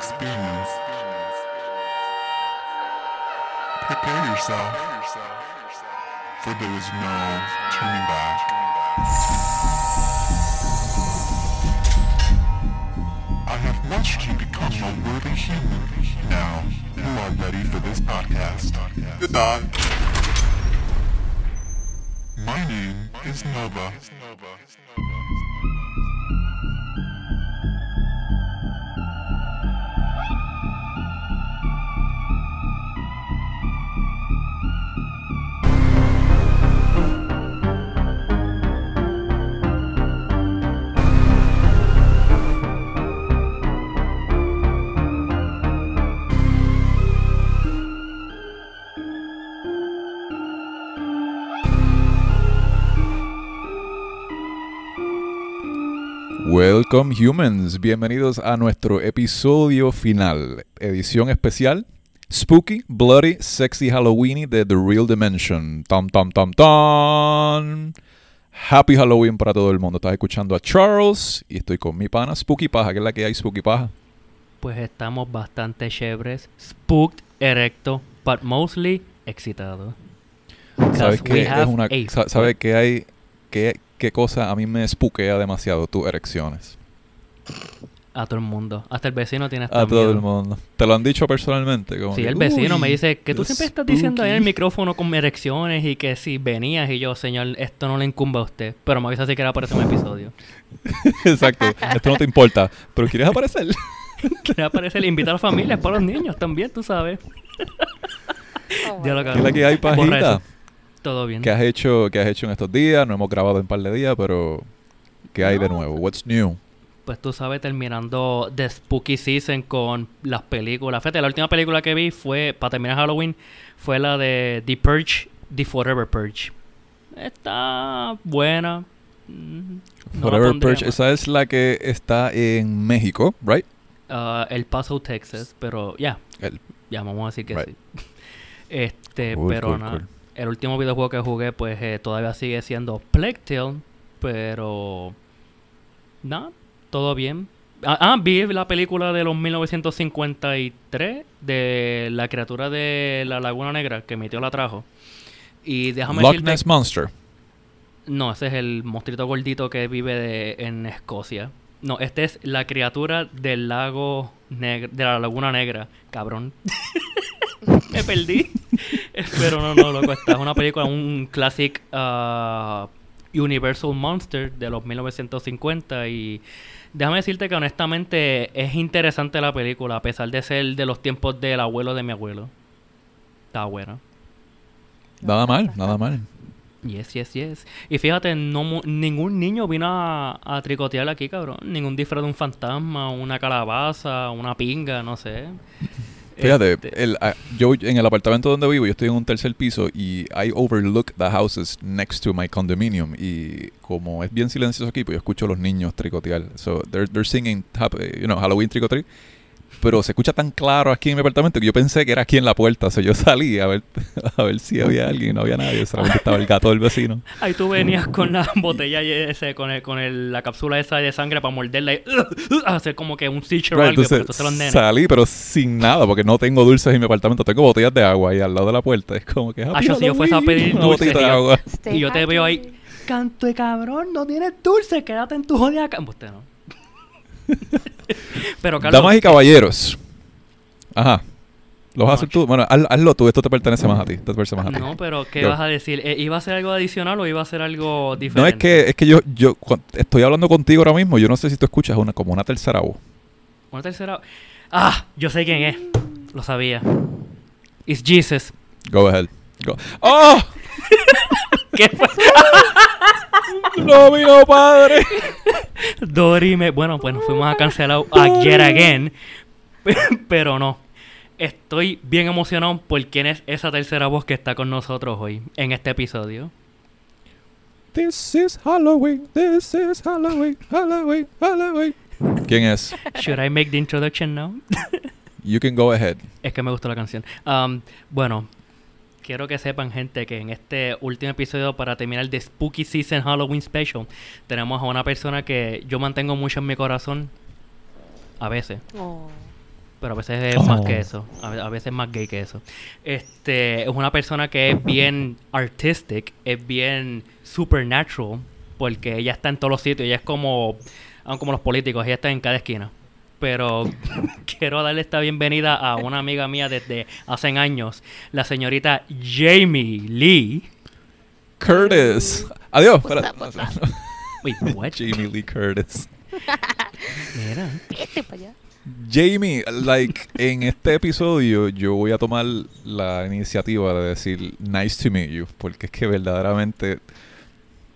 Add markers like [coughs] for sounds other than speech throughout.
experience. Prepare yourself, for there is no turning back. I have watched you become a worthy human. Now, you are ready for this podcast. Goodbye. My name is Nova. Welcome humans, bienvenidos a nuestro episodio final, edición especial Spooky, Bloody, Sexy Halloweeny de The Real Dimension. Tom, tom, tom, tom. Happy Halloween para todo el mundo. Estás escuchando a Charles y estoy con mi pana Spooky Paja, que es la que hay Spooky Paja. Pues estamos bastante chéveres, spooked, erecto, but mostly excitado. ¿Sabes qué es una a sa- ¿Sabes qué hay qué, qué cosa a mí me spookea demasiado tus erecciones? A todo el mundo. Hasta el vecino tiene esta A todo miedo. el mundo. ¿Te lo han dicho personalmente? Como Sí, que, el vecino me "Uy, dice que tú siempre estás diciendo ahí en el spooky". micrófono con erecciones y que si venías y yo, señor, esto no le incumbe a usted. Pero me avisa si quiere aparecer en un episodio. [laughs] Exacto. Esto no te importa. Pero ¿quieres aparecer? [laughs] Quiere aparecer, invita a la familia, es para los niños también, tú sabes. Oh Ya lo ¿Qué es la que hay, pajita? Todo bien. ¿Qué has hecho, qué has hecho en estos días? No hemos grabado en un par de días, pero ¿qué hay de No. nuevo? What's new? Pues tú sabes, terminando The Spooky Season con las películas. Fíjate, la última película que vi fue, para terminar Halloween, fue la de The Purge, The Forever Purge. Está buena. Mm, no Forever Purge, más. esa es la que está en México, ¿right? Ah, El Paso, Texas, pero ya, El- ya vamos a decir que Right. sí. [laughs] Este, Cool, pero cool, nada. cool. El último videojuego que jugué, pues eh, todavía sigue siendo Plague Tale, pero. Nada, todo bien. Ah, ah, vi la película de los 1953 de la criatura de la Laguna Negra que mi tío la trajo. Y déjame Loch. Ness Monster. No, ese es el monstruito gordito que vive de- en Escocia. No, este es la criatura del lago negro, de la Laguna Negra. Cabrón. [laughs] Me perdí. [laughs] Pero no, no, loco. Esta es una película, un classic ah, Universal Monster de los 1950 y déjame decirte que honestamente es interesante la película a pesar de ser de los tiempos del abuelo de mi abuelo. Está buena. Nada mal, nada mal. Yes, yes, yes. Y fíjate, no mu- ningún niño vino a, a tricotear aquí, cabrón. Ningún disfraz de un fantasma, una calabaza, una pinga, no sé. Fíjate, Este, el, ah, yo en el apartamento donde vivo, yo estoy en un tercer piso y I overlook the houses next to my condominium. Y como es bien silencioso aquí, pues yo escucho a los niños tricotear. So they're, they're singing hap- you know, Halloween treat. Pero se escucha tan claro aquí en mi apartamento que yo pensé que era aquí en la puerta. O sea, yo salí a ver, [laughs] a ver si había alguien no había nadie. Solamente estaba el gato del vecino. Ahí tú venías con la [laughs] botella y ese, con, el, con el- la cápsula esa de sangre para morderla y [laughs] hacer como que un seizure o algo, entonces entonces los nenes. salí, pero sin nada, porque no tengo dulces en mi apartamento. Tengo botellas de agua ahí al lado de la puerta. Es como que. Ah, "Happy yo, si yo fuese a Halloween", pedir una dulces, botellita de y yo- agua. Y yo te veo ahí, canto de cabrón, no tienes dulce, quédate en tu jodida cama. Usted no. [laughs] Pero Carlos, Damas y caballeros. Ajá. ¿Lo vas a hacer tú? Bueno, haz- hazlo tú. Esto te pertenece más a ti. Esto te pertenece más a ti. No, pero ¿qué vas a decir? Eh, ¿Iba a ser algo adicional o iba a ser algo diferente? No, es que, es que yo, yo estoy hablando contigo ahora mismo. Yo no sé si tú escuchas una, como una tercera voz. Una tercera... Ah, yo sé quién es. Lo sabía. It's Jesus. Go ahead. Go. ¡Oh! [laughs] ¿Qué fue? [laughs] ¡No vino padre! Dorime. Bueno, pues nos fuimos a cancelar a Yet Again. [laughs] Pero no. Estoy bien emocionado por quién es esa tercera voz que está con nosotros hoy en este episodio. This is Halloween. This is Halloween. Halloween. Halloween. ¿Quién es? Should I make the introduction now? You can go ahead. Es que me gustó la canción. Um, bueno, quiero que sepan, gente, que en este último episodio, para terminar de Spooky Season Halloween Special, tenemos a una persona que yo mantengo mucho en mi corazón. A veces. Oh. pero a veces es más Oh. que eso. A, ve- a veces es más gay que eso. Este, es una persona que es bien artistic, es bien supernatural, porque ella está en todos los sitios. Ella es como, como los políticos, ella está en cada esquina. Pero [laughs] quiero darle esta bienvenida a una amiga mía desde hace años, la señorita Jamie Lee. Curtis. Adiós. Up? Wait, what? [laughs] Jamie Lee Curtis. Mira. Allá. Jamie, like, en este episodio yo voy a tomar la iniciativa de decir nice to meet you, porque es que verdaderamente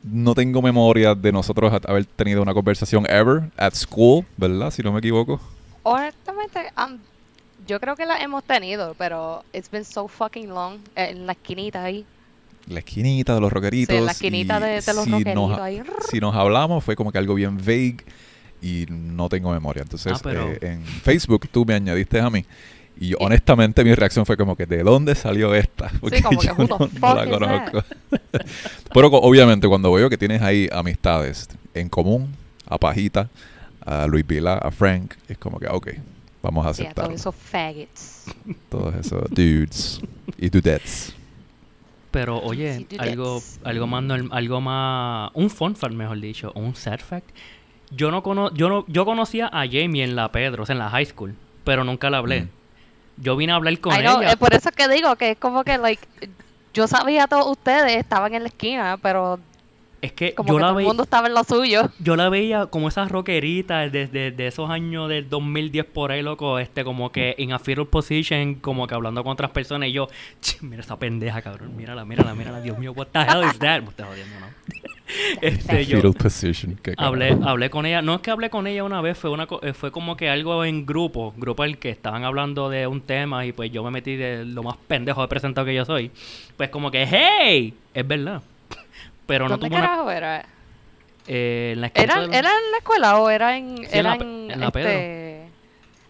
no tengo memoria de nosotros ha- haber tenido una conversación ever at school, ¿verdad? Si no me equivoco. Honestamente, um, yo creo que la hemos tenido, pero it's been so fucking long. eh, En la esquinita ahí. La esquinita de los rockeritos. Sí, en la esquinita de, de los si nos, ahí. si nos hablamos fue como que algo bien vague y no tengo memoria. Entonces, Ah, pero- eh, en Facebook tú me añadiste a mí. Y honestamente mi reacción fue como que ¿de dónde salió esta? Porque como yo no, la conozco. [laughs] Pero obviamente cuando veo que tienes ahí amistades en común, a Pajita, a Luis Vila, a Frank, es como que ok, vamos a aceptar todos esos faggots. todos esos dudes y dudettes. Pero oye, Sí, dudettes. algo, algo más, algo más, un fun fact mejor dicho, un sad fact. Yo no cono, yo no, yo conocía a Jamie en la Pedro, o sea, en la high school, pero nunca la hablé. Mm. Yo vine a hablar con I know, ella. es por eso que digo que es como que, like, yo sabía a todos ustedes, estaban en la esquina, pero Es que como yo que la todo el veía, mundo estaba en lo suyo. yo la veía como esas rockeritas desde de esos años del 2010 por ahí, loco, este como que en a fetal position, como que hablando con otras personas y yo, "Ch, mira esa pendeja, cabrón, mírala, mírala, mírala, Dios mío, what the hell is that? Me estás jodiendo, ¿no? [laughs] este, yo, Fetal position. qué Hablé, hablé con ella, no es que hablé con ella una vez, fue una eh, fue como que algo en grupo, grupo al que estaban hablando de un tema y pues yo me metí de lo más pendejo de presentado que yo soy. Pues como que, hey, es verdad. Pero no ¿Dónde tuvo una carajo era? eh, en la ¿Era, los- ¿Era en la escuela o era en, en era la en, la Pedro. este...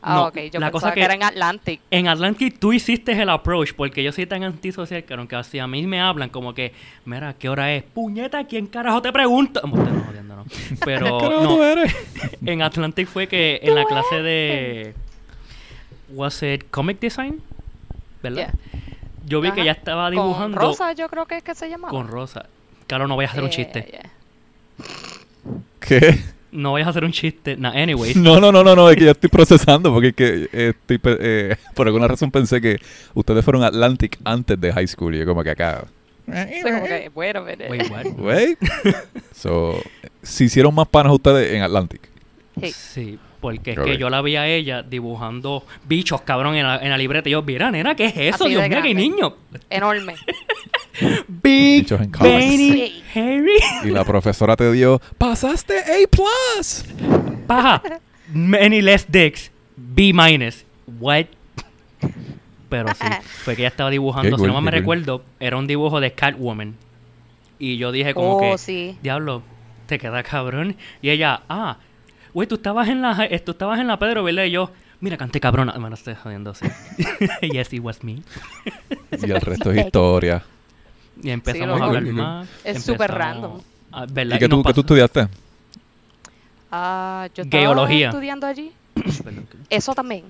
Ah, No, ok, yo la pensaba cosa que... que- era en Atlantic. En Atlantic tú hiciste el approach porque yo soy tan antisocial que aunque si a mí me hablan como que, mira, ¿qué hora es? Puñeta, ¿quién carajo te pregunta? Estoy jodiendo, ¿no? [laughs] Pero ¿Qué carajo no, tú eres? [laughs] en Atlantic fue que en la clase de was it comic design, ¿verdad? Yeah. Yo vi que ella estaba dibujando Con Rosa yo creo que es que se llamaba. con Rosa. Claro, no voy a hacer un chiste. yeah. ¿Qué? No voy a hacer un chiste. Nah, anyways. [laughs] No, no, no, no, no, es que ya estoy procesando porque es que eh, estoy eh, [laughs] por alguna razón pensé que ustedes fueron Atlantic antes de high school y yo como que acá. Como que, wait a minute. Wait, what? [laughs] Wait. So, se hicieron más panas ustedes en Atlantic. Sí. Sí, porque es que yo la vi a ella dibujando bichos, cabrón, en la, en la libreta. Y yo, mira, nena, ¿qué es eso? Así Dios mío, qué niño. Enorme. [laughs] Big, Sí. hairy. Y la profesora te dio, pasaste A+. plus. Paja. Many less dicks. B minus. What? Pero sí, fue que ella estaba dibujando, Qué si no cool, más me cool. recuerdo, era un dibujo de Catwoman. Y yo dije como oh, que, sí. diablo, te queda cabrón. Y ella, ah, güey, tú estabas en la, eh, tú estabas en la Pedro, ¿verdad? Y yo, mira, canté cabrona. Me lo estoy jodiendo así. [laughs] yes, it was me. Y el resto es [laughs] historia. Y empezamos a hablar Cool, más. Es súper random. ¿Y qué tú, qué tú estudiaste? Ah, yo estaba Geología. estudiando allí. [coughs] Eso también.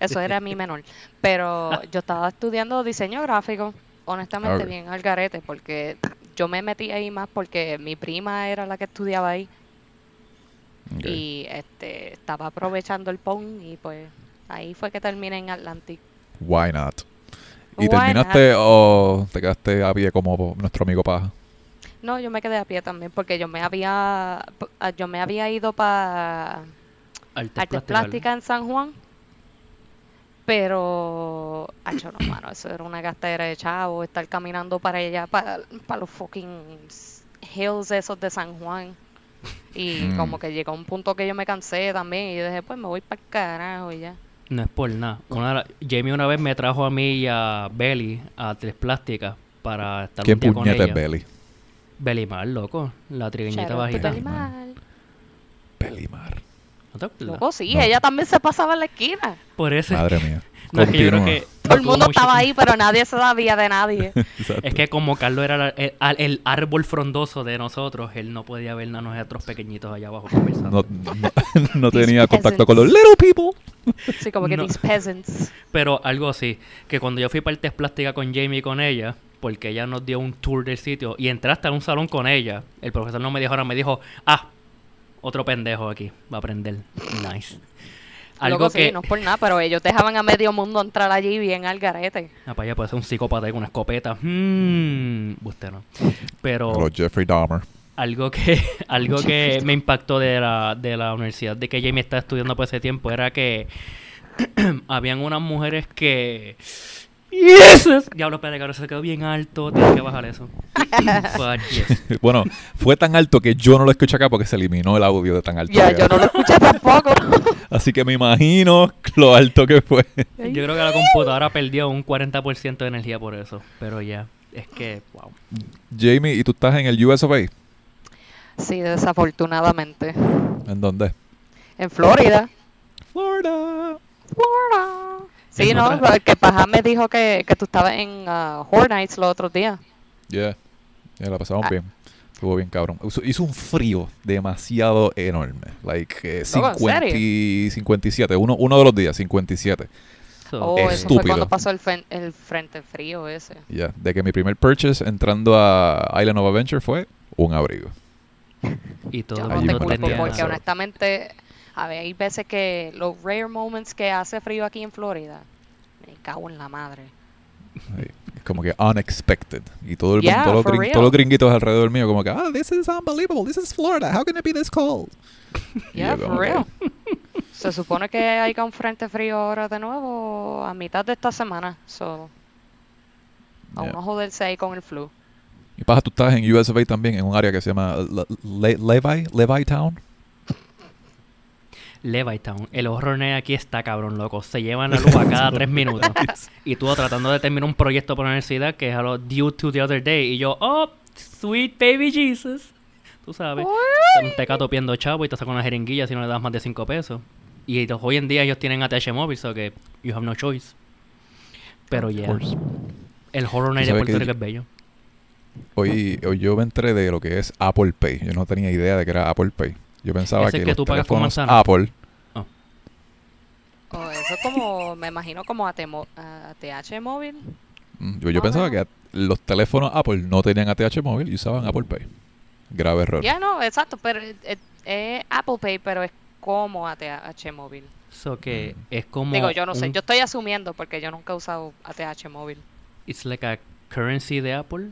Eso era mi menor. Pero [laughs] yo estaba estudiando diseño gráfico. Honestamente, bien al garete. Porque yo me metí ahí más porque mi prima era la que estudiaba ahí. Y este estaba aprovechando el PON. Y pues ahí fue que terminé en Atlantic. Why not? ¿Y terminaste o te quedaste a pie como nuestro amigo Paja? No, yo me quedé a pie también porque yo me había ah, yo me había ido para Artes artes plásticas, en San Juan. Pero, acho, no, mano, eso era una gastadera de chavo, estar caminando para allá, para, para los fucking hills esos de San Juan. Y Mm. como que llegó un punto que yo me cansé también y yo dije, pues me voy para el carajo y ya. No es por nada. Una Jamie una vez me trajo a mí y a Belly a Tres Plásticas para estar ¿Quién un día con puñeta es ella. Belly? Belly Mar, loco. La trigueñita bajita. Belly Mar. Belimar. ¿No te acuerdas? Loco, sí, No. ella también se pasaba en la esquina. Por eso. Madre mía. No, es que yo creo que Todo el mundo mucho estaba tiempo. ahí, pero nadie sabía de nadie. [laughs] Es que como Carlos era el, el- el árbol frondoso de nosotros, él no podía ver a nosotros pequeñitos allá abajo conversando. no, no- no tenía These contacto peasants. con los little people. [laughs] Sí, como que No. these peasants. Pero algo así, que cuando yo fui para el test plástica con Jamie y con ella, porque ella nos dio un tour del sitio y entré hasta un salón con ella, el profesor no me dijo ahora, me dijo, ah, otro pendejo aquí, va a aprender. Nice. Algo Loco, sí, que... no es por nada, pero ellos dejaban a medio mundo entrar allí bien al garete. Ah, para allá puede ser un psicópata con una escopeta. Hmm, usted no. Pero... Jeffrey Dahmer. algo que [laughs] algo que me impactó de la, de la universidad de que Jamie estaba estudiando por ese tiempo era que [clears throat] habían unas mujeres que ¡Yes! Diablo, espérate, cabrón, se quedó bien alto. Tienes que bajar eso. [laughs] But yes. Bueno, fue tan alto que yo no lo escuché acá porque se eliminó el audio de tan alto. Ya, yo no lo escuché tampoco. [laughs] Así que me imagino lo alto que fue. Yo creo que la computadora perdió un 40% de energía por eso. Pero ya, es que, wow. Jamie, ¿y tú estás en el US of A? Sí, desafortunadamente. ¿En dónde? En Florida. Florida. Florida. Sí, En no, otra- que Paja me dijo que, que tú estabas en uh, Horror Nights los otros días. Yeah. Ya la pasamos Ah. bien. Estuvo bien cabrón. Hizo, un frío demasiado enorme. Like eh, Loco, ¿en 50 y 57. Uno, uno de los días, 57. So, Oh, eso fue Estúpido. cuando pasó el, el frente frío ese. Ya. De que mi primer purchase entrando a Island of Adventure fue un abrigo. y todo Yo el no te culpo porque honestamente, a ver, hay veces que los rare moments que hace frío aquí en Florida, me cago en la madre. Es como que unexpected. Y todo el Yeah, mundo, todos, los gring- los gringuitos alrededor mío, como que, ah, this is unbelievable. This is Florida. How can it be this cold? [laughs] Yeah, for real. Se supone que hay un frente frío ahora de nuevo a mitad de esta semana. So, a Yeah. uno joderse ahí con el flu. Y paja, tú estás en US of A también, en un área que se llama Le- Le- Levi, Levi Town. Levittown. El horror aquí está cabrón, loco. Se llevan la luz a cada tres [laughs] minutos. Y tú tratando de terminar un proyecto por la universidad que es a lo due to the other day. Y yo, oh, sweet baby Jesus. Tú sabes. Un tecato piendo chavo y te saca una jeringuilla si no le das más de 5 pesos. Y hoy en día ellos tienen ATH móvil, so que you have no choice. Pero Of yeah, el horror night de Puerto Rico es bello. Hoy, hoy yo me enteré de lo que es Apple Pay. Yo no tenía idea de que era Apple Pay. Yo pensaba que, que los tú pagas con teléfonos manzana. Apple Oh, eso es como, me imagino como AT, mo- a TH móvil. Mm, Yo, yo Ah, pensaba bueno. que los teléfonos Apple no tenían ATH móvil y usaban Apple Pay. Grave error. Ya no, exacto, pero es, es- es Apple Pay, pero es como ATH móvil. So que es como. Digo, yo no sé, yo estoy asumiendo porque yo nunca he usado ATH móvil. It's like a currency de Apple.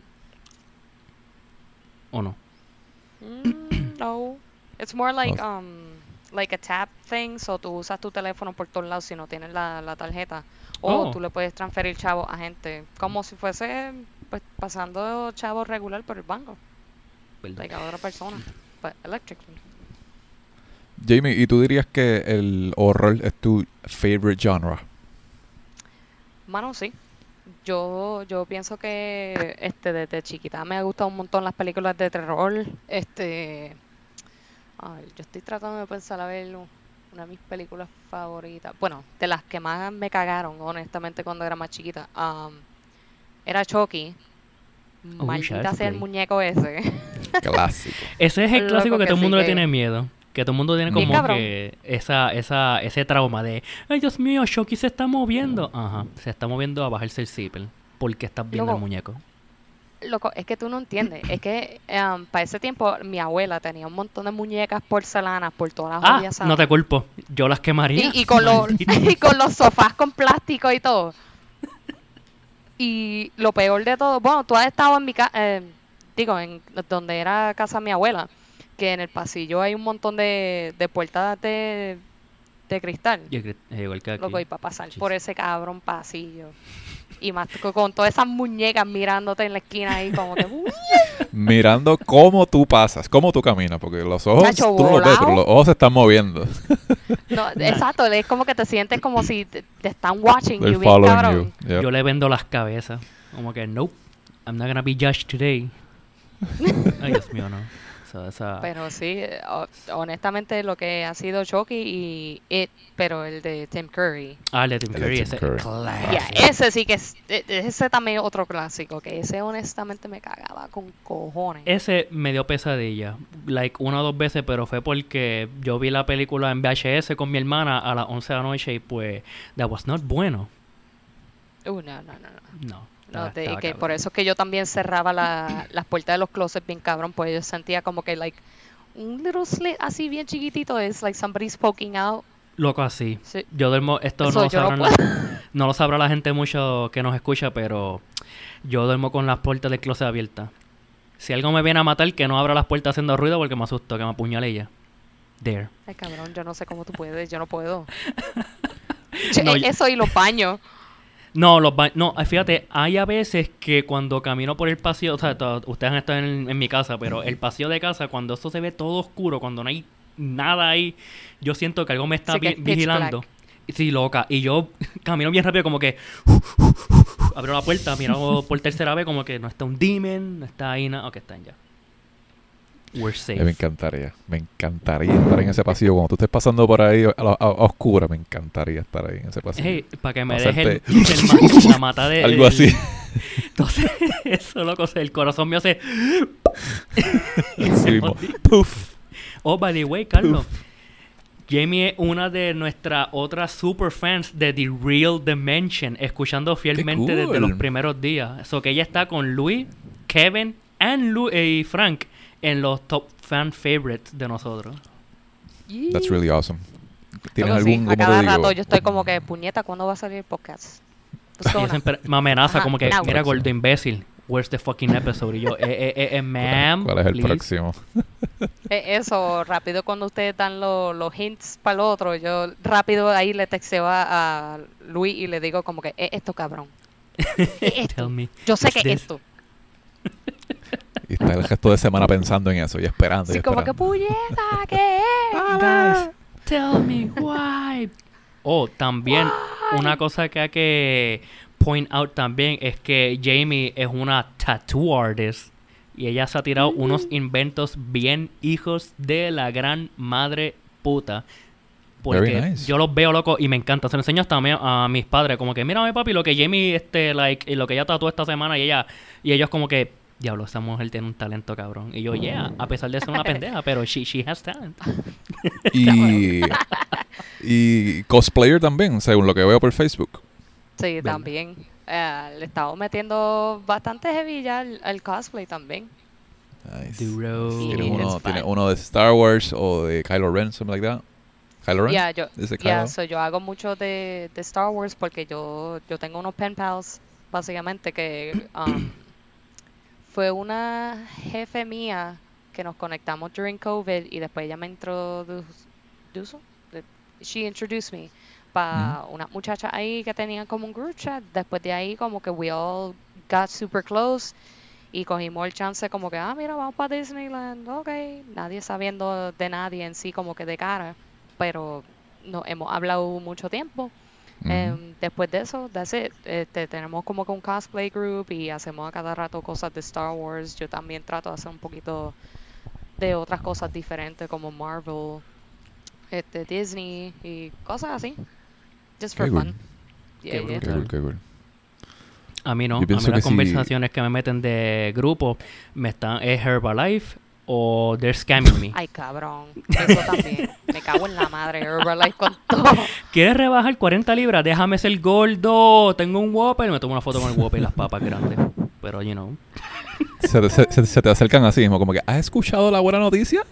¿O no? Mm, no. It's more like Oh. um like a tap thing, so tú usas tu teléfono por todos lados si no tienes la, la tarjeta. O Oh. tú le puedes transferir chavo a gente, como si fuese pues pasando chavo regular por el banco, Verdad. like a otra persona, but electrically. Jamie, ¿y tú dirías que el horror es tu favorite genre? Mano, sí. Yo, yo pienso que este desde chiquita me ha gustado un montón las películas de terror. Este, ay, yo estoy tratando de pensar a ver una de mis películas favoritas. Bueno, de las que más me cagaron, honestamente, cuando era más chiquita. am, era Chucky. Oh, Maldita sea el muñeco ese. [laughs] Clásico. Ese es el clásico que que todo el sí mundo le que- tiene miedo. Que todo el mundo tiene como que esa, esa, ese trauma de Ay Dios mío, Shoki se está moviendo. Ajá. Se está moviendo a bajarse el zipper. Porque estás viendo el muñeco. Loco, es que tú no entiendes. Es que para ese tiempo mi abuela tenía un montón de muñecas porcelanas por todas las Ah, no te culpo. Yo las quemaría. Y, y con los, [laughs] [laughs] y con los sofás con plástico y todo. Y lo peor de todo, bueno, tú has estado en mi casa, digo, en donde era casa de mi abuela, que en el pasillo hay un montón de, de puertas de, de cristal. Yo igual que aquí. Loco, y para pasar por ese cabrón pasillo. Y más co- con todas esas muñecas mirándote en la esquina ahí como que... Mirando cómo tú pasas, cómo tú caminas, porque los ojos Nacho, tú no los ves, pero volado. los ojos se están moviendo. [laughs] No, exacto, es como que te sientes como si te, te están watching They're you bien cabrón. you. Yep. Yo le vendo las cabezas. Como que, nope, I'm not gonna be judged today. [laughs] Ay, Dios mío, no. Esa- Pero sí, eh, ho- honestamente lo que ha sido Chucky y It, pero el de Tim Curry. Ah, el de Tim El de Curry, Tim ese Curry. sí que es, e- ese también es otro clásico, que ese honestamente me cagaba con cojones. Ese me dio pesadilla, like una o dos veces, pero fue porque yo vi la película en VHS con mi hermana a las 11 de la noche y pues, that was not bueno. Uh, no, no, no, no. No. No, que cabrón. por eso es que yo también cerraba la- las puertas de los closets bien cabrón, pues yo sentía como que, like, un little slit así bien chiquitito, es like somebody's poking out. Loco así. Sí. Yo duermo, esto Eso no no sabrán la- no lo sabrá la gente mucho que nos escucha, pero yo duermo con las puertas del closet abiertas. Si algo me viene a matar, que no abra las puertas haciendo ruido porque me asusto, que me apuñale ella. There. Ay, cabrón, yo no sé cómo tú puedes, yo no puedo. [laughs] No, yo- Eso y los baños. No, los ba- no, eh, fíjate, hay a veces que cuando camino por el pasillo, o sea, ustedes han estado en, en mi casa, pero el pasillo de casa, cuando eso se ve todo oscuro, cuando no hay nada ahí, yo siento que algo me está vi- vigilando. black. Sí, loca. Y yo [laughs] camino bien rápido, como que [laughs] abro la puerta, miro [laughs] por tercera vez, como que no está un demon, no está ahí nada. Ok, están ya. We're safe. Eh, me encantaría, me encantaría estar en ese pasillo. Cuando tú estés pasando por ahí a, a, a oscura, me encantaría estar ahí en ese pasillo. Hey, para que me deje el, el [laughs] ma- la mata de. Algo el- así. [laughs] Entonces, [laughs] eso, loco, el corazón. Así mismo. Puf. Oh, by the way, Carlos. Jamie es una de nuestras otras super fans de The Real Dimension, escuchando fielmente desde los primeros días. Eso que ella está con Luis, Kevin and Lu- eh, y Frank en los top fan favorites de nosotros. That's really awesome. ¿Tienes Loco, sí, algún, a te cada digo? rato yo estoy como que, puñeta, ¿cuándo va a salir el podcast? Y siempre me amenaza Ajá, como que, now. mira, gordo imbécil, where's the fucking episode? Y yo, eh, eh, eh, eh, ma'am, ¿Cuál es el please. próximo? Eh, Eso, rápido cuando ustedes dan lo- los hints para el otro, yo rápido ahí le texteo a, a Luis y le digo como que, es esto cabrón. [laughs] Esto. Tell me. Yo sé que this? es esto. Y está el resto de semana pensando en eso y esperando. y Así como que, puñeta, ¿qué es? Guys, tell me why. Oh, también una cosa que hay que point out también es que Jamie es una tattoo artist y ella se ha tirado unos inventos bien hijos de la gran madre puta. Porque Very nice. yo los veo loco y me encanta. Se lo enseño hasta a, mi- a mis padres, como que mira mi papi lo que Jamie este like y lo que ella tatuó esta semana y ella y ellos como que diablo esa mujer tiene un talento cabrón y yo yeah a pesar de ser una [laughs] pendeja pero she she has talent [laughs] Y, y cosplayer también, según lo que veo por Facebook. Sí, ¿Verdad? también. Eh, le estamos metiendo bastante heavy ya al, al cosplay también. Nice. Duro. Sí, ¿Tiene it's uno, fun. tiene uno de Star Wars o de Kylo Ren, something like that? Kylo Ren? Ya, yo, ¿Es de ya, Kylo? so yo hago mucho de, de Star Wars porque yo, yo tengo unos pen pals, básicamente, que um, fue una jefe mía que nos conectamos during COVID y después ella me introdujo, she introduced me para unas muchachas ahí que tenían como un group chat. Después de ahí como que we all got super close y cogimos el chance como que, ah, mira, vamos para Disneyland, ok. Nadie sabiendo de nadie en sí como que de cara, pero no hemos hablado mucho tiempo. Em, después de eso, that's it. Este, tenemos como que un cosplay group y hacemos a cada rato cosas de Star Wars. Yo también trato de hacer un poquito de otras cosas diferentes como Marvel, este, Disney y cosas así. Just for Qué cool. fun. Yeah, Qué yeah. Qué cool, qué cool. A mí no. Yo A mí las que sí. conversaciones que me meten de grupo me están es Herbalife o they're scamming me. Ay, cabrón. Eso también. Me cago en la madre. Herbalife con todo. ¿Quieres rebajar 40 libras? Déjame ser gordo. Tengo un Whopper. Me tomo una foto con el Whopper y las papas grandes. Pero, you know. Se, te- se- se- se te acercan así mismo, como que, ¿has escuchado la buena noticia?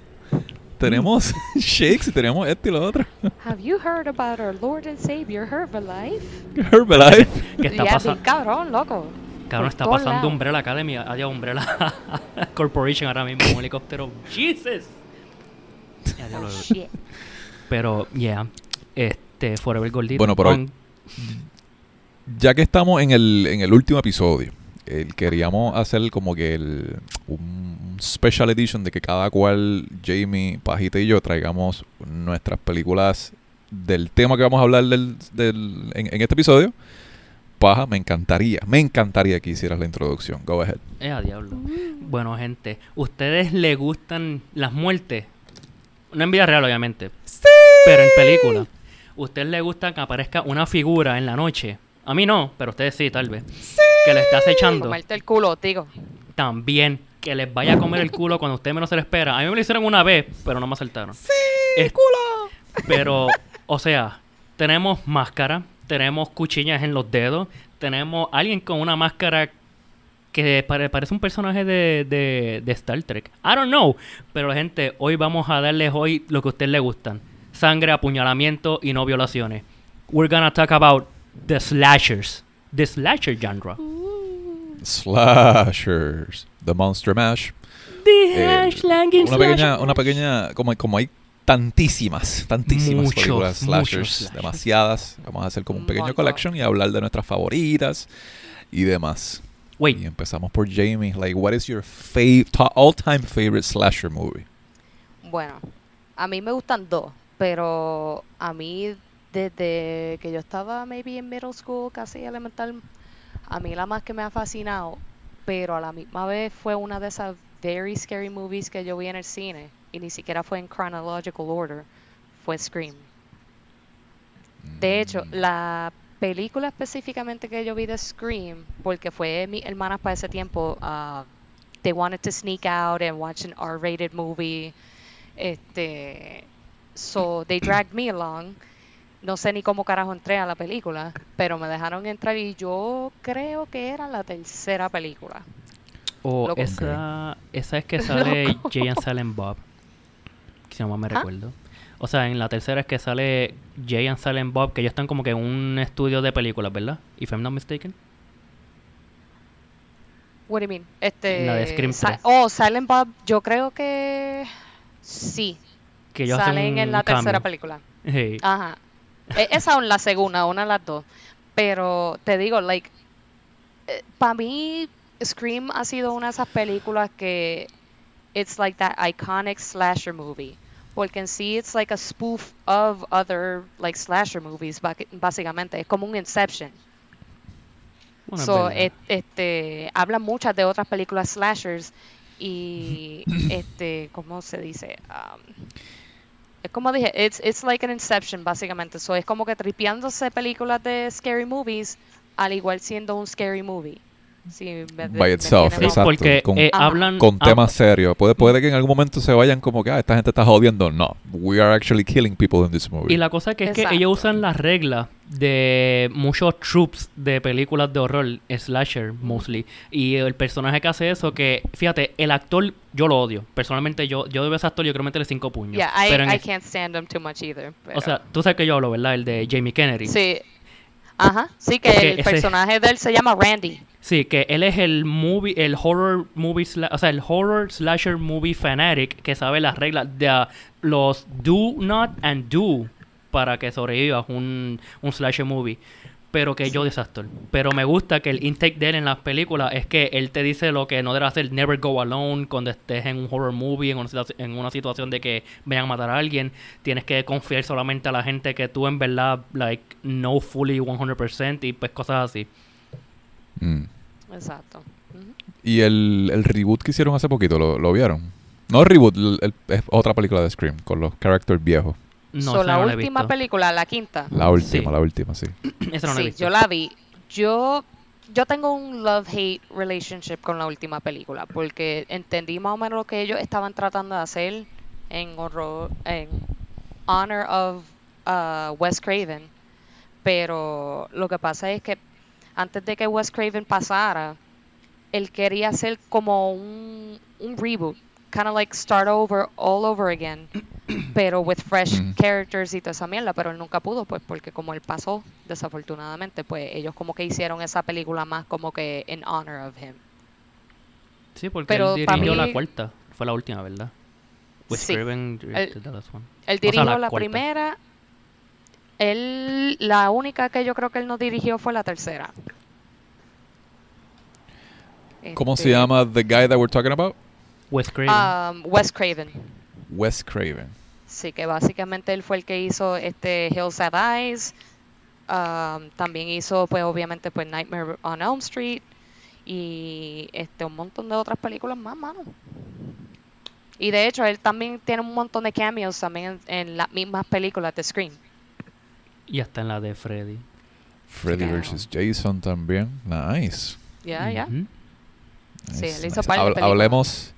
Tenemos [laughs] shakes y tenemos esto y lo otro. Have you heard about our Lord and Savior Herbalife? Herbalife. ¿Qué está pasando? cabrón, loco. Cabrón, Por está pasando. Umbrella Academy. Adiós, Umbrella [laughs] Corporation ahora mismo. Un helicóptero. Jesus. Ya, ya Oh, shit. Pero, yeah. Este, Forever Gordito. Bueno, pero- On- Ya que estamos en el, en el último episodio, el- queríamos hacer como que el, un special edition de que cada cual, Jamie, Pajita y yo, traigamos nuestras películas del tema que vamos a hablar del, del- en, en este episodio. Paja, me encantaría, me encantaría que hicieras la introducción. Go ahead. Eh, a diablo. Bueno, gente, ¿ustedes les gustan las muertes? No en vida real, obviamente. Pero en película. ¿Ustedes les gusta que aparezca una figura en la noche? A mí no, pero ustedes sí, tal vez. Que le está acechando. Comerte el culo, digo. También. Que les vaya a comer el culo cuando usted menos se lo espera. A mí me lo hicieron una vez, pero no me asaltaron. ¡Sí, culo! Pero, o sea, tenemos máscara, tenemos cuchillas en los dedos, tenemos alguien con una máscara que pare- parece un personaje de, de, de Star Trek. I don't know. Pero gente, hoy vamos a darles hoy lo que a ustedes les gustan. Sangre, apuñalamiento y no violaciones. We're gonna talk about the slashers. The slasher genre. Slashers. The Monster Mash. The Eh, Una pequeña, una pequeña, como, como hay tantísimas, tantísimas Muchos, películas muchos slashers, slashers. demasiadas. Vamos a hacer como un pequeño collection y hablar de nuestras favoritas y demás. Y Wait, empezamos por Jamie. Like, what is your all-time favorite slasher movie? Bueno, a mí me gustan dos, pero a mí desde que yo estaba maybe en middle school, casi elemental, a mí la más que me ha fascinado, pero a la misma vez fue una de esas very scary movies que yo vi en el cine y ni siquiera fue en chronological order, fue Scream. De hecho, Mm. la película específicamente que yo vi de Scream, porque fue mi hermana para ese tiempo, ah, they wanted to sneak out and watch an R-rated movie. Este, so they dragged me along. No sé ni cómo carajo entré a la película, pero me dejaron entrar y yo creo que era la tercera película. o Loco. esa, esa es que [laughs] sale. Jay and Silent Bob. Si no mal me ¿Ah? recuerdo. O sea, en la tercera es que sale Jay and Silent Bob, que ellos están como que en un estudio de películas, ¿verdad? If I'm not mistaken. What do you mean? Este, La de Scream Si- 3. oh, Silent Bob, yo creo que sí. Que ellos Salen en la tercera película. [laughs] Hey. Ajá. E- Esa o en la segunda, una de las dos. Pero te digo, like, para mí, Scream ha sido una de esas películas que it's like that iconic slasher movie. Porque en sí it's like a spoof of other like slasher movies, básicamente. Es como un Inception. So, et- este, hablan muchas de otras películas slashers y [clears throat] este, ¿cómo se dice? Um, es como dije, it's, it's like an Inception básicamente. So, es como que tripeándose películas de scary movies al igual siendo un scary movie. Sí, By itself, Sí, exacto, porque con- eh, hablan... Con temas serios. Puede, puede que en algún momento se vayan como que, ah, esta gente está jodiendo. No. We are actually killing people in this movie. Y la cosa que es que ellos usan las reglas de muchos tropes de películas de horror, slasher mostly. Y el personaje que hace eso, que fíjate, el actor yo lo odio. Personalmente yo yo de ese actor yo quiero meterle cinco puños. Yeah, I, Pero en I el- can't stand them too much either. o sea, tú sabes que yo hablo, ¿verdad? El de Jamie Kennedy. sí. Ajá, sí que el ese- personaje de él se llama Randy. Sí, que él es el movie, el horror movie, o sea, el horror slasher movie fanatic que sabe las reglas de ah, los do not and do para que sobrevivas un, un slasher movie. Pero que yo desastre. Pero me gusta que el intake de él en las películas es que él te dice lo que no debes hacer, never go alone cuando estés en un horror movie, en una, situación de que vayan a matar a alguien. Tienes que confiar solamente a la gente que tú en verdad, like, know fully 100% y pues cosas así. Mm. Exacto. Y el, el reboot que hicieron hace poquito, ¿lo, lo vieron? No reboot, el- el- es otra película de Scream, con los characters viejos. No, So, la no la he última visto. película, la quinta. La última, Sí. la última, sí. [clears throat] Esa no la he sí, visto. yo la vi. Yo, yo tengo un love-hate relationship con la última película, porque entendí más o menos lo que ellos estaban tratando de hacer en horror, en honor of uh, Wes Craven, pero lo que pasa es que antes de que Wes Craven pasara, él quería hacer como un, un reboot, kind of like start over all over again, [clears throat] pero with fresh Mm. characters y toda esa mierda, pero él nunca pudo, pues porque como él pasó, desafortunadamente, pues ellos como que hicieron esa película más como que in honor of him. Sí, porque Pero él dirigió la cuarta. Fue la última, ¿verdad? Wes Sí. Craven directed the last one. Él O sea, dirigió la primera, él, la única que yo creo que él no dirigió fue la tercera. ¿Cómo Este, se llama the guy that we're talking about? Wes Craven. um, Wes Craven. Wes Craven. Sí, que básicamente él fue el que hizo este Hills Have Eyes, Um, también hizo, pues obviamente, pues Nightmare on Elm Street y este un montón de otras películas más, mano. Y de hecho, él también tiene un montón de cameos también en, en las mismas películas de Scream. Y hasta en la de Freddy. Freddy Claro. vs. Jason también. Nice. Ya, ya. Ujú. Sí, Nice, él hizo nice. hablemos,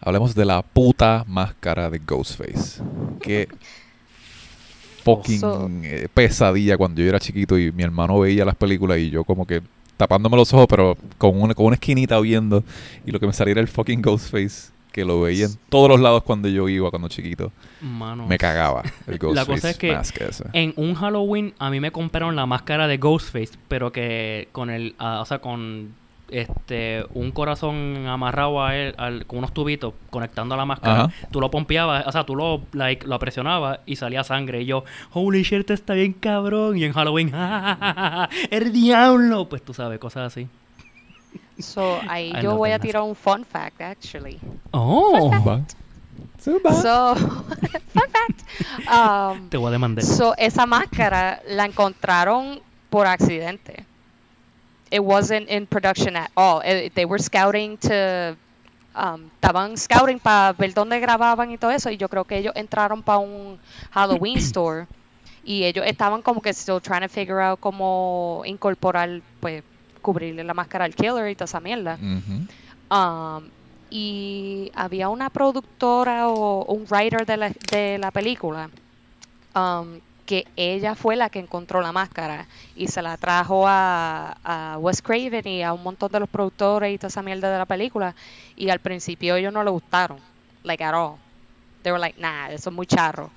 hablemos de la puta máscara de Ghostface. Qué [laughs] fucking eh, pesadilla cuando yo era chiquito y mi hermano veía las películas y yo como que tapándome los ojos, pero con una, con una esquinita viendo y lo que me salía era el fucking Ghostface que lo veía en todos los lados cuando yo iba cuando chiquito. Mano. Me cagaba el Ghostface La cosa es que. En un Halloween a mí me compraron la máscara de Ghostface, pero que con el, ah, o sea, con este un corazón amarrado a él, al- con unos tubitos conectando a la máscara. Ajá. Tú lo pompeabas, o sea, tú lo like, lo presionabas y salía sangre y yo, holy shit, está bien cabrón. Y en Halloween, el diablo, pues tú sabes, cosas así. So, ahí I yo voy a tirar un fun fact, actually. Oh, Va. Suba. So, [laughs] fun fact. Um, te voy a demandar. So, esa máscara la encontraron por accidente. It wasn't in production at all. Eh, they were scouting to um, estaban scouting para ver dónde grababan y todo eso y yo creo que ellos entraron para un Halloween [clears throat] store y ellos estaban como que still trying to figure out cómo incorporar pues cubrirle la máscara al killer y toda esa mierda. Um, y había una productora o un writer de la, de la película um, que ella fue la que encontró la máscara y se la trajo a, a Wes Craven y a un montón de los productores y toda esa mierda de la película y al principio ellos no le gustaron, like at all. They were like, nah, eso es muy charro.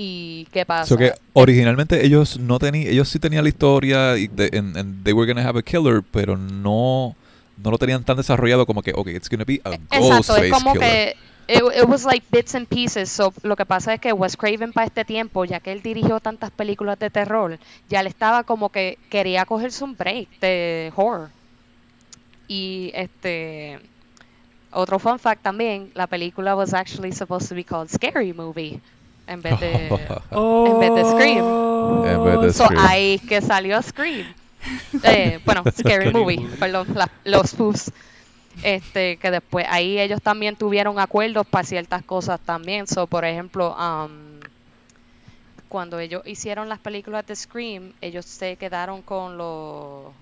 ¿Y qué pasa? So que originalmente ellos no tenían, ellos sí tenían la historia y de, and, and they were gonna have a killer, pero no, no lo tenían tan desarrollado como que, okay, it's gonna be a Exacto, Ghostface es como killer. que it, it was like bits and pieces. So, lo que pasa es que Wes Craven para este tiempo, ya que él dirigió tantas películas de terror, ya le estaba como que quería cogerse un break de horror. Y este otro fun fact también, la película was actually supposed to be called Scary Movie en vez de [laughs] en vez de Scream. En vez de So, ahí que salió Scream. Eh, bueno, [laughs] Scary, Movie, perdón, la- los spoofs. Este, que después ahí ellos también tuvieron acuerdos para ciertas cosas también. So, por ejemplo, um, cuando ellos hicieron las películas de Scream, ellos se quedaron con los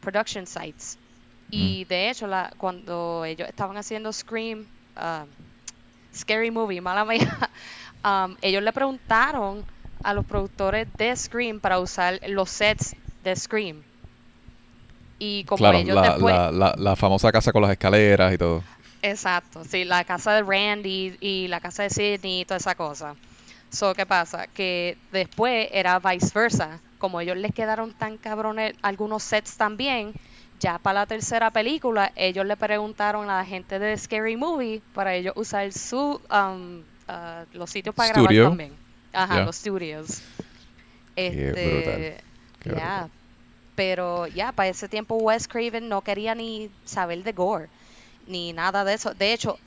production sites. Y de hecho, la, cuando ellos estaban haciendo Scream, um, Scary Movie, mala mía, um, ellos le preguntaron a los productores de Scream para usar los sets de Scream. Y como claro, ellos la, después... la, la, la famosa casa con las escaleras y todo. Exacto, sí, la casa de Randy y la casa de Sidney y toda esa cosa. So, ¿qué pasa? Que después era vice versa. Como ellos les quedaron tan cabrones algunos sets también, ya para la tercera película, ellos le preguntaron a la gente de Scary Movie para ellos usar su um, uh, los sitios para Studio. grabar también. Ajá, los studios. Este, ya, pero ya, para ese tiempo Wes Craven no quería ni saber de gore, ni nada de eso. De hecho,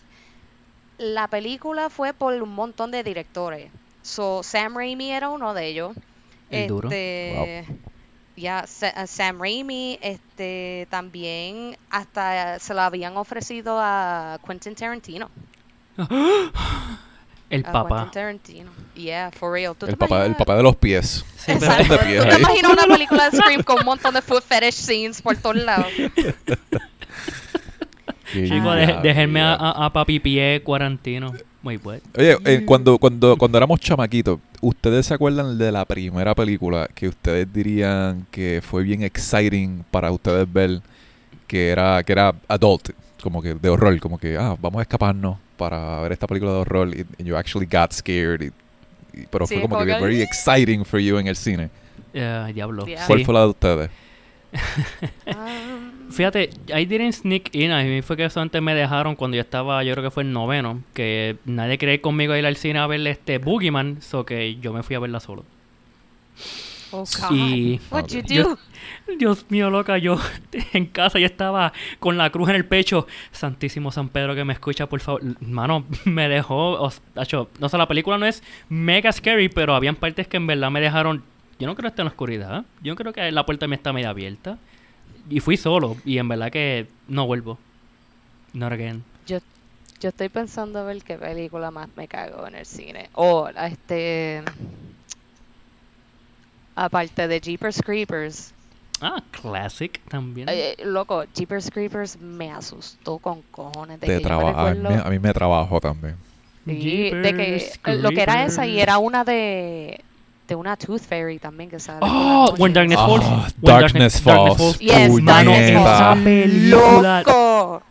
la película fue por un montón de directores. So, Sam Raimi era uno de ellos. El duro. Este, Ya, a Sam Raimi, este, también hasta se lo habían ofrecido a Quentin Tarantino. [gasps] [gasps] El papá. Tarantino. Yeah, for real. ¿Tú El te papá, el imaginas? papá de los pies. Sí, pero- Exacto. de pies me ahí. imagino una película de Scream con un montón de foot fetish scenes por todos lados. Chico, Ya, de- déjenme a, a, a Papi Pie Cuarantino. Wait, what? Oye, eh, cuando, cuando, cuando éramos chamaquitos, ¿ustedes se acuerdan de la primera película que ustedes dirían que fue bien exciting para ustedes ver? Que era, que era adult, como que de horror, como que, ah, vamos a escaparnos para ver esta película de horror. Y and you actually got scared. y- y- pero Sí, fue como que que- very exciting for you en el cine. Eh, diablo. Yeah. ¿Cuál Sí. fue la de ustedes? [laughs] Um, Fíjate, I didn't sneak in. A mí fue que solamente me dejaron cuando yo estaba, yo creo que fue en noveno, que nadie quería ir conmigo a ir al cine a ver este Boogeyman, so que yo me fui a verla solo. Oh God. Y- What'd you do? Yo- Dios mío, loca, yo [laughs] en casa yo estaba con la cruz en el pecho. Santísimo San Pedro que me escucha, por favor. Mano, [laughs] me dejó. no sé, la película no es mega scary, pero habían partes que en verdad me dejaron Yo no creo que esté en la oscuridad. Yo creo que la puerta me está media abierta. Y fui solo. Y en verdad que no vuelvo. Not again. Yo, yo estoy pensando a ver qué película más me cago en el cine. O este. Aparte de Jeepers Creepers. Ah, classic también. Eh, loco, Jeepers Creepers me asustó con cojones. De que traba- a, mí, me- a mí me trabajó también. Sí, de que Jeepers lo que era esa y era una de de una Tooth Fairy también que sale. Oh. When Darkness Ah, Falls. When Darkness Falls. Yes, Mano, Puñeta. esa película. ¡Loco!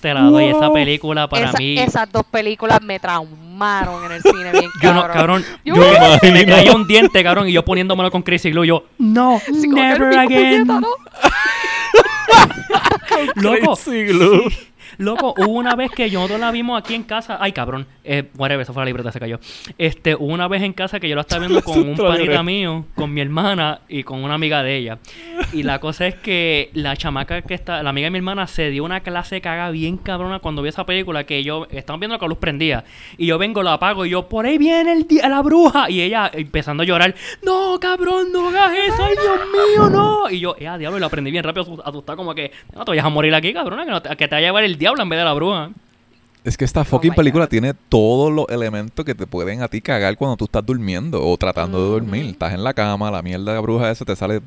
Te la doy. Esa película para Esa- mí. Esas dos películas me traumaron en el cine bien Yo no, cabrón. Yo yo me me caía un diente, cabrón, y yo poniéndomelo con Crazy Glue, yo, no, [laughs] Sí, como que never el again. puñeta, ¿no? [laughs] [laughs] Loco, Crazy Glue. Loco, hubo una vez que nosotros la vimos aquí en casa. Ay, cabrón. Eh, whatever, eso fue la libreta, se cayó. Este, hubo una vez en casa que yo la estaba viendo con un panita mío, con mi hermana y con una amiga de ella. Y la cosa es que la chamaca que está, la amiga de mi hermana, se dio una clase de caga bien cabrona cuando vio esa película que yo, estamos viendo con la luz prendida. Y yo vengo, la apago y yo, por ahí viene el di- la bruja. Y ella empezando a llorar, no, cabrón, no hagas eso, ay, Dios mío, no. Y yo, eh, diablo, y la prendí bien rápido, asu- asustada, como que, no te vayas a morir aquí, cabrona, que, no te, que te vaya a llevar el diablo en vez de la bruja. Es que esta fucking my película God. tiene todos los elementos que te pueden a ti cagar cuando tú estás durmiendo o tratando de dormir. Estás en la cama, la mierda de bruja esa te sale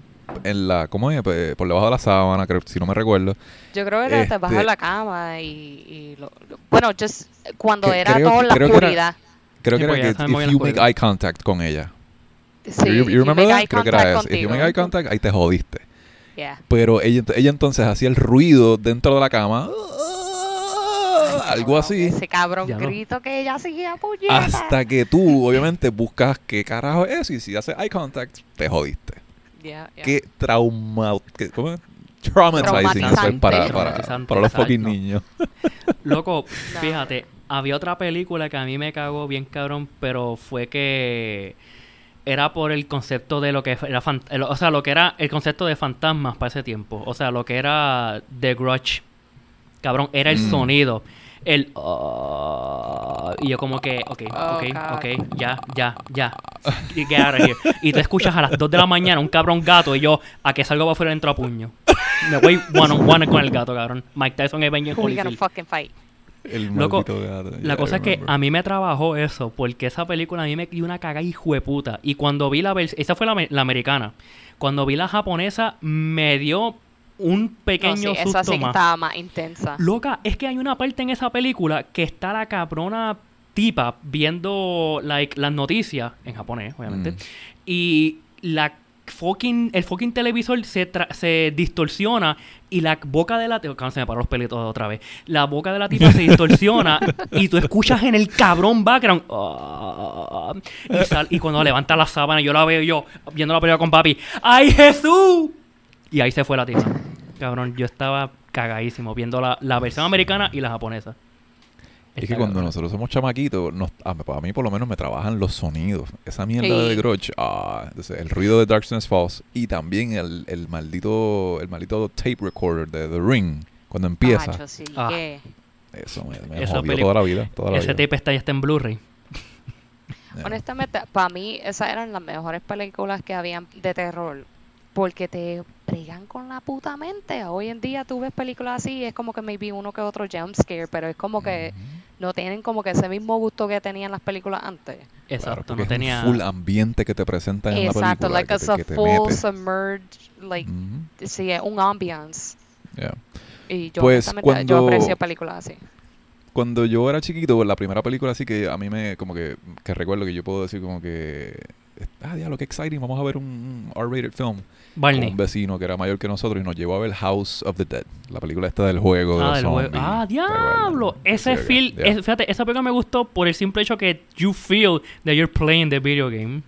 en la, ¿cómo es? Por debajo de la sábana, creo, si no me recuerdo. Yo creo que era te bajas Este- la cama y, y lo, lo- bueno, just cuando Que- era creo todo en la creo que era- oscuridad. Creo que era que if la you make oscuridad. eye contact con ella. Sí, you, you remember that? eye Creo que era contact eso. If you make eye contact, ahí te jodiste. Yeah. Pero ella, ella entonces hacía el ruido dentro de la cama. Algo así. Ese cabrón Ya no. grito que ella hacía puñeta. Hasta que tú, obviamente, buscas qué carajo es y si haces eye contact, te jodiste. Yeah, yeah. Qué trauma... qué- ¿Cómo es? Traumatizing eso es para, para, para los fucking niños. [laughs] Loco, fíjate, había otra película que a mí me cagó bien cabrón, pero fue que era por el concepto de lo que era, o sea, lo que era el concepto de fantasmas para ese tiempo, o sea, lo que era The Grudge. Cabrón, era el Mm. sonido. El ah, y yo como que, ok, ok, ok, ya, ya, ya. Get out of here. Y tú escuchas a las 2 de la mañana un cabrón gato y yo a que salgo para afuera entro a puño. Me voy one on one con el gato, cabrón. Mike Tyson es Holyfield. fucking fight? El Loco, gato, La cosa es que a mí me trabajó eso, porque esa película a mí me dio una caga hijo de puta. Y cuando vi la versión, esa fue la, la americana. Cuando vi la japonesa, me dio un No, pequeño sí, esa susto sí que más. estaba más intensa. Loca, es que hay una parte en esa película que está la cabrona tipa viendo like, las noticias, en japonés, obviamente, Mm. y la fucking, el fucking televisor se, tra- se distorsiona y la boca de la tipa, se me paró los pelitos otra vez, la boca de la tipa se distorsiona [laughs] y tú escuchas en el cabrón background "Ah", y, sal- y cuando levanta la sábana yo la veo yo viendo la película con papi, ¡ay Jesús! Y ahí se fue la tipa. Cabrón, yo estaba cagadísimo viendo la, la versión americana y la japonesa. Es que cuando nosotros somos chamaquitos, nos, a, a mí por lo menos me trabajan los sonidos. Esa mierda Sí. de Grudge, ah, entonces, el ruido de Darkness Falls y también el, el maldito el maldito tape recorder de The Ring cuando empieza. Macho, sí, Ah. que- Eso me, me Esa jodió toda la vida. Toda la Ese vida. tape está ya está en Blu-ray. Yeah. [laughs] Honestamente, para mí esas eran las mejores películas que habían de terror. Porque te bregan con la puta mente. Hoy en día tú ves películas así y es como que maybe uno que otro jump scare, pero es como que no tienen como que ese mismo gusto que tenían las películas antes. Claro, Exacto, porque no es tenía... un full ambiente que te presentan en la Exacto, película. like que it's te, a full submerged, like, Ujú, sí, es un ambiance. yeah. Y yo, Pues, honestamente, yo cuando- aprecio películas así. Cuando yo era chiquito, la primera película así que a mí me, como que, que recuerdo que yo puedo decir como que, ah, diablo, qué exciting, vamos a ver un un R-rated film. Con Barney. un vecino que era mayor que nosotros y nos llevó a ver House of the Dead, la película esta del juego de Ah, los del juego. Ah, diablo. Ese Sí, feel, yeah. es- fíjate, esa película me gustó por el simple hecho que you feel that you're playing the video game.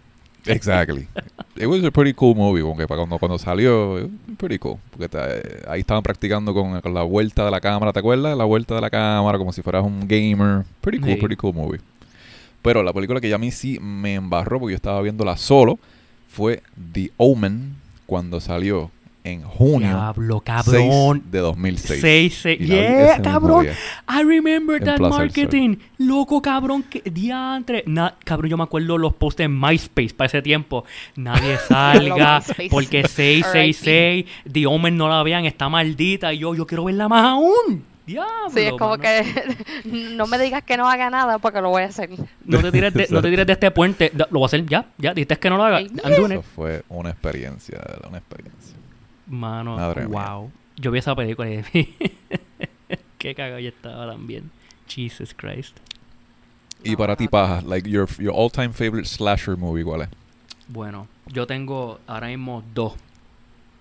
Exactly. [laughs] It was a pretty cool movie, como que para cuando, cuando salió, it was pretty cool. Porque te- ahí estaban practicando con, con la vuelta de la cámara, ¿te acuerdas? La vuelta de la cámara, como si fueras un gamer. Pretty cool, Sí. pretty cool movie. Pero la película que ya a mí sí me embarró, porque yo estaba viéndola solo, fue The Omen cuando salió. en junio Diablo, 6 cabrón. de 2006. 6, 6. Y la vi Yeah, cabrón. I remember that marketing. Loco, cabrón. Que, diantre. Na- cabrón, yo me acuerdo los posts en MySpace para ese tiempo. Nadie [laughs] salga porque 666. The Omen no la vean, está maldita. Y yo, yo quiero verla más aún. Diablo. Sí, es como mano. que [laughs] no me digas que no haga nada porque lo voy a hacer. No te tires de, no te tires de este puente. Lo voy a hacer ya. Ya, dijiste que no lo haga. Eso fue una experiencia, de verdad, una experiencia. Mano, Madre mía. wow. Yo vi esa película y [laughs] qué cagado yo estaba también. Jesus Christ. Y No, para ti. Paja, like your, your all-time favorite slasher movie, ¿cuál es? Bueno, yo tengo ahora mismo dos.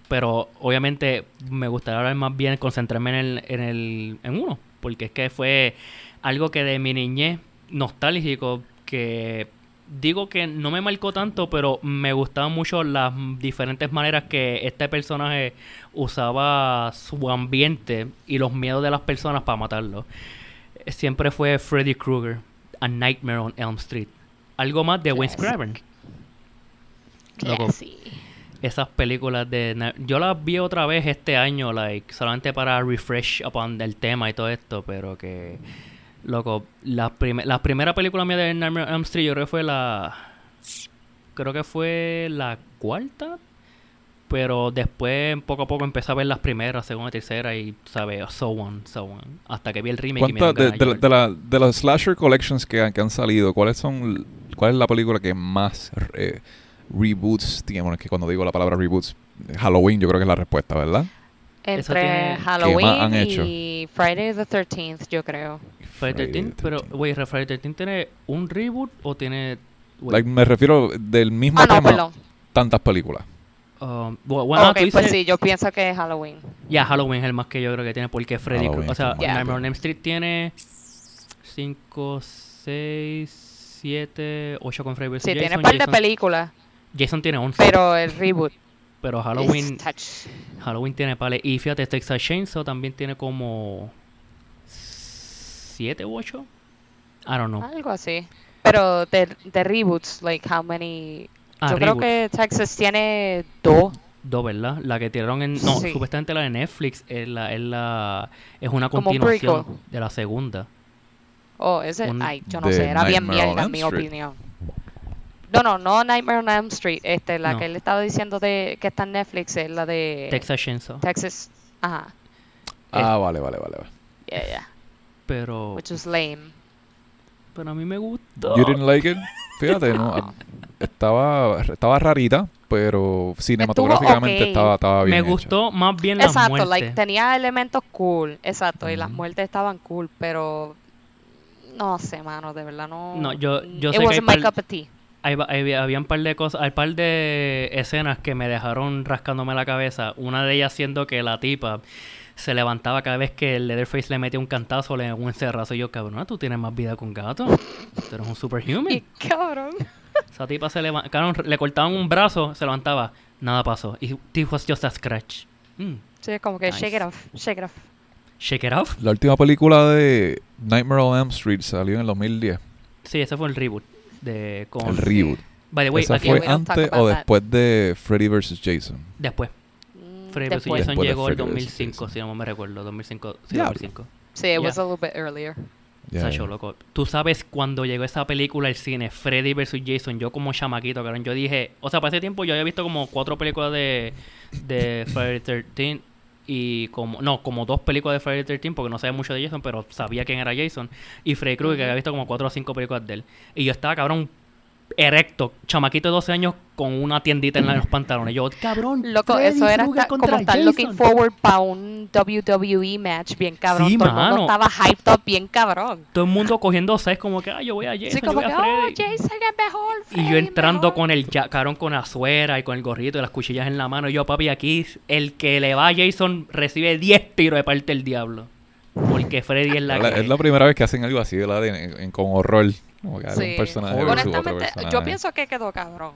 Pero obviamente me gustaría hablar más bien concentrarme en el, en el en uno. Porque es que fue algo que de mi niñez nostálgico que digo que no me marcó tanto, pero me gustaban mucho las diferentes maneras que este personaje usaba su ambiente y los miedos de las personas para matarlo. Siempre fue Freddy Krueger, A Nightmare on Elm Street. Algo más de Wes. Craven. Loco. Classy. Esas películas de... Yo las vi otra vez este año, like, solamente para refresh upon el tema y todo esto, pero que... Loco, la, prime- la primera película mía de Nightmare on Elm Street yo creo que fue la... Creo que fue la cuarta. Pero después, poco a poco, empecé a ver las primeras, segunda, tercera y, ¿sabes? So on, so on. Hasta que vi el remake y me ¿Cuántas dieron de, de, la- de, la- de las slasher collections que, han- que han salido, cuáles son, cuál es la película que más eh, reboots tiene? Bueno, es que cuando digo la palabra reboots, Halloween yo creo que es la respuesta, ¿verdad? Entre tiene- ¿Qué más han Halloween hecho? y Friday the 13th, yo creo. Friday the 13th, pero, 13th. güey, ¿Friday the 13th tiene un reboot o tiene...? Like, me refiero del mismo Ah, tema, tantas películas. um, bu- bueno, ok, tú pues dices- sí, yo pienso que es Halloween. Ya, Halloween es el más que yo creo que tiene porque Freddy Krueger- O sea, más Nightmare on. Elm Street tiene 5, 6, 7, 8 con Freddy vs. Sí, Jason. tiene un par de Jason, películas, Jason tiene 11. pero el reboot pero Halloween. Halloween tiene pales. Y fíjate, Texas Chainsaw también tiene como 7 u 8. I don't know. Algo así. Pero de, de reboots, like how many... Ah, yo creo que Texas tiene dos. Dos, ¿verdad? La que tiraron en... No, Sí. supuestamente la de Netflix es, la, es, la, es una continuación de la segunda. Oh, ese, Un- ay, yo no sé, era bien mierda en mi opinión. No, no, no Nightmare on Elm Street, este, la No. que él estaba diciendo de que está en Netflix es la de Texas Chainsaw. Texas. Ajá, Ah, vale, vale, vale. vale. yeah, yeah, Pero... which was lame. Pero a mí me gustó. You didn't like it? Fíjate, ¿no? Estaba, estaba rarita, pero cinematográficamente estaba, estaba bien Me hecha. gustó más bien las Exacto, muertes. like tenía elementos cool, exacto, y las muertes estaban cool, pero no sé, mano, de verdad no. No, yo- yo sé que hay par-. Hay, hay- había un par de cosas, hay un par de escenas que me dejaron rascándome la cabeza. Una de ellas siendo que la tipa se levantaba cada vez que el Leatherface le metía un cantazo, le un encerrazo. Y yo, cabrón, tú tienes más vida con gato. Tú eres un superhuman. Y cabrón. Esa tipa se levantaba, le cortaban un brazo, se levantaba, nada pasó. Y was just a scratch. Mm, Sí, como que Nice. shake it off, shake it off. Shake it off. La última película de Nightmare on Elm Street salió en el 2010. Sí, ese fue el reboot. De, con, El reboot. By the way, ¿Esa aquí- fue antes o that. después de Freddy vs. Jason? después. Mm, Freddy vs. Jason Después llegó en Freddy vs. 2005, Jason. si no me recuerdo. 2005, sí, Diablo. 2005. Sí, it Yeah. was a little bit earlier. Ya, Sacho, loco. Tú sabes cuando llegó esa película al cine, Freddy vs. Jason, yo como chamaquito, cabrón, yo dije, o sea, para ese tiempo yo había visto como cuatro películas de, de Friday the 13 y como, no, como dos películas de Friday the 13 porque no sabía mucho de Jason, pero sabía quién era Jason. Y Freddy Krueger, que había visto como cuatro o cinco películas de él. Y yo estaba, cabrón, erecto, chamaquito de 12 años con una tiendita en los pantalones. Yo, cabrón, Loco, eso era como estar Jason. looking forward para un WWE match bien cabrón. Sí, Todo el mundo mano. estaba hyped up bien cabrón. Todo el mundo cogiendo seis como que, ah, yo voy a Jason, Sí, yo como voy que, a oh. Jason es mejor. Y yo entrando mejor". con el cabrón con la suera y con el gorrito y las cuchillas en la mano. Y yo, papi, aquí el que le va a Jason recibe 10 tiros de parte del diablo. Porque Freddy es la Es la, que... es la primera vez que hacen algo así, ¿verdad? En- en- con horror. Como que Sí. un personaje Honestamente, personaje. yo pienso que quedó cabrón.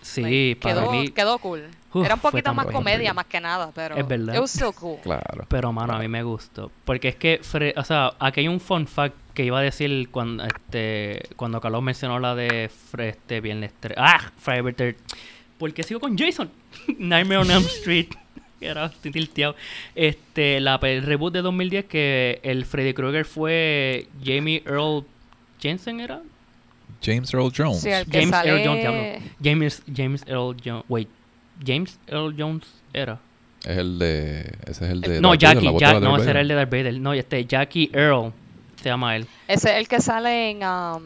Sí, Like, para quedó, mí... quedó cool. Uf, Era un poquito más comedia más que nada, pero Es verdad. it was still cool. Claro. Pero, mano, a mí me gustó. Porque es que, Fre- o sea, aquí hay un fun fact que iba a decir cuando, este, cuando Carlos mencionó la de Fre- este Viernes 3. ¡Ah! Friday the 13th. Porque sigo con Jason. [laughs] Nightmare on Elm Street. [laughs] Era tilteado. Este, la, el reboot de 2010 que el Freddy Krueger fue Jamie Earl Jensen, ¿era? James Earl Jones. Sí, el que James sale... Earl Jones, diablo. James, James Earl Jones. Wait, James Earl Jones era. Es el de. Ese es el de. No, Darth Vader, Jackie, de Jack, no, ese Vader. era el de Darth Vader. No, este, Jackie Earl se llama él. Ese es el que sale en... um,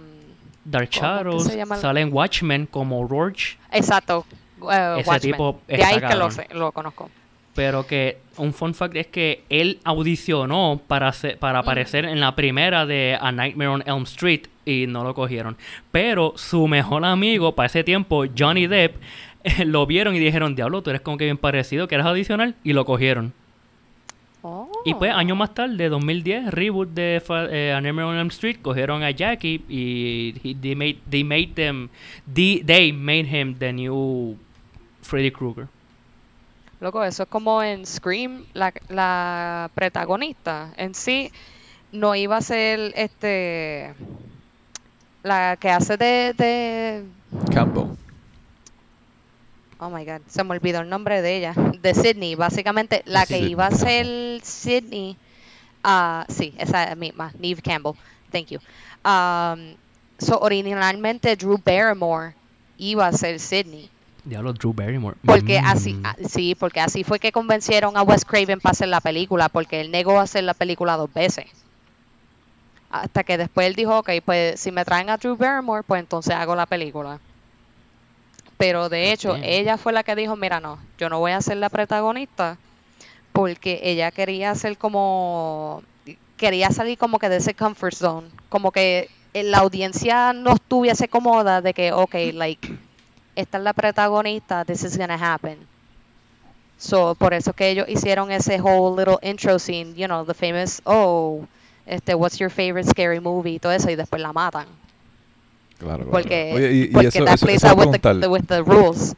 Dark ¿Cómo que Shadows, se llama el- sale en Watchmen como Roach, Exacto. uh, Ese Watchmen. tipo De ahí que lo, cabrón. sé, lo conozco. Pero que un fun fact es que él audicionó para, para aparecer en la primera de A Nightmare on Elm Street y no lo cogieron. Pero su mejor amigo para ese tiempo, Johnny Depp, lo vieron y dijeron, diablo, tú eres como que bien parecido, ¿quieres adicional? Y lo cogieron. Oh. Y pues, años más tarde, 2010, reboot de eh, A Nightmare on Elm Street, cogieron a Jackie y he- they made, they made them, they, they made him the new Freddy Krueger. Loco, eso es como en Scream, la, la protagonista en sí no iba a ser este la que hace de, de Campbell. oh my god, se me olvidó el nombre de ella, de Sydney, básicamente la que iba a ser Sydney, ah sí, esa misma, Neve Campbell, thank you. Um, so originalmente Drew Barrymore iba a ser Sydney. Diablo, Drew Barrymore. Porque Mm. así, ah, sí, porque así fue que convencieron a Wes Craven para hacer la película, porque él negó a hacer la película dos veces. Hasta que después él dijo, ok, pues si me traen a Drew Barrymore, pues entonces hago la película. Pero de hecho, Damn. ella fue la que dijo, mira, no, yo no voy a ser la protagonista, porque ella quería ser como, quería salir como que de ese comfort zone, como que eh, la audiencia no estuviese cómoda de que, ok, like, esta es la protagonista, this is gonna happen. So, por eso que ellos hicieron ese whole little intro scene, you know, the famous, oh, este, what's your favorite scary movie, y todo eso, y después la matan. Claro, claro. Porque, Oye, y, y porque eso, that eso, plays eso out with the, preguntar, with the rules.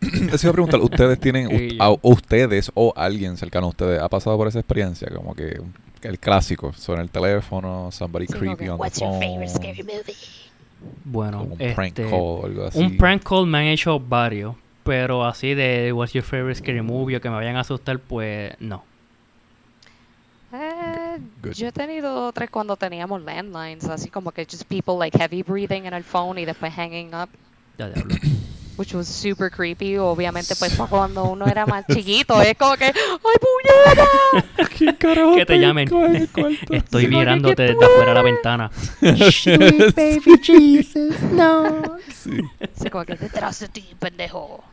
[clears throat] eso iba a preguntar, ¿ustedes tienen, [laughs] u- a- ustedes o alguien cercano a ustedes ha pasado por esa experiencia? Como que el clásico, suena el teléfono, somebody Sí, creepy que, on the what's your phone, favorite scary movie? Bueno, como un prank este, call o algo así. un prank call me han hecho varios, pero así de What's your favorite scary movie o que me vayan a asustar, pues no. Eh, Good. yo he tenido tres cuando teníamos landlines, así como que just people like heavy breathing en el phone y después hanging up. Ya diablo. [coughs] which was super creepy. Obviamente, pues cuando uno era más [laughs] chiquito, es como que, ¡ay, puñeta! [laughs] ¿Quién carajo que te llamen. [laughs] Estoy mirándote ¿qué desde afuera de la ventana. baby Jesus, no. Sí. Como que detrás de ti, pendejo.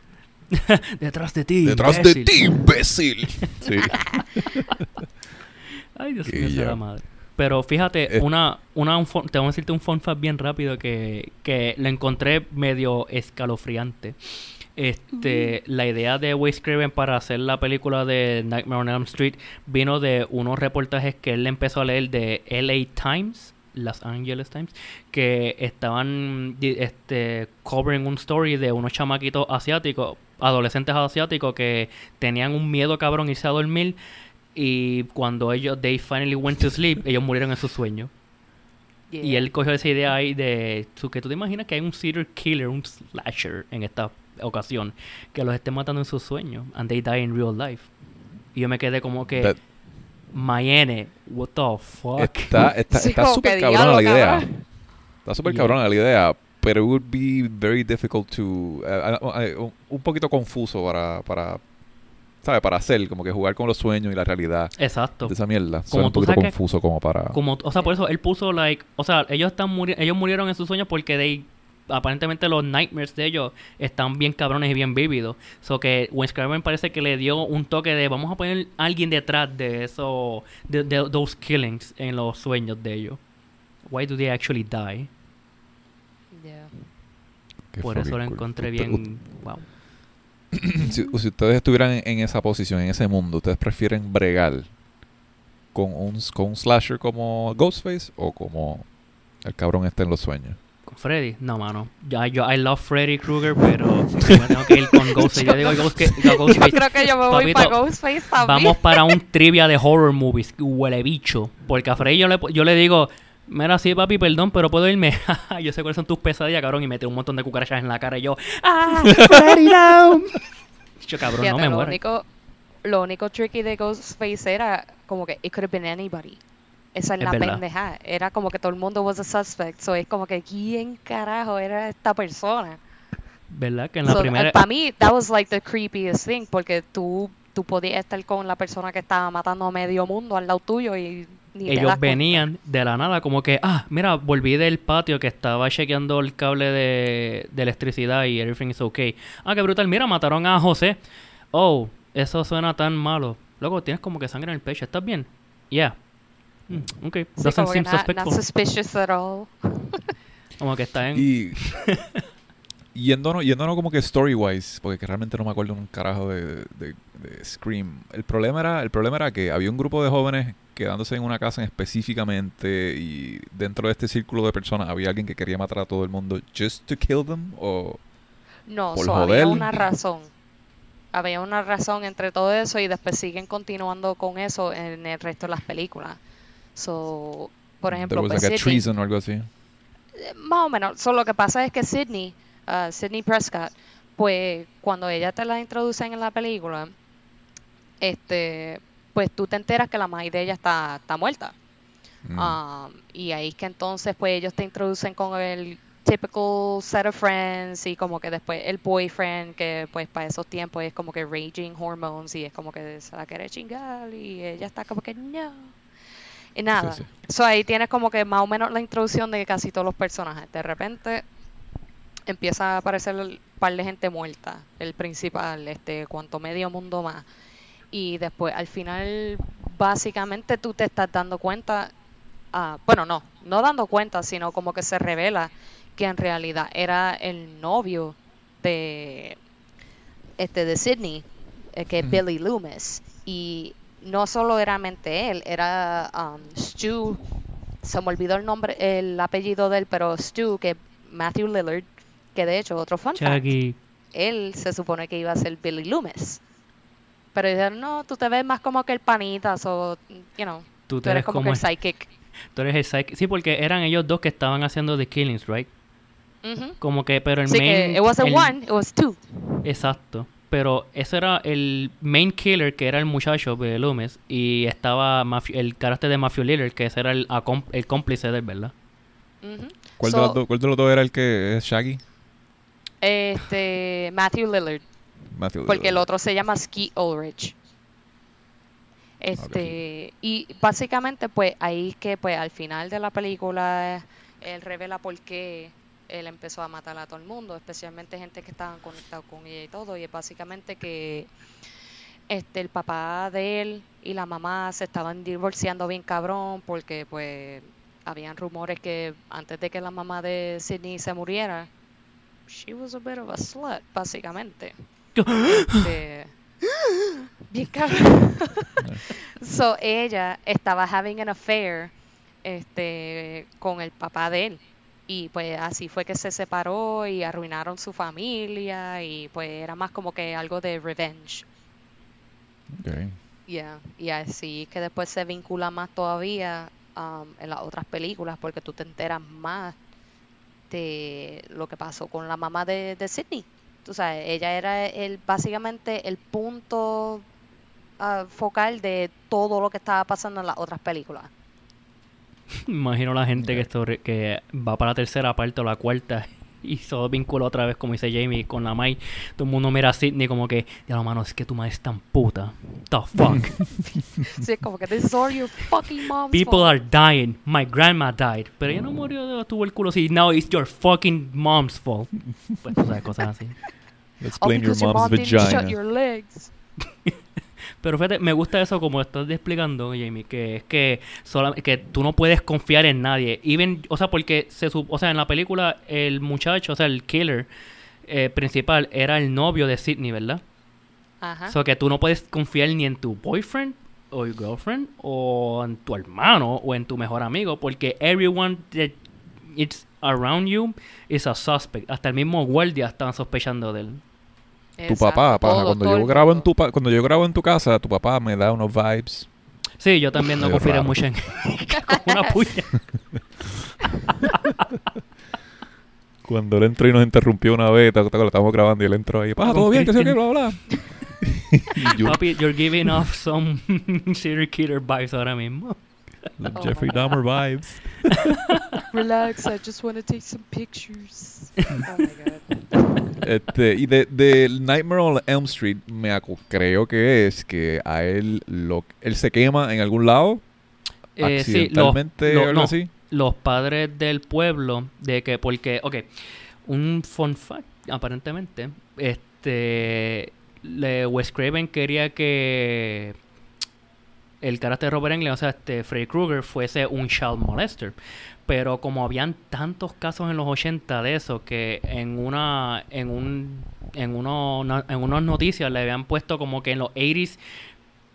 Detrás de ti. Detrás de imbécil. ti, imbécil. Sí. Ay, Dios mío, la madre. Pero fíjate, Eh. una, una un te voy a decirte un fun fact bien rápido que, que lo encontré medio escalofriante. Este, la idea de Wes Craven para hacer la película de Nightmare on Elm Street vino de unos reportajes que él empezó a leer de LA Times, Los Angeles Times, que estaban este, covering un story de unos chamaquitos asiáticos, adolescentes asiáticos que tenían un miedo cabrón irse a dormir y cuando ellos, they finally went to sleep, ellos murieron en su sueño. Y él cogió esa idea ahí de su- que tú te imaginas que hay un serial killer, un slasher en esta ocasión, que los esté matando en sus sueños, and they die in real life. Y yo me quedé como que, That- Mayene, what the fuck. Está [laughs] está Sí, está súper que cabrona la idea. cabrón. Está súper Yeah. cabrona la idea, pero it would be very difficult to... eh, eh, eh, un- un poquito confuso para, para... ¿Sabes? Para hacer, como que jugar con los sueños y la realidad Exacto. de esa mierda. Como un tú poquito sabes que- confuso como para... Como, o sea, por eso él puso, like, o sea, ellos están muri- ellos murieron en sus sueños porque they, aparentemente los nightmares de ellos están bien cabrones y bien vívidos. So que Wes Craven parece que le dio un toque de vamos a poner a alguien detrás de eso, de, de those killings en los sueños de ellos. Why do they actually die? Yeah. Por eso lo cool. encontré Usted- bien, wow. [clears throat] si, si ustedes estuvieran en, en esa posición, en ese mundo, ¿ustedes prefieren bregar con un, con un slasher como Ghostface o como el cabrón este en los sueños? ¿Con Freddy? No, mano. Ya, yo, I love Freddy Krueger, pero [laughs] yo tengo que ir con Ghostface. Yo digo Ghost, que- Yo Ghostface. creo que yo me voy Papito, para Ghostface también. Vamos para un trivia de horror movies. Huele bicho. Porque a Freddy yo le, yo le digo, mira, sí, papi, perdón, pero puedo irme. [laughs] yo sé cuáles son tus pesadillas, cabrón. Y mete un montón de cucarachas en la cara y yo, ¡ah! ¡Freddy down! Yo, cabrón, Fíjate, no me lo muero. único, lo único tricky de Ghostface era como que it could have been anybody. Esa es, Es la verdad. pendeja. Era como que todo el mundo was a suspect. So es como que quién carajo era esta persona. ¿Verdad? Que en la So, primera... para mí, that was like the creepiest thing, porque tú, tú podías estar con la persona que estaba matando a medio mundo al lado tuyo y ni ellos cuenta. venían de la nada, como que, ah, mira, volví del patio que estaba chequeando el cable de, de electricidad y everything is okay. Ah, qué brutal, mira, mataron a José. Oh, eso suena tan malo. Luego tienes como que sangre en el pecho, ¿estás bien? Yeah. Mm, ok, Sí, doesn't como que seem not, suspicious at all. [laughs] Como que está en... Y [laughs] yéndonos, yéndonos como que story-wise, porque que realmente no me acuerdo un carajo de, de- de Scream. El problema, era, el problema era que había un grupo de jóvenes quedándose en una casa específicamente y dentro de este círculo de personas había alguien que quería matar a todo el mundo just to kill them o... No, Por so, había una razón. Había una razón entre todo eso y después siguen continuando con eso en el resto de las películas. So, por ejemplo, was pues, like a Sidney- treason o algo así. Más o menos. So, lo que pasa es que Sidney, ah, Sidney Prescott, pues cuando ella te la introducen en la película, este, pues tú te enteras que la madre de ella está, está muerta. Mm. Um, y ahí es que entonces pues ellos te introducen con el typical set of friends y como que después el boyfriend que pues para esos tiempos es como que raging hormones y es como que se la quiere chingar y ella está como que no. Y nada. sí. So ahí tienes como que más o menos la introducción de casi todos los personajes. De repente empieza a aparecer un par de gente muerta, el principal, este, cuanto medio mundo más. Y después al final básicamente tú te estás dando cuenta, ah, bueno, no, no dando cuenta, sino como que se revela que en realidad era el novio de este de Sydney, eh, que es. Billy Loomis. Y no solo era mente él, era um, Stu, se me olvidó el nombre, el apellido de él, pero Stu, que Matthew Lillard, que de hecho, otro fact, Chucky. él se supone que iba a ser Billy Loomis. Pero dijeron, no, tú te ves más como que el panita, o, you know, Tú eres como, como que el el- psychic. Tú eres el psych- Sí, porque eran ellos dos que estaban haciendo The Killings, right? Como que, pero el Así main... que, it wasn't el- one, it was two. Exacto. Pero ese era el main killer, que era el muchacho de Loomis. Y estaba el carácter de Mafio Lillard, que ese era el, el cómplice de él, ¿verdad? ¿Cuál, So, de los dos, ¿Cuál de los dos era el que es Shaggy? Este, Matthew Lillard. Matthew Porque el otro se llama Ski Ulrich. Este, y básicamente pues ahí es que pues al final de la película él revela por qué él empezó a matar a todo el mundo, especialmente gente que estaban conectados con ella y todo, y es básicamente que este el papá de él y la mamá se estaban divorciando bien cabrón porque pues habían rumores que antes de que la mamá de Sidney se muriera, she was a bit of a slut, básicamente. Este, [gasps] bien cabrón. [laughs] so ella estaba having an affair este con el papá de él y pues así fue que se separó y arruinaron su familia y pues era más como que algo de revenge Ok. yeah. y así que después se vincula más todavía um, en las otras películas porque tú te enteras más de lo que pasó con la mamá de, de Sidney tú sabes ella era el básicamente el punto ah, focal de todo lo que estaba pasando en las otras películas. [laughs] Imagino la gente que, esto que va para la tercera parte o la cuarta y se vincula otra vez, como dice Jamie, con la Mai. Todo el mundo mira a Sidney como que, ya mano, es que tu madre es tan puta. The fuck. [laughs] sí es como que this is all your fucking mom's People fault. are dying. My grandma died. Pero ella no murió de tuberculosis. Now it's your fucking mom's fault. Pues tú sabes, cosas así. Let's blame your mom didn't shut your legs [laughs] Pero fíjate, me gusta eso como estás explicando, Jamie, que es que sola- que tú no puedes confiar en nadie. Even, o sea, porque se o sea, en la película el muchacho, o sea, el killer eh, principal era el novio de Sidney, ¿verdad? ajá O sea, que tú no puedes confiar ni en tu boyfriend o your girlfriend o en tu hermano o en tu mejor amigo porque everyone that it's around you is a suspect. Hasta el mismo guardia están sospechando de él. Tu papá, paja, todo, cuando todo yo grabo en tu pa- cuando yo grabo en tu casa, tu papá me da unos vibes. Sí, yo también no confío mucho en [laughs] con una puya. [laughs] Cuando él entró y nos interrumpió una vez, ¿te acuerdas? Lo estábamos grabando y él entró ahí, paja, todo bien, que sé qué, bla, bla. [laughs] Papi, you're giving off some serial killer vibes ahora mismo. the Oh Jeffrey. Dahmer vibes. Relax, I just want to take some pictures. Oh my god. Este, y de, de Nightmare on Elm Street, me creo que es que a él lo, él se quema en algún lado, Eh, sí, los, accidentalmente lo- o algo no, así. los padres del pueblo, de que, porque, ok, un fun fact, aparentemente, este, le, Wes Craven quería que el carácter de Robert Englund, o sea, este, Freddy Krueger, fuese un child molester. Pero como habían tantos casos en los 80 de eso, que en una, en un, en uno, en unas noticias le habían puesto como que en los 80s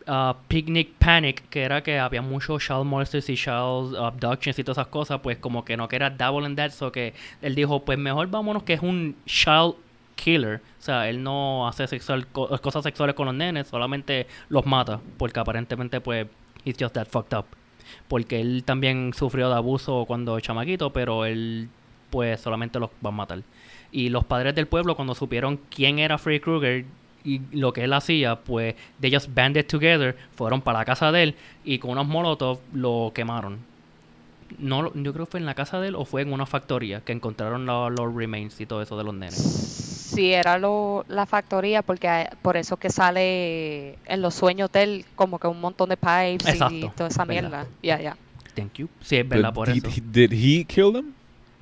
uh, Picnic Panic, que era que había muchos child molesters y child abductions y todas esas cosas, pues como que no quería double in that, so que él dijo, pues mejor vámonos que es un child killer, o sea, él no hace sexual, co- cosas sexuales con los nenes, solamente los mata, porque aparentemente pues he's just that fucked up, porque él también sufrió de abuso cuando chamaquito, pero él pues solamente los va a matar. Y los padres del pueblo cuando supieron quién era Freddy Krueger y lo que él hacía, pues they just banded together, fueron para la casa de él y con unos molotov lo quemaron. No, yo creo que fue en la casa de él o fue en una factoría que encontraron lo- los remains y todo eso de los nenes. Sí, era lo, la factoría, porque hay- por eso que sale en los sueños de él como que un montón de pipes y toda esa verdad. mierda. Ya, ya. Thank you. Sí, es verdad, But por did, eso. he- did he kill them?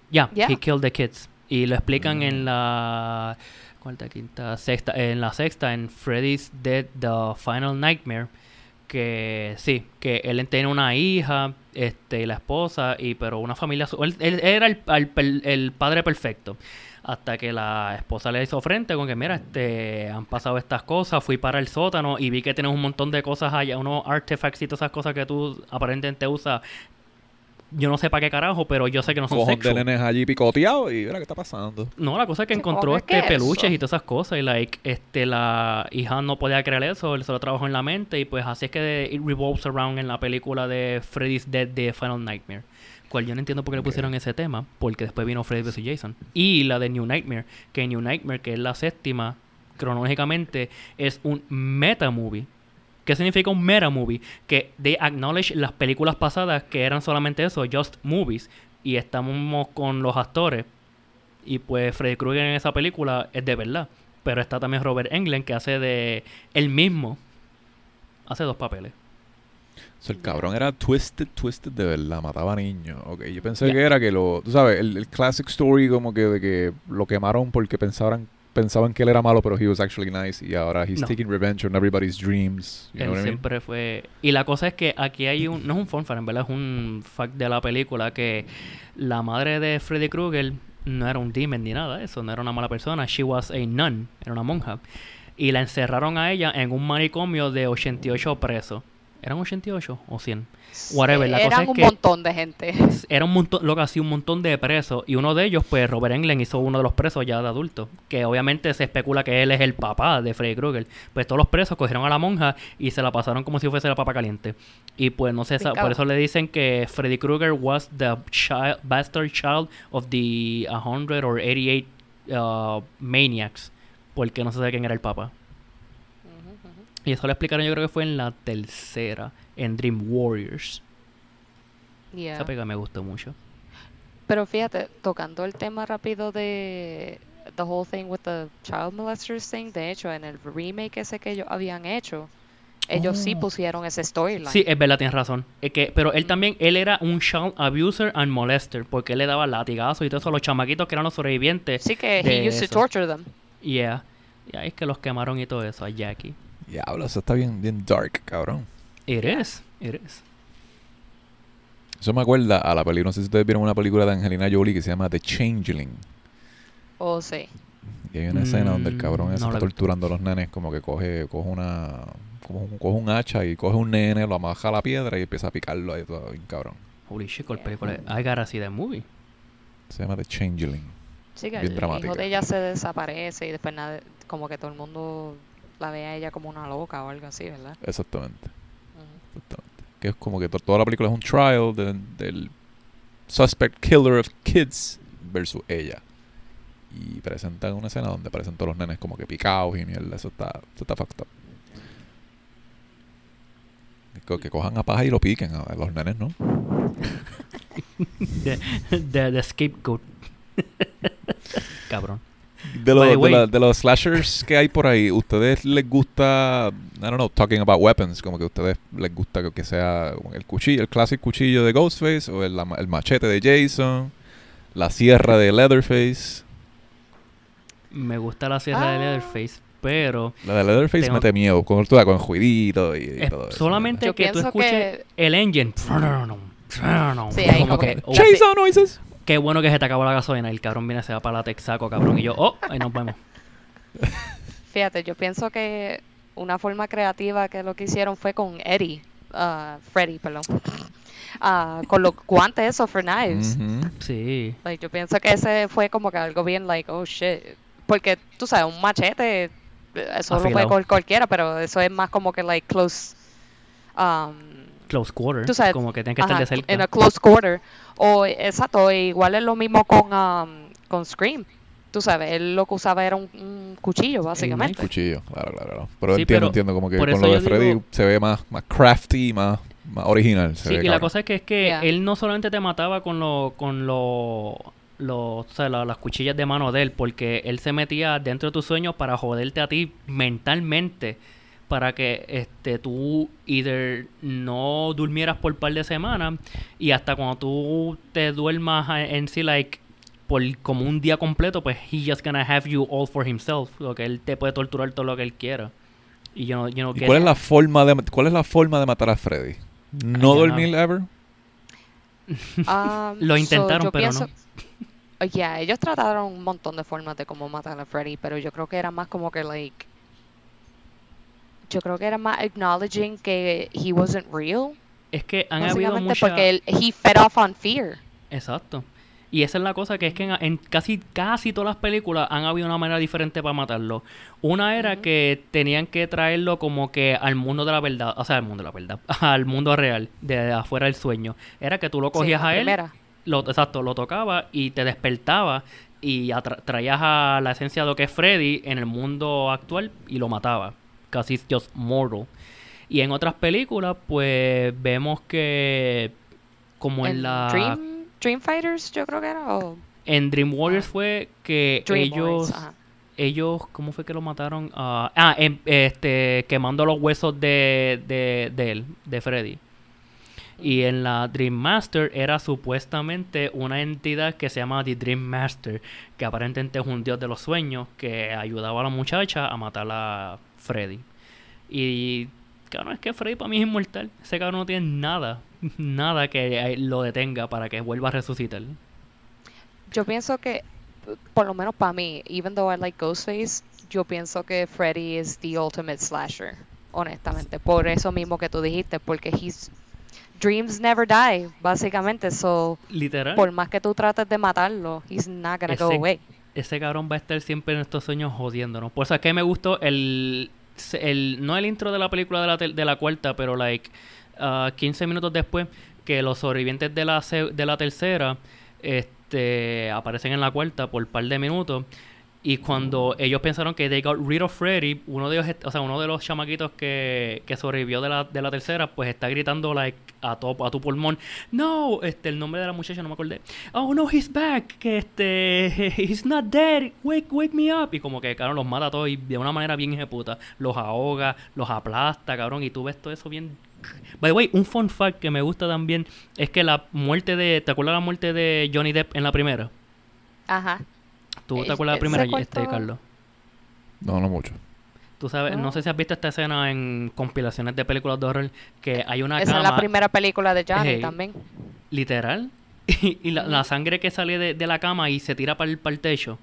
Ya, Yeah. he killed the kids. Y lo explican Mm. en la cuarta, quinta, sexta, en la sexta, en Freddy's Dead, The Final Nightmare, que sí, que él tiene una hija, este, y la esposa, y pero una familia, su- él, él era el- el padre perfecto. Hasta que la esposa le hizo frente con que, mira, este, han pasado estas cosas, fui para el sótano y vi que tienes un montón de cosas allá, unos artefacts y todas esas cosas que tú aparentemente usas. Yo no sé para qué carajo, pero yo sé que no son Cojón de sexual. nenes allí picoteados y mira qué está pasando. No, la cosa es que encontró que, este ¿qué es peluches eso? y todas esas cosas y like este la hija no podía creer eso, él solo trabajó en la mente y pues así es que it revolves around en la película de Freddy's Dead de Final Nightmare. Cual yo no entiendo por qué le pusieron ese tema, porque después vino Freddy vs. Jason. Y la de New Nightmare, que New Nightmare, que es la séptima, cronológicamente, es un meta movie. ¿Qué significa un meta movie? Que they acknowledge las películas pasadas que eran solamente eso, just movies. Y estamos con los actores. Y pues Freddy Krueger en esa película es de verdad. Pero está también Robert Englund que hace de él mismo. Hace dos papeles. O sea, el cabrón era twisted, twisted de verdad, mataba niños. Ok, yo pensé que era que lo, tú sabes, el, el classic story como que de que lo quemaron porque pensaban pensaban que él era malo, pero he was actually nice y ahora he's No. taking revenge on everybody's dreams. You Él know what I mean? siempre fue... Y la cosa es que aquí hay un... No es un fun fact, en verdad es un fact de la película que la madre de Freddy Krueger no era un demon ni nada de eso, no era una mala persona. She was a nun, era una monja. Y la encerraron a ella en un manicomio de 88 presos. ¿Eran 88 o 100? Whatever, la cosa es un que- montón de gente. Era un montón, lo que hacía un montón de presos. Y uno de ellos, pues Robert Englund hizo uno de los presos ya de adulto. Que obviamente se especula que él es el papá de Freddy Krueger. Pues todos los presos cogieron a la monja y se la pasaron como si fuese la papa caliente. Y pues no sé, por eso le dicen que Freddy Krueger was the child, bastard child of the 100 or 88 uh, maniacs. Porque no se sabe quién era el papá. Y eso lo explicaron yo creo que fue en la tercera, en Dream Warriors. Yeah. Esa pega me gustó mucho. Pero fíjate, tocando el tema rápido de the whole thing with the child molesters thing, de hecho, en el remake ese que ellos habían hecho, ellos sí Oh. pusieron ese storyline. Sí, es verdad, tienes razón. Es que, pero él también, él era un child abuser and molester, porque él le daba latigazos y todo eso a los chamaquitos que eran los sobrevivientes. Sí que he used to eso. torture them. Yeah. Y ahí es que los quemaron y todo eso, a Jackie. Diablo, eso está bien, bien dark, cabrón. It is, it is. Eso me acuerda a la película, no sé si ustedes vieron una película de Angelina Jolie que se llama The Changeling. Oh, sí. Y hay una escena donde el cabrón Mm, ese no está torturando a los nenes, como que coge, coge una como un- coge un hacha y coge un nene, lo amaja a la piedra y empieza a picarlo ahí todo bien cabrón. Holy shit, ¿cuál película es? I gotta see that movie. Se llama The Changeling. Sí que Bien el dramática. hijo de ella se desaparece y después nada, como que todo el mundo la ve a ella como una loca o algo así, ¿verdad? Exactamente, exactamente. Que es como que to- toda la película es un trial de- del suspect killer of kids versus ella. Y presentan una escena donde aparecen todos los nenes como que picados y mierda. Eso está, eso está fucked up. que cojan a paja y lo piquen a los nenes, ¿no? De, de, de scapegoat. [laughs] Cabrón. De, los- de, way- la- de los slashers que hay por ahí, ¿ustedes les gusta, I don't know, talking about weapons, como que a ustedes les gusta que- sea el cuchillo, el clásico cuchillo de Ghostface o el, el machete de Jason, la sierra de Leatherface? Me gusta la sierra de Ah. Leatherface, pero La de Leatherface Tengo- mete miedo, con, con el juidito y, y es todo eso. solamente que tú escuches que- el engine. Sí, ahí como como que, que- Jason noises. Qué bueno que se te acabó la gasolina. El cabrón viene, se va para la Texaco, cabrón. Y yo, oh, ahí nos vemos. [laughs] Fíjate, yo pienso que una forma creativa que lo que hicieron fue con Eddie, ah, Freddy, perdón, Ah, con los guantes esos for knives. Ujú. Sí. Like, yo pienso que ese fue como que algo bien, like, oh shit. Porque tú sabes, un machete, eso lo puede Afilado. coger cualquiera, pero eso es más como que, like, close. Um, Close quarter. tú sabes, como que tienen que estar ajá, de cerca. En a close quarter. O, exacto, igual es lo mismo con, um, con Scream. Tú sabes, él lo que usaba era un, un cuchillo, básicamente. Cuchillo, claro, claro, claro. Pero Sí, entiendo, pero entiendo como que con lo de Freddy digo- se ve más, más crafty, más, más original. se Sí, ve y la cosa es que es que Yeah. él no solamente te mataba con lo, con lo, lo- o sea, la- las cuchillas de mano de él, porque él se metía dentro de tus sueños para joderte a ti mentalmente, para que este tú either no durmieras por un par de semanas y hasta cuando tú te duermas en sí like por como un día completo, pues he just gonna have you all for himself, lo que él te puede torturar todo lo que él quiera. Y yo no, yo no ¿Y get cuál es la forma de cuál es la forma de matar a Freddy? ¿No no- dormir ever? [laughs] Um, Lo intentaron, pero pienso- Oh, yeah, ellos trataron un montón de formas de cómo matar a Freddy, pero yo creo que era más como que, like, yo creo que era más acknowledging que he wasn't real, Es que han habido muchas... porque él, he fed off on fear. Exacto. Y esa es la cosa que es que en, en casi casi todas las películas han habido una manera diferente para matarlo. Una era que tenían que traerlo como que al mundo de la verdad, o sea, al mundo de la verdad, [laughs] al mundo real, de afuera del sueño. Era que tú lo cogías a él, primera. lo, exacto, lo tocaba y te despertaba y traías a la esencia de lo que es Freddy en el mundo actual y lo mataba. Casi just mortal. Y en otras películas, pues vemos que como en, En la Dream, Dream Fighters, yo creo que era, o en Dream Warriors Ah. fue que Dream ellos Warriors, ellos cómo fue que lo mataron Ah, ah em- este quemando los huesos de, de, de él de Freddy y en la Dream Master era supuestamente una entidad que se llama The Dream Master que aparentemente es un dios de los sueños que ayudaba a la muchacha a matar a Freddy y cabrón es que Freddy para mí es inmortal ese cabrón no tiene nada [laughs] nada que eh, lo detenga para que vuelva a resucitar Yo pienso que, por lo menos para mí, even though I like Ghostface, yo pienso que Freddy is the ultimate slasher, honestamente. Por eso mismo que tú dijiste, porque he's dreams never die, básicamente. So, literal por más que tú trates de matarlo, he's not gonna go Ese- away. ese cabrón va a estar siempre en estos sueños jodiéndonos. Por eso es que me gustó el, el no el intro de la película de la, de la cuarta, pero like ah, 15 minutos después que los sobrevivientes de la de la tercera este aparecen en la cuarta por un par de minutos. Y cuando ellos pensaron que they got rid of Freddy, uno de ellos, o sea, uno de los chamaquitos que, que sobrevivió de la, de la tercera, pues está gritando like a tu, a tu pulmón, no, este, el nombre de la muchacha no me acordé. Oh no, he's back, que este, [laughs] he's not dead, wake, wake me up. Y como que, cabrón, los mata a todos y de una manera bien ejecuta. Los ahoga, los aplasta, cabrón, y tú ves todo eso bien. By the way, un fun fact que me gusta también es que la muerte de, ¿te acuerdas la muerte de Johnny Depp en la primera? Ajá. ¿Tú te Eh, acuerdas de la primera, ¿se este? Carlos? No, no mucho. Tú sabes, no No. sé si has visto esta escena en compilaciones de películas de horror que hay una Esa cama es la primera película de Johnny también. literal [laughs] y, y la, sangre que sale de, de la cama y se tira para el, techo.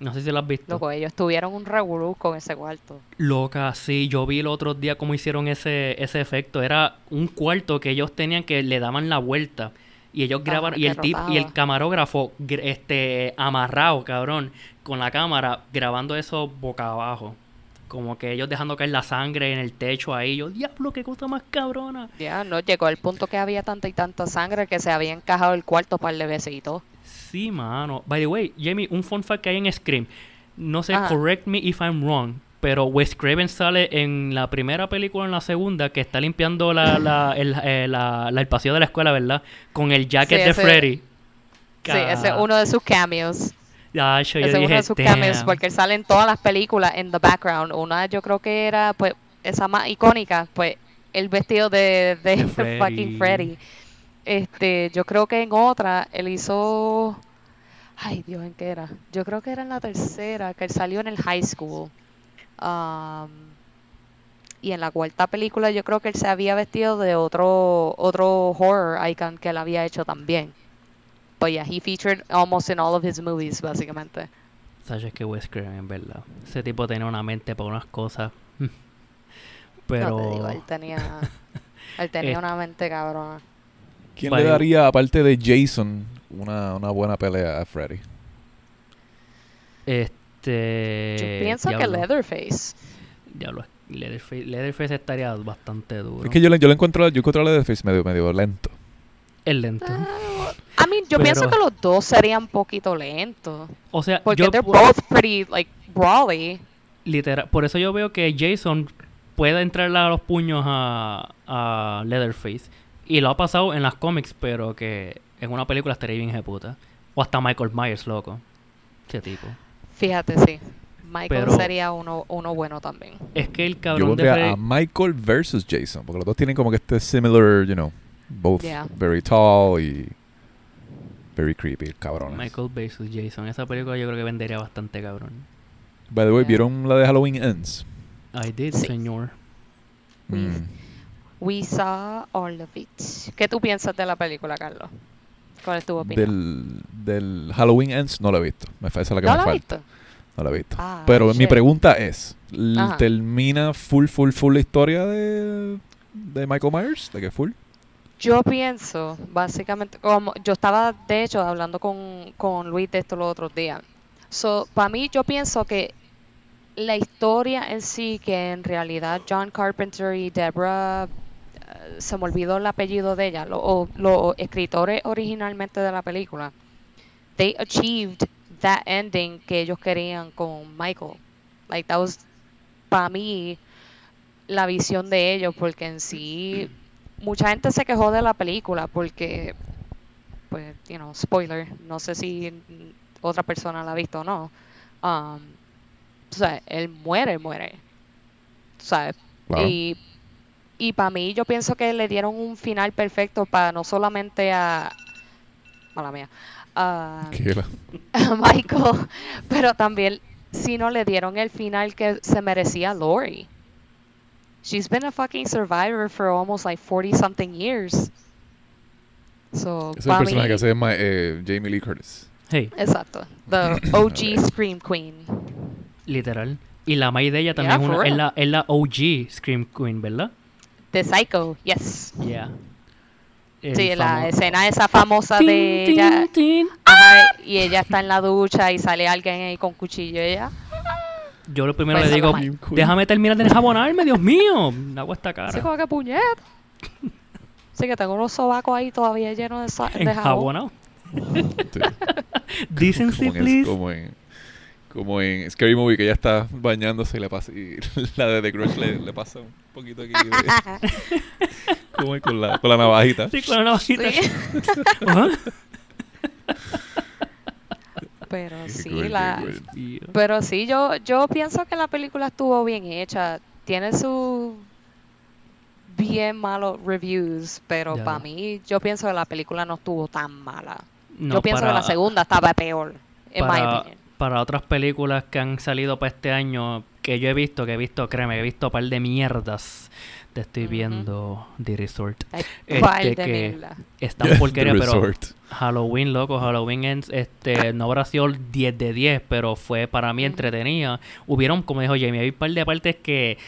No sé si lo has visto. Loco, ellos tuvieron un revolú con ese cuarto. Loca, sí, yo vi el otro día cómo hicieron ese, ese efecto. Era un cuarto que ellos tenían que le daban la vuelta. Y ellos grabaron, Ajá, y el tip, y el camarógrafo, gr- este, amarrado, cabrón, con la cámara, grabando eso boca abajo. Como que ellos dejando caer la sangre en el techo ahí. Yo, diablo, qué cosa más cabrona. Ya, no, llegó el punto que había tanta y tanta sangre que se había encajado el cuarto par de veces y todo. Sí, mano. By the way, Jamie, un fun fact que hay en Scream. No sé, Ajá. correct me if I'm wrong. Pero Wes Craven sale en la primera película en la segunda que está limpiando la, la- [clears throat] el, eh, la- la- el pasillo de la escuela, ¿verdad? Con el jacket Sí, de ese- Freddy. Sí, ese es uno de sus cameos. Ya, yo, es uno de sus cameos porque él sale en todas las películas en the background. Una yo creo que era pues esa más icónica, pues el vestido de, de, De [laughs] Freddy. fucking Freddy. Este, yo creo que en otra él hizo Ay, Dios, ¿en qué era? Yo creo que era en la tercera, que él salió en el high school. Um, y en la cuarta película yo creo que él se había vestido de otro otro horror icon que él había hecho también. But yeah, he featured almost in all of his movies, básicamente. Sabes que Wes Craven, en verdad. Ese tipo tenía una mente para unas cosas. [laughs] No Pero. te digo, él tenía, [laughs] él tenía Eh. una mente cabrona. ¿Quién Vale. le daría, aparte de Jason, una, una buena pelea a Freddy? Este. Yo pienso que diablo, Leatherface. Diablo, Leatherface, Leatherface estaría bastante duro. Es que yo le, yo le encuentro, yo encuentro a Leatherface medio, medio lento. Es lento. Ah, I mean, yo Pero- pienso que los dos serían un poquito lentos. O sea, Porque yo they're both pretty, like, brawly. literal, por eso yo veo que Jason puede entrarle a los puños a, a Leatherface. Y lo ha pasado en las cómics, pero que en una película estaría bien ejecuta. O hasta Michael Myers, loco. Ese tipo. Fíjate, sí. Michael Pero- sería uno, uno bueno también. Es que el Yo cabrón de pondría Freddy... a Michael versus Jason, porque los dos tienen como que este similar, you know, both Yeah. very tall y very creepy, cabrones. Michael versus Jason. Esa película yo creo que vendería bastante cabrón. By the way, Yeah. ¿vieron la de Halloween Ends? I did, Sí. señor. We, Mm. we saw all of it. ¿Qué tú piensas de la película, Carlos? ¿Cuál es tu opinión? Del, del Halloween Ends no la he visto. Me esa es la que ¿No me la falta. visto? No la he visto. Ah, Pero mi pregunta es. ¿termina full, full, full la historia de, de Michael Myers? ¿De que full? Yo pienso, básicamente, como yo estaba de hecho hablando con, con Luis de esto los otros días. So, para mí, yo pienso que la historia en sí, que en realidad John Carpenter y Deborah, eh, se me olvidó el apellido de ella, los escritores originalmente de la película, they achieved that ending que ellos querían con Michael. Like, that was, para mí, la visión de ellos, porque en sí mucha gente se quejó de la película porque, pues, you know, spoiler, no sé si otra persona la ha visto o no. Um, o sea, él muere, muere. ¿Sabes? Wow. Y, y para mí, yo pienso que le dieron un final perfecto para no solamente a. Mala mía. A, [laughs] a Michael, [laughs] pero también, si no le dieron el final que se merecía Lori. She's been a fucking survivor for almost like 40 something years. So, es el personaje que hace Ma- eh, Jamie Lee Curtis. Hey, Exacto. The [laughs] OG Scream Queen. literal. Y la May de ella también Yeah, es, una- es la, es la OG Scream Queen, ¿verdad? The Psycho, yes. Yeah. El Sí, la escena esa famosa Tin, de ella. tin. Ajá, y ella está en la ducha y sale alguien ahí con cuchillo ella. Yo lo primero Pues le digo, la- déjame terminar de enjabonarme, Dios mío. Me hago esta cara. Así como que puñeta. Sí, que tengo unos sobacos ahí todavía llenos de, sa- de jabón. [laughs] Sí. Decency, please. como, en, como en Scary Movie, que ella está bañándose y, le pasa, y [laughs] la de The Grudge le, le pasa un poquito aquí. de- [laughs] como con la, con la navajita. Sí, con una navajita. Sí. Ajá. Pero sí, cool, la, pero sí, yo, yo pienso que la película estuvo bien hecha. Tiene sus bien malos reviews, pero para mí, yo pienso que la película no estuvo tan mala. no, yo pienso para- que la segunda estaba peor, en my para, opinion. para otras películas que han salido para este año que yo he visto, que he visto, créeme, he visto un par de mierdas. Te estoy viendo The Resort. Este ¿Cuál de que-? Está en porquería, pero Resort. Halloween, loco, Halloween Ends, este, no habrá sido el 10 de 10, pero fue para mí entretenida. Hubieron, como dijo Jamie, hay un par de partes que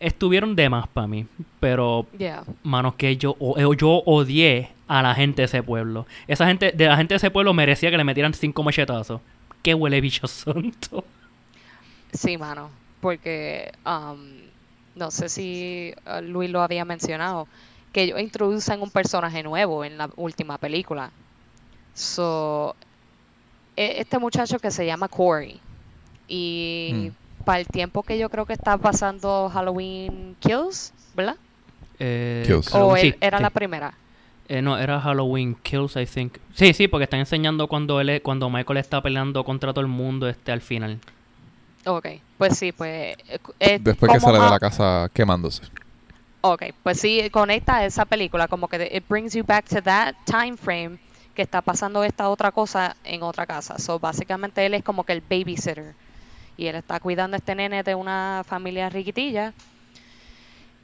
estuvieron de más para mí, pero Yeah. manos que yo, o- eh, yo odié a la gente de ese pueblo. Esa gente, de la gente de ese pueblo merecía que le metieran cinco machetazos. Qué huele bicho santo. Sí, mano, porque um, no sé si uh, Luis lo había mencionado, que ellos introducen un personaje nuevo en la última película. So, e- este muchacho que se llama Corey y para el tiempo que yo creo que está pasando Halloween Kills, ¿verdad? Eh, Kills. O sí, era sí. la primera. Eh, no, era Halloween Kills, I think. Sí, sí, porque están enseñando cuando él es- cuando Michael está peleando contra todo el mundo este al final. Ok, pues sí, pues... eh, eh, Después que sale de la casa quemándose. Ok, pues sí, conecta a esa película, como que it brings you back to that time frame que está pasando esta otra cosa en otra casa. So, básicamente él es como que el babysitter. Y él está cuidando a este nene de una familia riquitilla.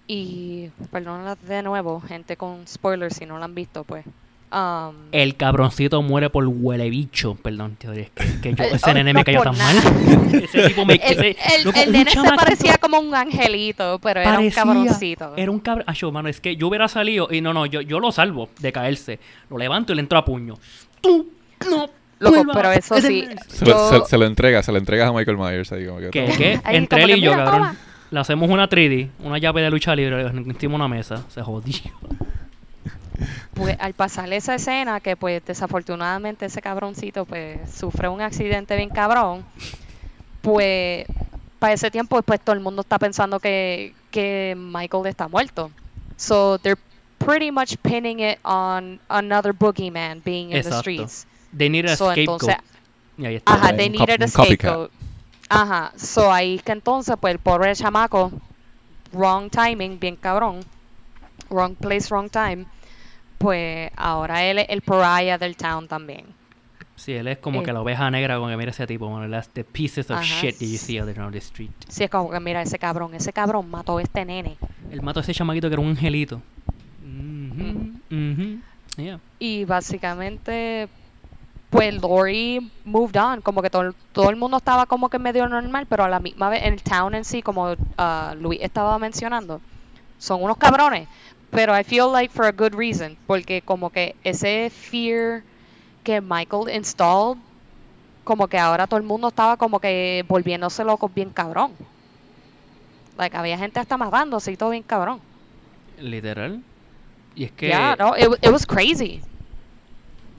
Y, perdón de nuevo, gente con spoilers si no lo han visto, pues. Um, El cabroncito muere por huele bicho. Perdón, tío, es que, que yo, Eh, ese oh, nene no me cayó tan nada. mal. [laughs] ese tipo me... [laughs] el, ese- el- loco, el nene se parecía como un angelito, pero era un parecía- cabroncito. Era un cabrón. Acho, mano, es que yo hubiera salido y no, no, yo, yo lo salvo de caerse. Lo levanto y le entro a puño. Tú no Loco, vuelvas pero eso sí. Se, lo- yo- se- se lo entrega, se lo entregas a Michael Myers ahí como que ¿Qué? ¿Qué? Entre él que, y yo, "Mira, cabrón. toma". Le hacemos una 3D, una llave de lucha libre, encima de una mesa. Se jodió. Pues al pasar esa escena que pues desafortunadamente ese cabroncito pues sufre un accidente bien cabrón pues para ese tiempo pues todo el mundo está pensando que, que Michael está muerto. So they're pretty much pinning it on another boogeyman being in the streets. They need a So, scapegoat. entonces ajá they needed a scapegoat. Ajá. So ahí que entonces pues el pobre chamaco wrong timing bien cabrón. Wrong place wrong time pues ahora él es el pariah del town también. Sí, él es como Eh. que la oveja negra con que mira ese tipo, man. That's the pieces of Ajá. shit that you see out on the street. Sí, es como que mira ese cabrón, ese cabrón mató a este nene. Él mató a ese chamaquito que era un angelito. Mhm, mhm, Yeah. Y básicamente, pues Lori moved on, como que todo, todo el mundo estaba como que medio normal, pero a la misma vez en el town en sí, como ah, Luis estaba mencionando, son unos cabrones. Pero I feel like for a good reason, porque como que ese fear que Michael installed, como que ahora todo el mundo estaba como que volviéndose locos bien cabrón. Like, había gente hasta matándose y todo bien cabrón. Literal. Y es que, Yeah, no, it, wa- it was crazy.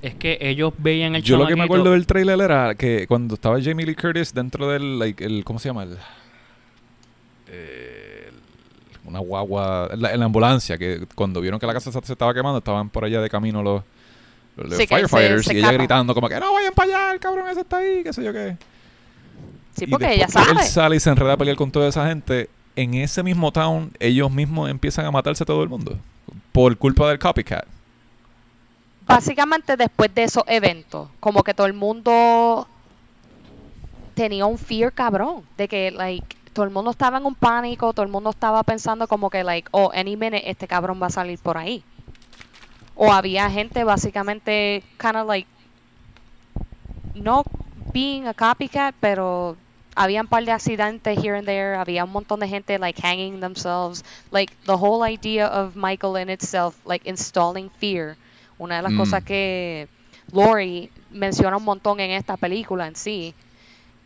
es que ellos veían el Yo lo que me acuerdo del trailer era que cuando estaba Jamie Lee Curtis dentro del, like, el, ¿cómo se llama? El, eh, el- una guagua, en la, en la ambulancia, que cuando vieron que la casa se, se estaba quemando, estaban por allá de camino los, los Sí, que se- firefighters se y ella gritando como que no vayan para allá, el cabrón ese está ahí, qué sé yo qué. Sí, Y porque ella sabe. Él sale y se enreda a pelear con toda esa gente. En ese mismo town, ellos mismos empiezan a matarse todo el mundo. Por culpa del copycat. Básicamente después de esos eventos, como que todo el mundo tenía un fear cabrón, de que like todo el mundo estaba en un pánico, todo el mundo estaba pensando como que like, oh, any minute este cabrón va a salir por ahí. O había gente básicamente kind of like no being a copycat, pero había un par de accidentes here and there, había un montón de gente like hanging themselves, like the whole idea of Michael in itself, like installing fear. Una de las Mm. cosas que Lori menciona un montón en esta película en sí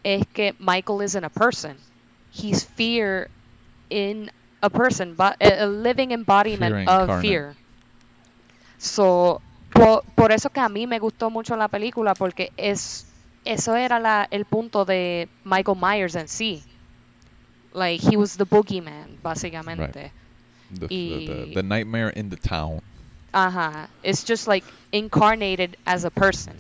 es que Michael isn't a person. He's fear in a person, but a living embodiment Fear of fear. So, por, por eso que a mí me gustó mucho la película, porque es eso era la, el punto de Michael Myers en sí. Like, he was the boogeyman, básicamente. The, Y- the- the nightmare in the town. Ajá. It's just like incarnated as a person.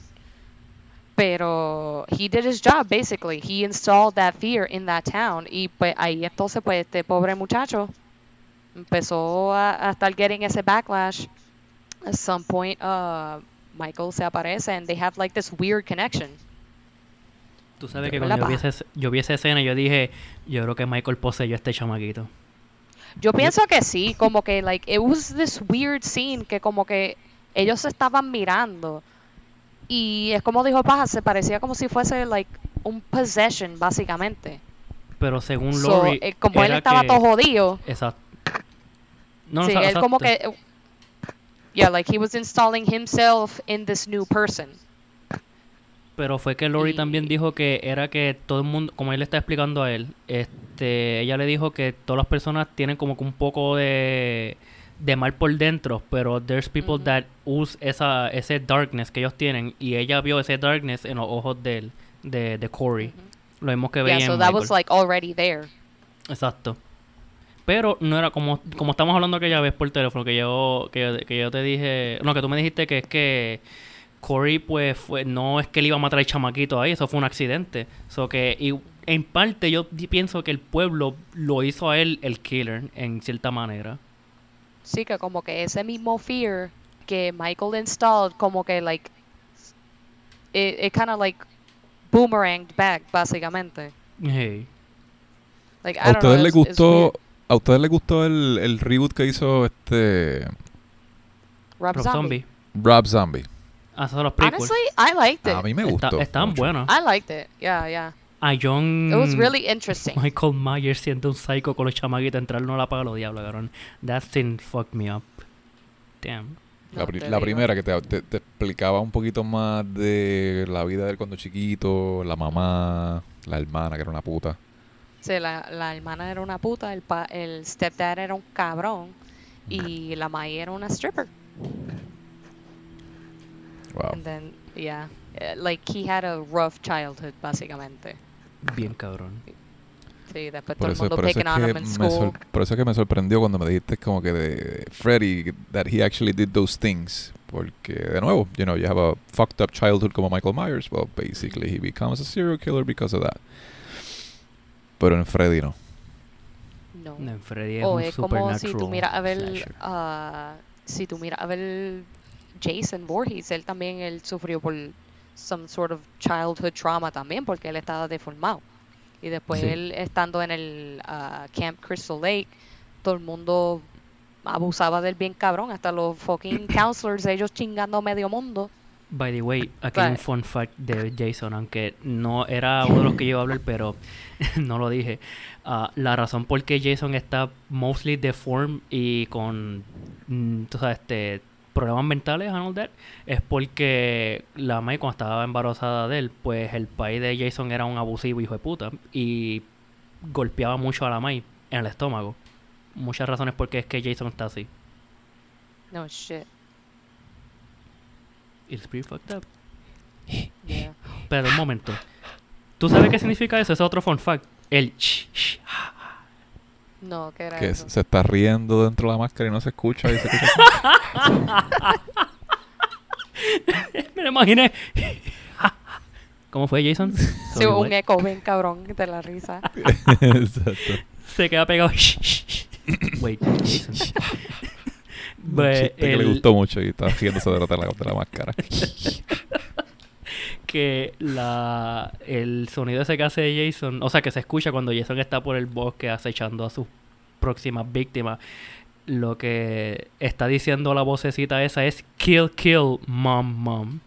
Pero he did his job, basically. He installed that fear in that town. Y pues ahí entonces, pues este pobre muchacho empezó a, a estar getting ese backlash. At some point, uh, Michael se aparece and they have like this weird connection. Tú sabes que ¿Verdad, cuando yo vi, ese- yo vi esa escena, yo dije, yo creo que Michael poseyó a este chamaquito. Yo pienso que sí, como que like it was this weird scene que como que ellos se estaban mirando y es como dijo Paja, se parecía como si fuese like un possession básicamente. Pero según So, Lori, eh, como él estaba que- todo jodido, Exacto. No, sí, o sea, él como que yeah, like he was installing himself in this new person. Pero fue que Lori Y- también dijo que era que todo el mundo, como él le está explicando a él, este, ella le dijo que todas las personas tienen como que un poco de, de mal por dentro, pero there's people that use esa, ese darkness que ellos tienen y ella vio ese darkness en los ojos de él, de, de Corey. Lo mismo que veía Yeah, en so that Michael. was like already there. Exacto. Pero no era como, como estamos hablando aquella vez por teléfono, que yo, que yo, que yo te dije, no, que tú me dijiste que es que Corey pues fue, no es que él iba a matar al chamaquito ahí, eso fue un accidente. So que y en parte yo pienso que el pueblo lo hizo a él el killer, en cierta manera. Sí, que como que ese mismo fear que Michael installed, como que like, it, it kind of like boomeranged back, básicamente. Hey. Like, I ¿A don't know, ustedes les it's- gustó, a ustedes les gustó el, el reboot que hizo este Rob Rob Zombie. Zombie. Rob Zombie? Ah, son los prequels. Honestly, I liked it. A mí me Está- gustó. estaban mucho. buenos. I liked it. Yeah, yeah. A John... It was really interesting. Michael Myers siendo un psycho con los chamaquitos, entrar no la paga los diablos, cabrón. That thing fucked me up. Damn. La, pri- la primera que te, te- te explicaba un poquito más de la vida de él cuando chiquito, la mamá, la hermana que era una puta. Sí, la, la hermana era una puta, el, pa, el stepdad era un cabrón y la Mai era una stripper. Wow. And then, yeah, eh, like he had a rough childhood, básicamente. Bien cabrón. Sí, después Por todo el eso, mundo por, eso es que him in me sor- por eso es que me sorprendió cuando me dijiste como que de Freddy, that he actually did those things. Porque, de nuevo, you know, you have a fucked up childhood como Michael Myers. Well, basically, he becomes a serial killer because of that. Pero en Freddy no. No. No, Freddy es O un es como si tú miras a ver, ah, si tú miras a ver Jason Voorhees, él también él sufrió por some sort of childhood trauma también, porque él estaba deformado. Y después Sí. él estando en el ah, Camp Crystal Lake, todo el mundo abusaba del bien cabrón, hasta los fucking [coughs] counselors, ellos chingando medio mundo. By the way, aquí hay un fun fact de Jason, aunque no era uno de los que yo hablar, pero [laughs] no lo dije. Ah, la razón por qué Jason está mostly deformed y con, mm, tú sabes, este, problemas mentales and all that, es porque la May cuando estaba embarazada de él, pues el país de Jason era un abusivo hijo de puta y golpeaba mucho a la May en el estómago. Muchas razones por qué es que Jason está así. No shit. It's pretty fucked up. [laughs] Yeah. Pero un momento. ¿Tú sabes qué significa eso? Ese es otro fun fact. El ah. No, ¿qué era Que eso? se está riendo dentro de la máscara y no se escucha. Y se escucha [laughs] Me lo imaginé. [laughs] ¿Cómo fue, Jason? Sí, un eco bien cabrón de la risa. [laughs] Exacto. Se queda pegado. Wait, Jason. Un Pues, chiste que le el- gustó mucho y está la, de la, de la máscara. Que la, el sonido ese que hace Jason, o sea, que se escucha cuando Jason está por el bosque acechando a sus próximas víctimas, lo que está diciendo la vocecita esa es kill, kill, mom, mom.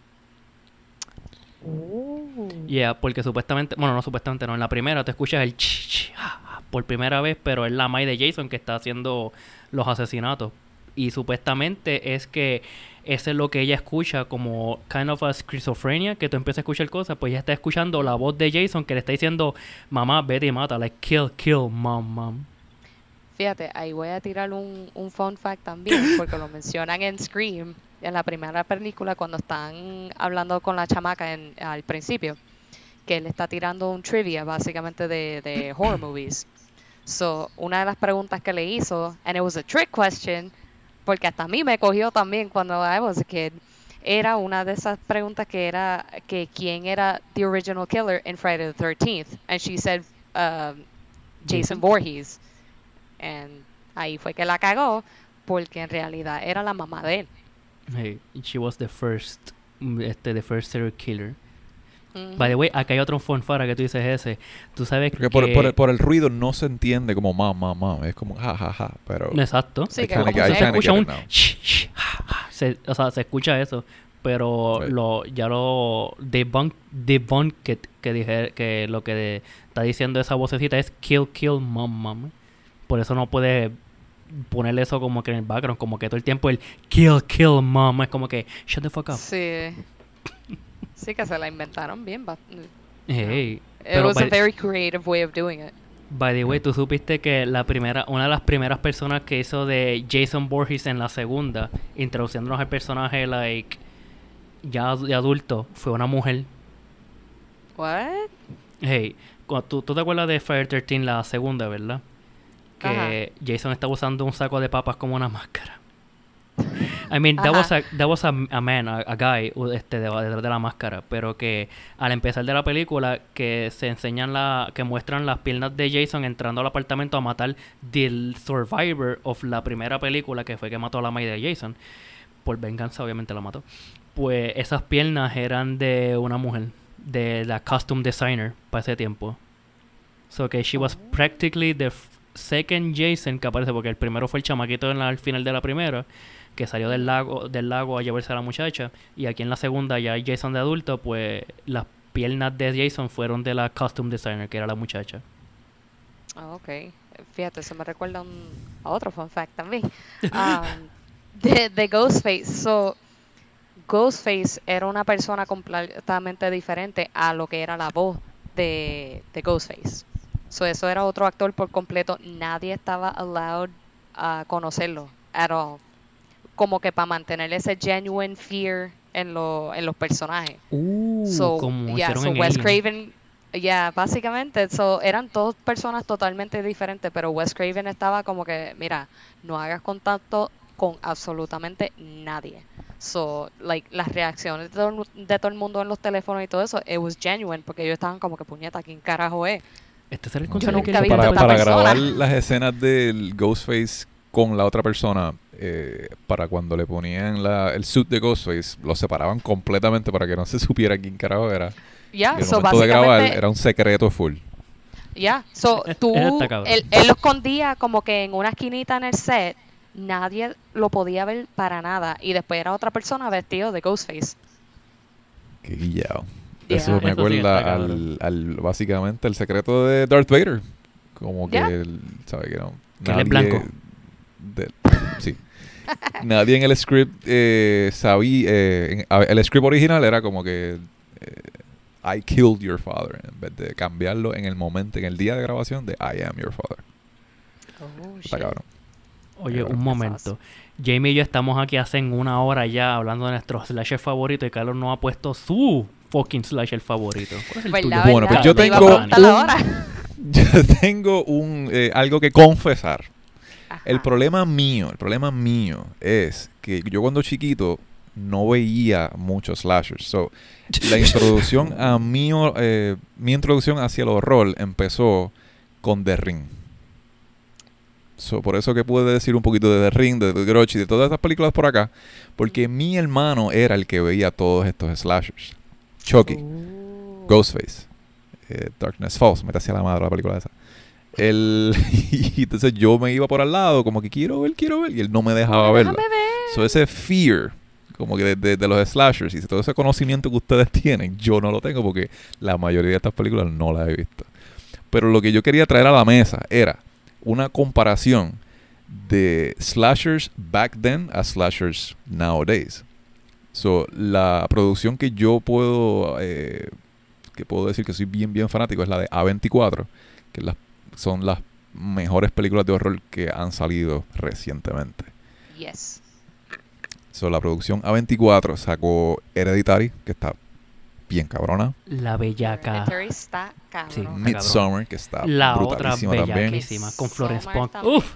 Oh. Yeah, porque supuestamente, bueno, no supuestamente, no, en la primera te escuchas el ch, ch, ah, por primera vez, pero es la May de Jason que está haciendo los asesinatos. Y supuestamente es que eso es lo que ella escucha como kind of a schizophrenia, que tú empiezas a escuchar cosas, pues ella está escuchando la voz de Jason que le está diciendo, mamá, vete y mata, like kill, kill, mom, mom. Fíjate, ahí voy a tirar un, un fun fact también, [laughs] porque lo mencionan en Scream, en la primera película, cuando están hablando con la chamaca en, al principio, que él está tirando un trivia básicamente de, de horror movies. So, una de las preguntas que le hizo, and it was a trick question, porque hasta a mí me cogió también cuando I was a kid, era una de esas preguntas que era que quién era the original killer in Friday the 13th, and she said Jason. Jason Voorhees. And ahí fue que la cagó porque en realidad era la mamá de él. Hey, she was the first, mm, este, the first serial killer. Ujú. By the way, acá hay otro fonfara que tú dices ese. Tú sabes Porque que... por, por, el- por el ruido no se entiende como mam, mam, mam. Es como ja, ja, ja. Pero Exacto. Sí, que como se escucha un sh, sh, se- o sea, se escucha eso, pero Right. lo ya lo debunk debunk que, que dije que lo que de- está diciendo esa vocecita es kill kill mom mom. Por eso no puede ponerle eso como que en el background, como que todo el tiempo el kill kill mom es como que shut the fuck up. Sí. Sí que se la inventaron bien. Hey, It was a by, very creative way of doing it. by the way, tú supiste que la primera una de las primeras personas que hizo de Jason Voorhees en la segunda, introduciéndonos al personaje like ya de adulto, fue una mujer What? Hey, ¿tú, tú te acuerdas de Fire 13, la segunda, verdad? Que Jason estaba usando un saco de papas como una máscara. I mean, that Ajá. was a, that was a, a man, a, a guy, este, de- detrás de la máscara. Pero que al empezar de la película, que se enseñan la, que muestran las piernas de Jason entrando al apartamento a matar del survivor of la primera película, que fue que mató a la madre de Jason. Por venganza, obviamente la mató. Pues esas piernas eran de una mujer, de la costume designer para ese tiempo. So que she was practically the second Jason que aparece, porque el primero fue el chamaquito en la- al final de la primera, que salió del lago, del lago a llevarse a la muchacha. Y aquí en la segunda, ya Jason de adulto, pues las piernas de Jason fueron de la costume designer, que era la muchacha. Ah, ok. Fíjate, eso me recuerda un, a otro fun fact también. Um, [laughs] de, de Ghostface. So, Ghostface era una persona completamente diferente a lo que era la voz de, de Ghostface. So, eso era otro actor por completo. Nadie estaba allowed a conocerlo at all. Como que para mantener ese genuine fear en, lo, en los personajes. So, Uh, como yeah, hicieron so en Wes Alien. Craven, yeah, básicamente, so, eran dos personas totalmente diferentes, pero Wes Craven estaba como que, mira, no hagas contacto con absolutamente nadie. So, like, las reacciones de todo, de todo el mundo en los teléfonos y todo eso, it was genuine, porque ellos estaban como que, puñeta, ¿quién carajo es? Este será el Yo que vi para, para persona. grabar las escenas del Ghostface con la otra persona, eh, para cuando le ponían la, el suit de Ghostface, lo separaban completamente para que no se [laughs] supiera quién carajo era. Ya, y el so, momento de grabar básicamente, era un secreto full. Ya, so, [laughs] tú, él, él lo escondía como que en una esquinita en el set, nadie lo podía ver para nada, y después era otra persona vestido de Ghostface. Qué guillado. Yeah. Eso me acuerda al, al, básicamente, el secreto de Darth Vader. Como que, Yeah. él, ¿sabe que no? Que él es blanco. de- sí. Nadie en el script eh, sabía. eh, en- el script original era como que. eh, I killed your father. En vez de cambiarlo en el momento, en el día de grabación de I am your father. Oh, Está shit. cabrón. Oye, Cabrón. un momento. Jamie y yo estamos aquí hace una hora ya hablando de nuestro slasher favorito y Carlos no ha puesto su fucking slasher favorito. ¿Cuál es el ¿Verdad, tuyo? Bueno, pues yo tengo un-. [laughs] Yo tengo un eh, algo que confesar. El problema mío, el problema mío es que yo cuando chiquito no veía muchos slashers. So, la [laughs] introducción a mí, eh, mi introducción hacia el horror empezó con The Ring. So, por eso que pude decir un poquito de The Ring, de The Grudge y de todas estas películas por acá, porque mi hermano era el que veía todos estos slashers. Chucky, Uh. Ghostface, eh, Darkness Falls, me hacía la madre la película esa. El, [laughs] y entonces yo me iba por al lado, como que quiero ver, quiero ver, y él no me dejaba. Déjame ver. So ese fear, como que de, de- de los slashers y todo ese conocimiento que ustedes [laughs] tienen, yo no lo tengo porque la mayoría de estas películas no las he visto. Pero lo que yo quería traer a la mesa era una comparación de slashers back then a slashers nowadays. So, la producción que yo puedo eh, que puedo decir que soy bien bien fanático es la de A24, que las, son las mejores películas de horror que han salido recientemente. Yes. So, la producción A24 sacó Hereditary, que está bien cabrona. La bellaca. Hereditary está Sí. cabrón. Está Midsommar, que está La otra brutalísima también. bellaquísima. Con Florence Pugh. también. Uf.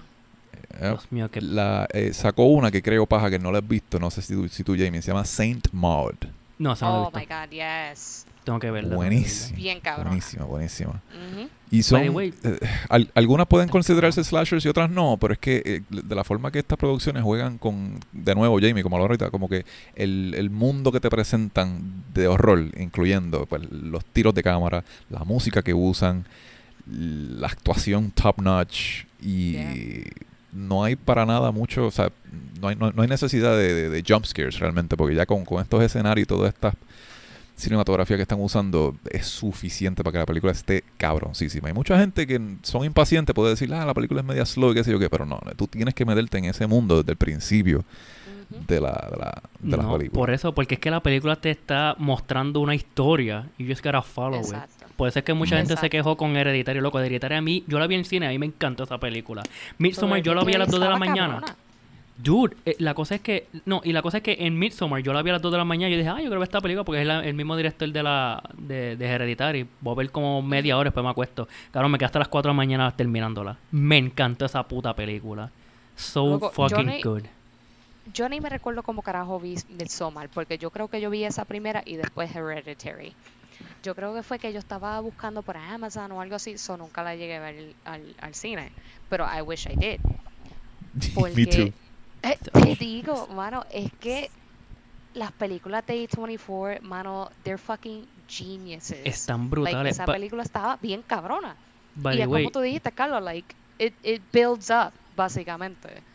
Eh, Dios mío, que la, eh, sacó una que creo, paja, que no la has visto, no sé si tú, si tú Jamie, se llama Saint Maud. No, esa no la he Oh visto. my god, yes. Tengo que verla. Buenísima. Bien cabrón. Buenísima, buenísima. Y son, the way- eh, al- algunas pueden considerarse slashers y otras no, pero es que eh, de la forma que estas producciones juegan con, de nuevo Jamie, como lo ahorita, como que el, el mundo que te presentan de horror, incluyendo pues, los tiros de cámara, la música que usan, la actuación top notch y Yeah. no hay para nada mucho, o sea, no hay, no, no hay necesidad de, de, de jump scares realmente, porque ya con, con estos escenarios y toda esta cinematografía que están usando es suficiente para que la película esté cabroncísima. Hay mucha gente que son impacientes, puede decir, ah, la película es media slow y qué sé yo qué, pero no, tú tienes que meterte en ese mundo desde el principio de la, de la, de la No, película. por eso, porque es que la película te está mostrando una historia. Y just gotta follow it. Exacto. Por eso es que mucha gente se quejó con Hereditario, loco. Hereditario a mí, yo la vi en cine, a mí me encantó esa película. Midsommar, yo la vi a las 2 de la mañana. cabrona. Dude, eh, la cosa es que. No, y la cosa es que en Midsommar yo la vi a las 2 de la mañana y yo dije, ah, yo creo que esta película porque es la- el mismo director de la de, de Hereditary. Voy a ver como media hora después me acuesto. Claro, me quedé hasta las 4 de la mañana terminándola. Me encantó esa puta película. So fucking ni- good. Yo ni me recuerdo cómo carajo vi Midsommar, porque yo creo que yo vi esa primera y después Hereditary. Yo creo que fue que yo estaba buscando por Amazon o algo así, so nunca la llegué a ver al, al cine. Pero I wish I did. Porque, [laughs] Me too. Eh, [laughs] te digo, [laughs] mano, es que las películas de A24, mano, they're fucking geniuses. Están Like, brutales. esa Ba- película estaba bien cabrona. by y the es way, como tú dijiste, Carlos, like, it, it builds up, básicamente.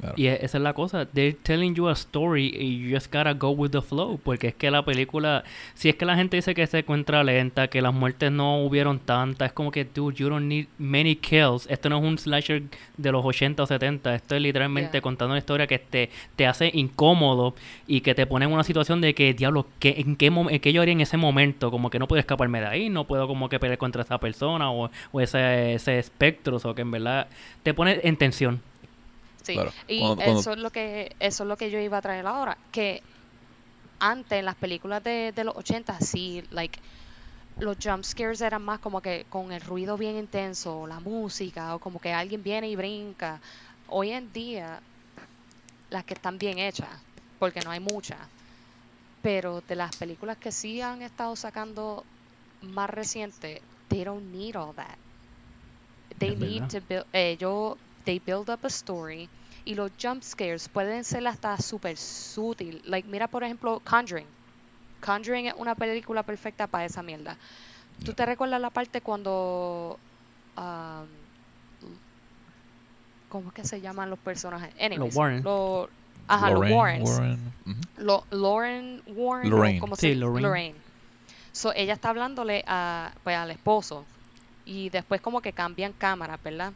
Claro. Y e- esa es la cosa, they're telling you a story y you just gotta go with the flow, porque es que la película, si es que la gente dice que se encuentra lenta, que las muertes no hubieron tantas, es como que, dude, you don't need many kills, esto no es un slasher de los 80 o 70, esto es literalmente Yeah. contando una historia que te, te hace incómodo y que te pone en una situación de que, diablo, ¿qué, en, qué mom- en qué yo haría en ese momento? Como que no puedo escaparme de ahí, no puedo como que pelear contra esa persona o, o ese, ese espectro, o que en verdad te pone en tensión. Sí, Claro. y Cuando- cuando- eso es lo que eso es lo que yo iba a traer ahora, que antes en las películas de, de los 80 sí, like los jump scares eran más como que con el ruido bien intenso, la música o como que alguien viene y brinca. Hoy en día las que están bien hechas, porque no hay muchas, pero de las películas que sí han estado sacando más recientes, they don't need all that. They need to build, eh, yo, they build up a story y los jump scares pueden ser hasta súper sutil. Like, mira por ejemplo Conjuring. Conjuring es una película perfecta para esa mierda. ¿Tú te recuerdas la parte cuando... um, ¿Cómo es que se llaman los personajes? Anyways, Warren. lo- ajá, los Lorraine, Warrens. Warren, ujú. Lo- Lauren Warren. Lorraine. ¿cómo Sí, se- Lorraine. So, ella está hablándole a, pues, al esposo. Y después como que cambian cámaras, ¿verdad?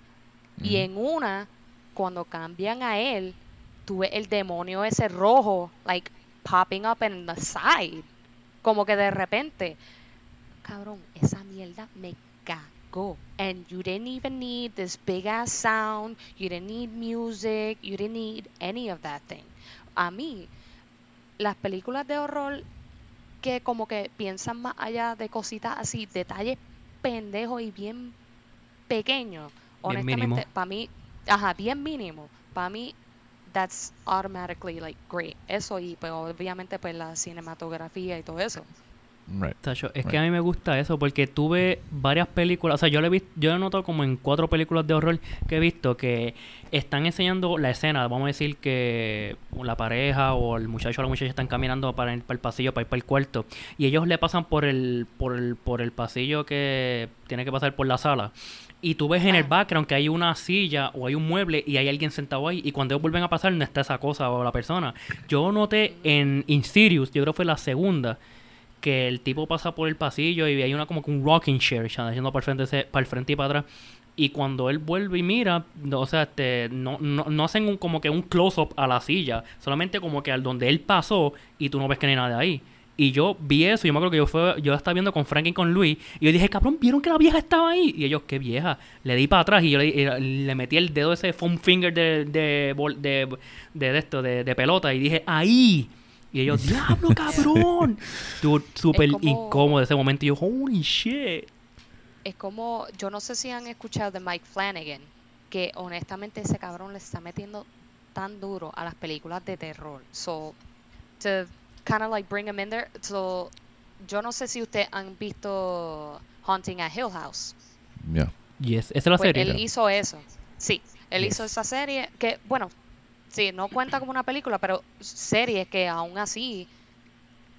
Y Ujú. en una, cuando cambian a él, tuve el demonio ese rojo, like, popping up in the side. Como que de repente, cabrón, esa mierda me cagó. And you didn't even need this big ass sound, you didn't need music, you didn't need any of that thing. A mí, las películas de horror que como que piensan más allá de cositas así, detalles pendejos y bien pequeños, honestamente, para mí, ajá, bien mínimo, para mí, that's automatically like great. Eso y pues obviamente pues la cinematografía y todo eso. Right. Tacho, es Right. que a mí me gusta eso porque tuve varias películas, o sea, yo le he visto, yo he notado como en cuatro películas de horror que he visto que están enseñando la escena, vamos a decir que la pareja o el muchacho o la muchacha están caminando para ir para el pasillo, para ir para el cuarto y ellos le pasan por el por el por el pasillo que tiene que pasar por la sala. Y tú ves en el Ah. background que hay una silla o hay un mueble y hay alguien sentado ahí. Y cuando ellos vuelven a pasar, no está esa cosa o la persona. Yo noté en Insidious, yo creo que fue la segunda, que el tipo pasa por el pasillo y hay una como que un rocking chair yendo para el frente, para el frente y para atrás. Y cuando él vuelve y mira, no, o sea, este, no, no, no hacen un, como que un close-up a la silla, solamente como que al donde él pasó y tú no ves que no hay nada ahí. Y yo vi eso, yo me acuerdo que yo, fue, yo estaba viendo con Frank y con Luis, y yo dije, cabrón, ¿vieron que la vieja estaba ahí? Y ellos, ¿qué vieja? Le di para atrás y yo le, y le metí el dedo ese foam finger de, de, de, de, de esto, de, de pelota, y dije, ¡ahí! Y ellos, [laughs] ¡diablo, cabrón! Estuvo súper como- incómodo ese momento, y yo, ¡holy shit! Es como, yo no sé si han escuchado de Mike Flanagan, que honestamente ese cabrón le está metiendo tan duro a las películas de terror. So, to kind of like bring him in there. So, yo no sé si ustedes han visto Haunting at Hill House. Yeah. Yes, esa es la Pues serie. él hizo eso. Sí, él Yes. hizo esa serie que, bueno, sí, no cuenta como una película, pero series que aún así,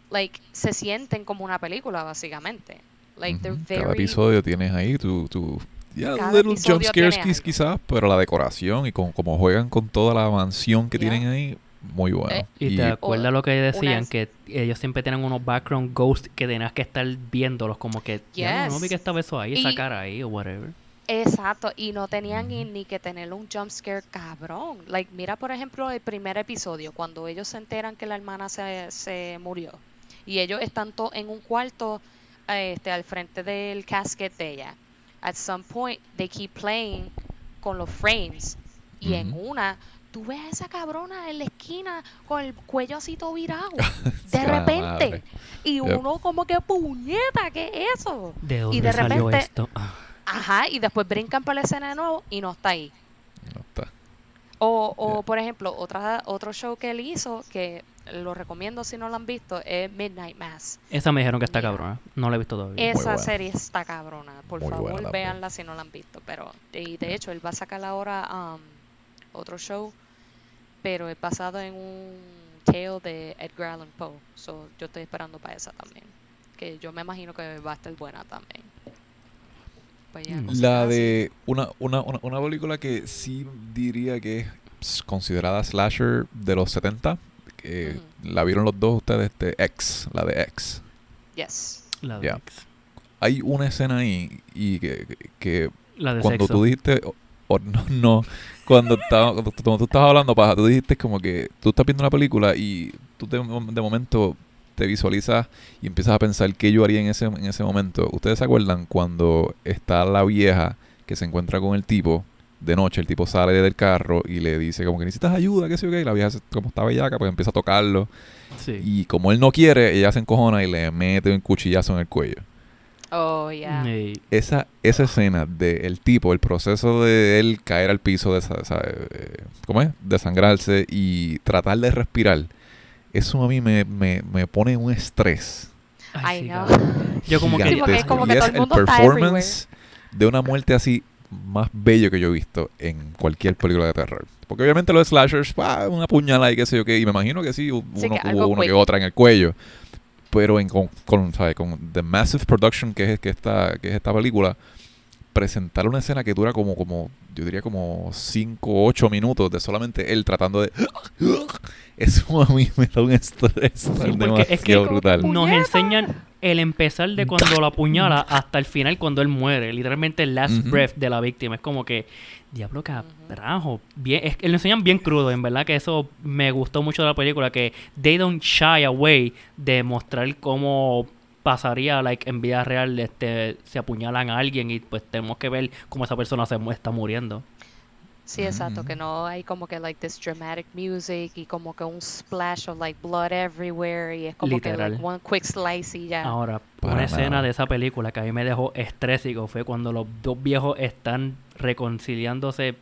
like, se sienten como una película, básicamente. Like, they're Ujú. very... Cada episodio tienes ahí tu, tu yeah, Cada little jump scares quizás, pero la decoración y con, como juegan con toda la mansión que Yeah. tienen ahí, muy bueno. Eh, Y te acuerdas lo que decían, unas- que ellos siempre tienen unos background ghosts que tenías que estar viéndolos, como que, ya no vi Yes. que estaba eso ahí, esa Y- cara ahí, o whatever. Exacto, y no tenían ni, ni que tener un jump scare cabrón. Like, mira por ejemplo el primer episodio, cuando ellos se enteran que la hermana se, se murió. Y ellos están todos en un cuarto este, al frente del casket de ella. At some point, they keep playing con los frames. Y en Ujú. una, tú ves a esa cabrona en la esquina con el cuello así todo virado. [laughs] De repente. Y uno como que puñeta, ¿qué es eso? ¿De y dónde de salió repente, esto? Ajá, y después brincan por la escena de nuevo y no está ahí. No está. O, o Yeah. por ejemplo, otra, otro show que él hizo, que lo recomiendo si no lo han visto, es Midnight Mass. Esa me dijeron que está Yeah. cabrona. No la he visto todavía. Esa serie está cabrona. Por Muy favor, véanla si no la han visto. Pero, y de hecho, él va a sacar ahora um, otro show, pero es basado en un tale de Edgar Allan Poe. So, yo estoy esperando para esa también. Que yo me imagino que va a estar buena también. Pues ya, Mm. La de una, una, una, una película que sí diría que es considerada slasher de los 70. Que la vieron los dos ustedes, este, X, la de X. Yes. La de, Yeah. X. Hay una escena ahí y que, que La de cuando sexo. tú dijiste, o- no, no, cuando, estaba, cuando, tú- estabas hablando, paja, tú dijiste como que tú estás viendo una película y tú de, de momento te visualizas y empiezas a pensar qué yo haría en ese, en ese momento. ¿Ustedes se acuerdan cuando está la vieja que se encuentra con el tipo de noche? El tipo sale del carro y le dice como que necesitas ayuda, qué sé yo qué. Y la vieja, como está bellaca, pues empieza a tocarlo. Sí. Y como él no quiere, ella se encojona y le mete un cuchillazo en el cuello Oh, yeah. Sí. esa, esa escena del tipo, el proceso de él caer al piso, de, esa- esa- eh, ¿cómo es? Desangrarse y tratar de respirar, eso a mí me, me, me pone un estrés. Ay, I sí, know. cabrón. Yo como que... Sí, es como Y que es todo el mundo el está performance de una muerte así más bello que yo he visto en cualquier película de terror. Porque obviamente los slashers, una puñalada y qué sé yo qué, y me imagino que sí, hu- Sí, uno, que hubo uno que quick. otra en el cuello. Pero en, con, con, ¿sabes? con The Massive Production que es, que, esta, que es esta película, presentar una escena que dura como, como yo diría como 5 o 8 minutos de solamente él tratando de... [laughs] Eso a mí me da un estrés tan porque es que demasiado brutal. Nos enseñan el empezar de cuando lo apuñala hasta el final cuando él muere. Literalmente el last breath de la víctima. Es como que, diablo carajo. Bien, es lo enseñan bien crudo, en verdad que eso me gustó mucho de la película. Que they don't shy away de mostrar cómo pasaría like en vida real este se apuñalan a alguien y pues tenemos que ver cómo esa persona se mu- está muriendo Sí, exacto, Mm. que no hay como que like this dramatic music y como que un splash of like blood everywhere y es como que Literal. like one quick slice y ya. Ahora, Para una escena nada. de esa película que a mí me dejó estrésico fue cuando los dos viejos están reconciliándose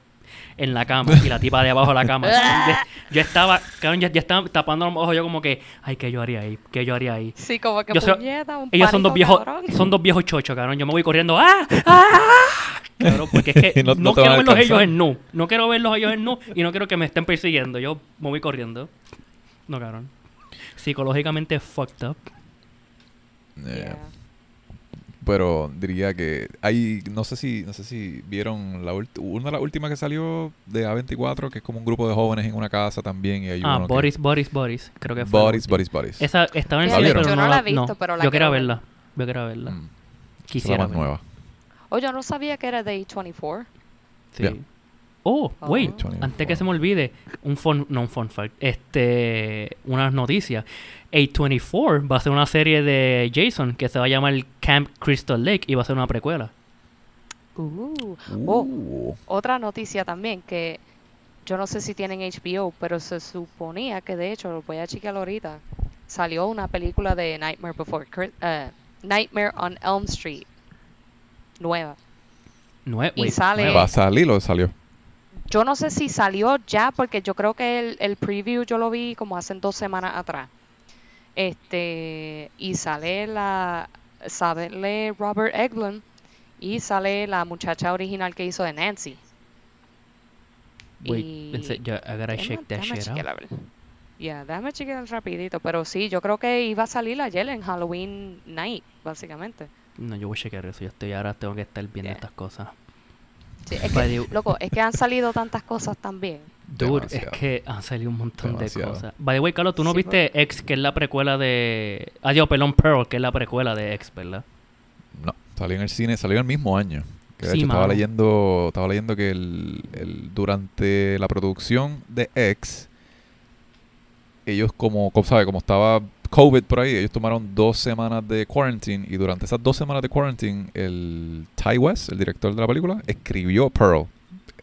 en la cama y la tipa de abajo de la cama. yo, [laughs] yo estaba, cabrón, ya, ya estaba tapando los ojos yo como que, ay, ¿qué yo haría ahí? ¿Qué yo haría ahí? Sí, como que Yo puñeta, un Ellos son dos viejos, cabrón. son dos viejos chochos, cabrón. Yo me voy corriendo, ¡ah! ¡ah! Cabrón, porque es [laughs] que No- no, no te quiero verlos ellos en nu. No quiero verlos ellos en nu y no quiero que me estén persiguiendo. Yo me voy corriendo. No, cabrón. Psicológicamente fucked up. Yeah. Pero diría que hay, no sé si, no sé si vieron la una de las últimas que salió de A24, que es como un grupo de jóvenes en una casa también y hay Ah, uno que- Boris, Boris, Boris. Creo que fue. Boris. Boris, Boris. Esa estaba en ¿La cine, pero Yo no no la he no. visto, pero la Yo quería quiero ver. verla. Yo quería verla. Mm, esa es la Quisiera más verla. nueva. Oh, yo no sabía que era de A24. Sí. Yeah. Oh, Oh. wait, 24. antes que se me olvide, un fun, no un fun fact, este, unas noticias. A24 va a ser una serie de Jason que se va a llamar Camp Crystal Lake y va a ser una precuela. Uh. Oh, Uh, otra noticia también que yo no sé si tienen HBO, pero se suponía que de hecho, lo voy a chequear ahorita, salió una película de Nightmare Before eh, Nightmare on Elm Street nueva. Nue Y wait, sale- nueva. ¿Va a salir o salió? Yo no sé si salió ya, porque yo creo que el, el preview yo lo vi como hace dos semanas atrás. Este, y sale la, sale Robert Eglin y sale la muchacha original que hizo de Nancy. Wait, Y- yo- I gotta check that shit out. Ya, déjame chequear rapidito, pero sí, yo creo que iba a salir ayer en Halloween Night, básicamente. No, yo voy a chequear eso. Yo estoy ahora tengo que estar viendo Yeah. estas cosas. Sí, es By que, the- loco, es que han salido tantas cosas también. Dude, Demasiado. es que han salido un montón Demasiado. de cosas. By the way, Carlos, ¿tú no Sí, viste X, que es la precuela de... Ah, Dios, perdón, Pearl, que es la precuela de X, ¿verdad? No, salió en el cine, salió el mismo año. Que de Sí, hecho estaba leyendo, estaba leyendo que el, el- durante la producción de X, ellos como, como sabe, como estaba COVID por ahí, ellos tomaron dos semanas de quarantine y durante esas dos semanas de quarantine, el Ty West, el director de la película, escribió Pearl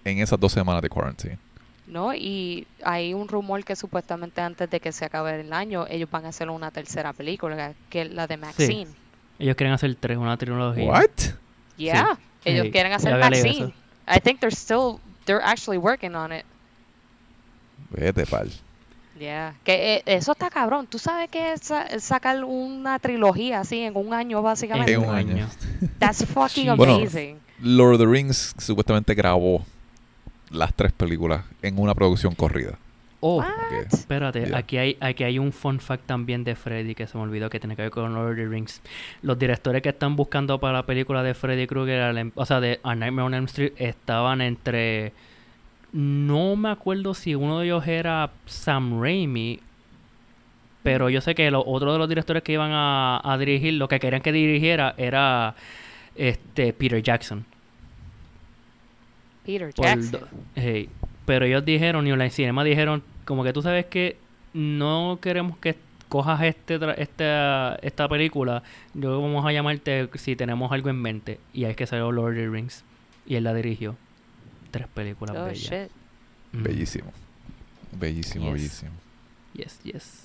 en esas dos semanas de quarantine. ¿no? Y hay un rumor que supuestamente antes de que se acabe el año, ellos van a hacer una tercera película, que es la de Maxine. Ellos quieren hacer tres, una trilogía. What? Yeah, ellos Sí, quieren hacer Maxine. I think they're still, they're actually working on it. Vete pal. Yeah, que eh, eso está cabrón. Tú sabes que es sa- sacar una trilogía así en un año básicamente. En un año. [laughs] That's fucking. [laughs] Bueno, amazing. Lord of the Rings supuestamente grabó las tres películas en una producción corrida. Oh, espérate, Yeah. aquí hay aquí hay un fun fact también de Freddy que se me olvidó que tiene que ver con Lord of the Rings. Los directores que están buscando para la película de Freddy Krueger, em- o sea, de A Nightmare on Elm Street, estaban entre... No me acuerdo si uno de ellos era Sam Raimi, pero yo sé que los otro de los directores que iban a, a dirigir, lo que querían que dirigiera era este Peter Jackson. Peter Jackson. hey, pero ellos dijeron, y la cinema dijeron, como que tú sabes que no queremos que cojas este esta, esta película, yo vamos a llamarte si tenemos algo en mente. Y ahí es que salió Lord of the Rings. Y él la dirigió. Tres películas Oh, bellas. shit. Mm. Bellísimo. Bellísimo, Yes. bellísimo. Yes, yes.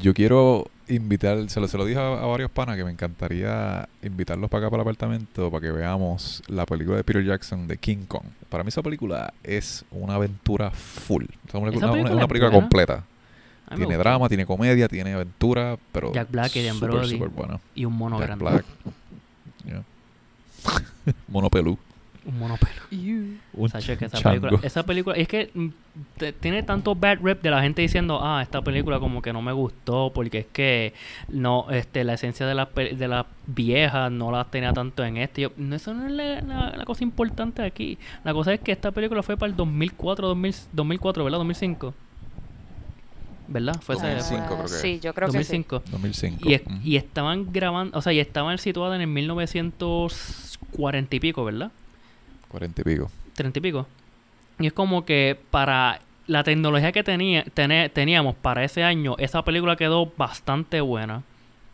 Yo quiero invitar, se lo, se lo dije a, a varios panas que me encantaría invitarlos para acá para el apartamento para que veamos la película de Peter Jackson de King Kong. Para mí esa película es una aventura full. Es una, Esa una- una- película completa. Tiene drama, tiene comedia, tiene aventura, pero Jack Black Brody. buena. Y un mono Jack grande. Black. Yeah. [laughs] Mono pelú. Un mono pelo. Un Sacho, que esa chango. película, esa película, es que mm, te- tiene tanto bad rep de la gente diciendo, ah, esta película como que no me gustó porque es que no, este, la esencia de las de las viejas no las tenía tanto en este. Yo, no, eso no es la, la- la cosa importante aquí. La cosa es que esta película fue para el 2004, 2000 2004, ¿verdad? 2005. ¿Verdad? Fue esa 2005 época. creo que. Sí, yo creo que sí. 2005. 2005. Y, es- Mm. y estaban grabando, o sea, y estaban situadas en el 1940 y pico, ¿verdad? 40 y pico. 30 y pico. Y es como que para la tecnología que tenía, tene- teníamos para ese año, esa película quedó bastante buena.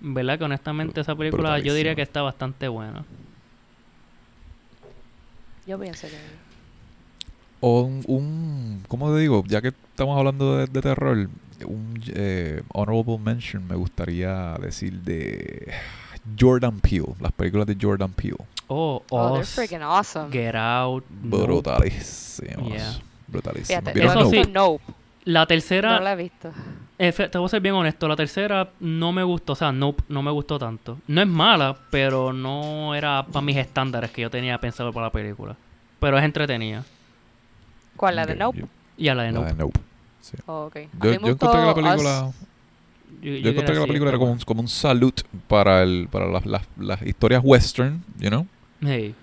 ¿Verdad? Que honestamente esa película yo diría que está bastante buena. Yo pienso que O un, un- ¿cómo te digo? Ya que estamos hablando de, de terror, un eh, honorable mention me gustaría decir de Jordan Peele, las películas de Jordan Peele. Oh, Oh, they're Us, freaking awesome. Get Out. Nope. Brutalísimas. Yeah. Fíjate, ¿Vieron Eso no sí. Nope. La No tercera, la he visto. eh, te voy a ser bien honesto, la tercera no me gustó, o sea, nope, no me gustó tanto. No es mala, pero no era para mis estándares que yo tenía pensado para la película. Pero es entretenida. ¿Cuál? ¿La de Nope? Y a la de la Nope. de Nope. sí. Oh, ok. A Yo, encontré que la Us. película... Yo, Yo encontré que la película era como un, como un salute para, el, para las, las, las historias western, you know? Hey,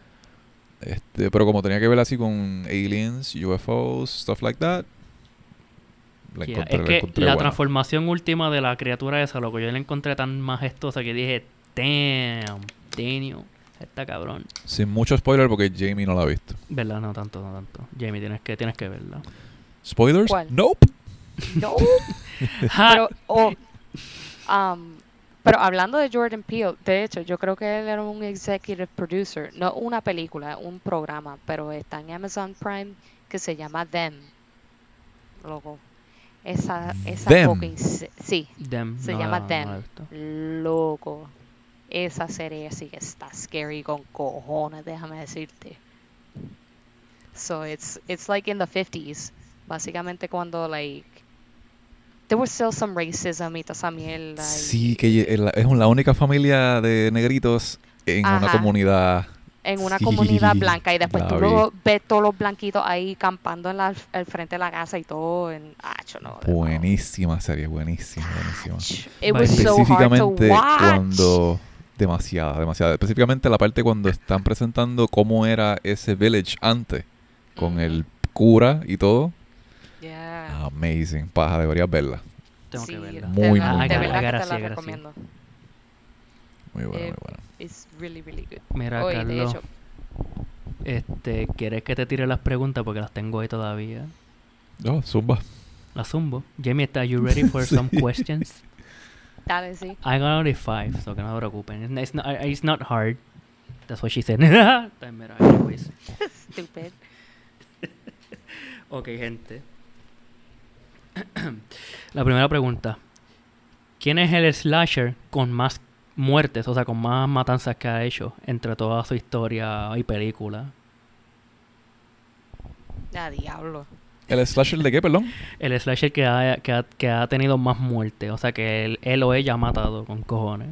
Este, pero como tenía que ver así con aliens, UFOs, stuff like that, la yeah, encontré, Es la que encontré la buena. transformación última de la criatura esa, loco, yo la encontré tan majestuosa que dije, damn, Daniel, está cabrón. Sin mucho spoiler porque Jamie no la ha visto. ¿Verdad? No tanto, no tanto. Jamie, tienes que, tienes que verla. ¿Spoilers? ¿Cuál? Nope. No. [laughs] Pero, oh, um, pero hablando de Jordan Peele, de hecho, yo creo que él era un executive producer, no una película, un programa, pero está en Amazon Prime que se llama Them. Loco. Esa, esa Them. fucking sí, Them, se no, llama no, Them. loco. Esa serie sí que está scary con cojones, déjame decirte. So it's it's like in the 50s, básicamente cuando like there was still some racism y toda esa mierda. y- Sí, que es la- única familia de negritos en una comunidad. en una Sí, comunidad blanca y después tú luego ves todos los blanquitos ahí campando en la, al frente de la casa y todo en acho, no. Buenísima serie, buenísima, buenísima. Ach, It was so hard to Específicamente watch. cuando... Demasiada, demasiada. Específicamente la parte cuando están presentando cómo era ese village antes, con el cura y todo. Amazing, paja, deberías verla. Tengo Sí, que verla. Muy, muy buena. de verdad que te la recomiendo. Muy buena, Eh, muy buena. It's really, really good. Mira, y de Carlos, hecho, este, ¿quieres que te tire las preguntas? Porque las tengo ahí todavía. Oh, zumba. Las zumbo. Jamie, ¿está you ready for [laughs] some Sí. questions? dale, sí. I got only five, so que no se preocupen. It's, it's not, it's not hard. That's what she said. [laughs] [laughs] Stupid. Ok, gente. [clears throat] La primera pregunta. ¿Quién es el slasher con más muertes, o sea, con más matanzas que ha hecho entre toda su historia y película? A diablo. ¿El slasher de qué, perdón? El slasher que ha, que ha, que ha tenido más muertes, o sea, que él, él o ella ha matado con cojones.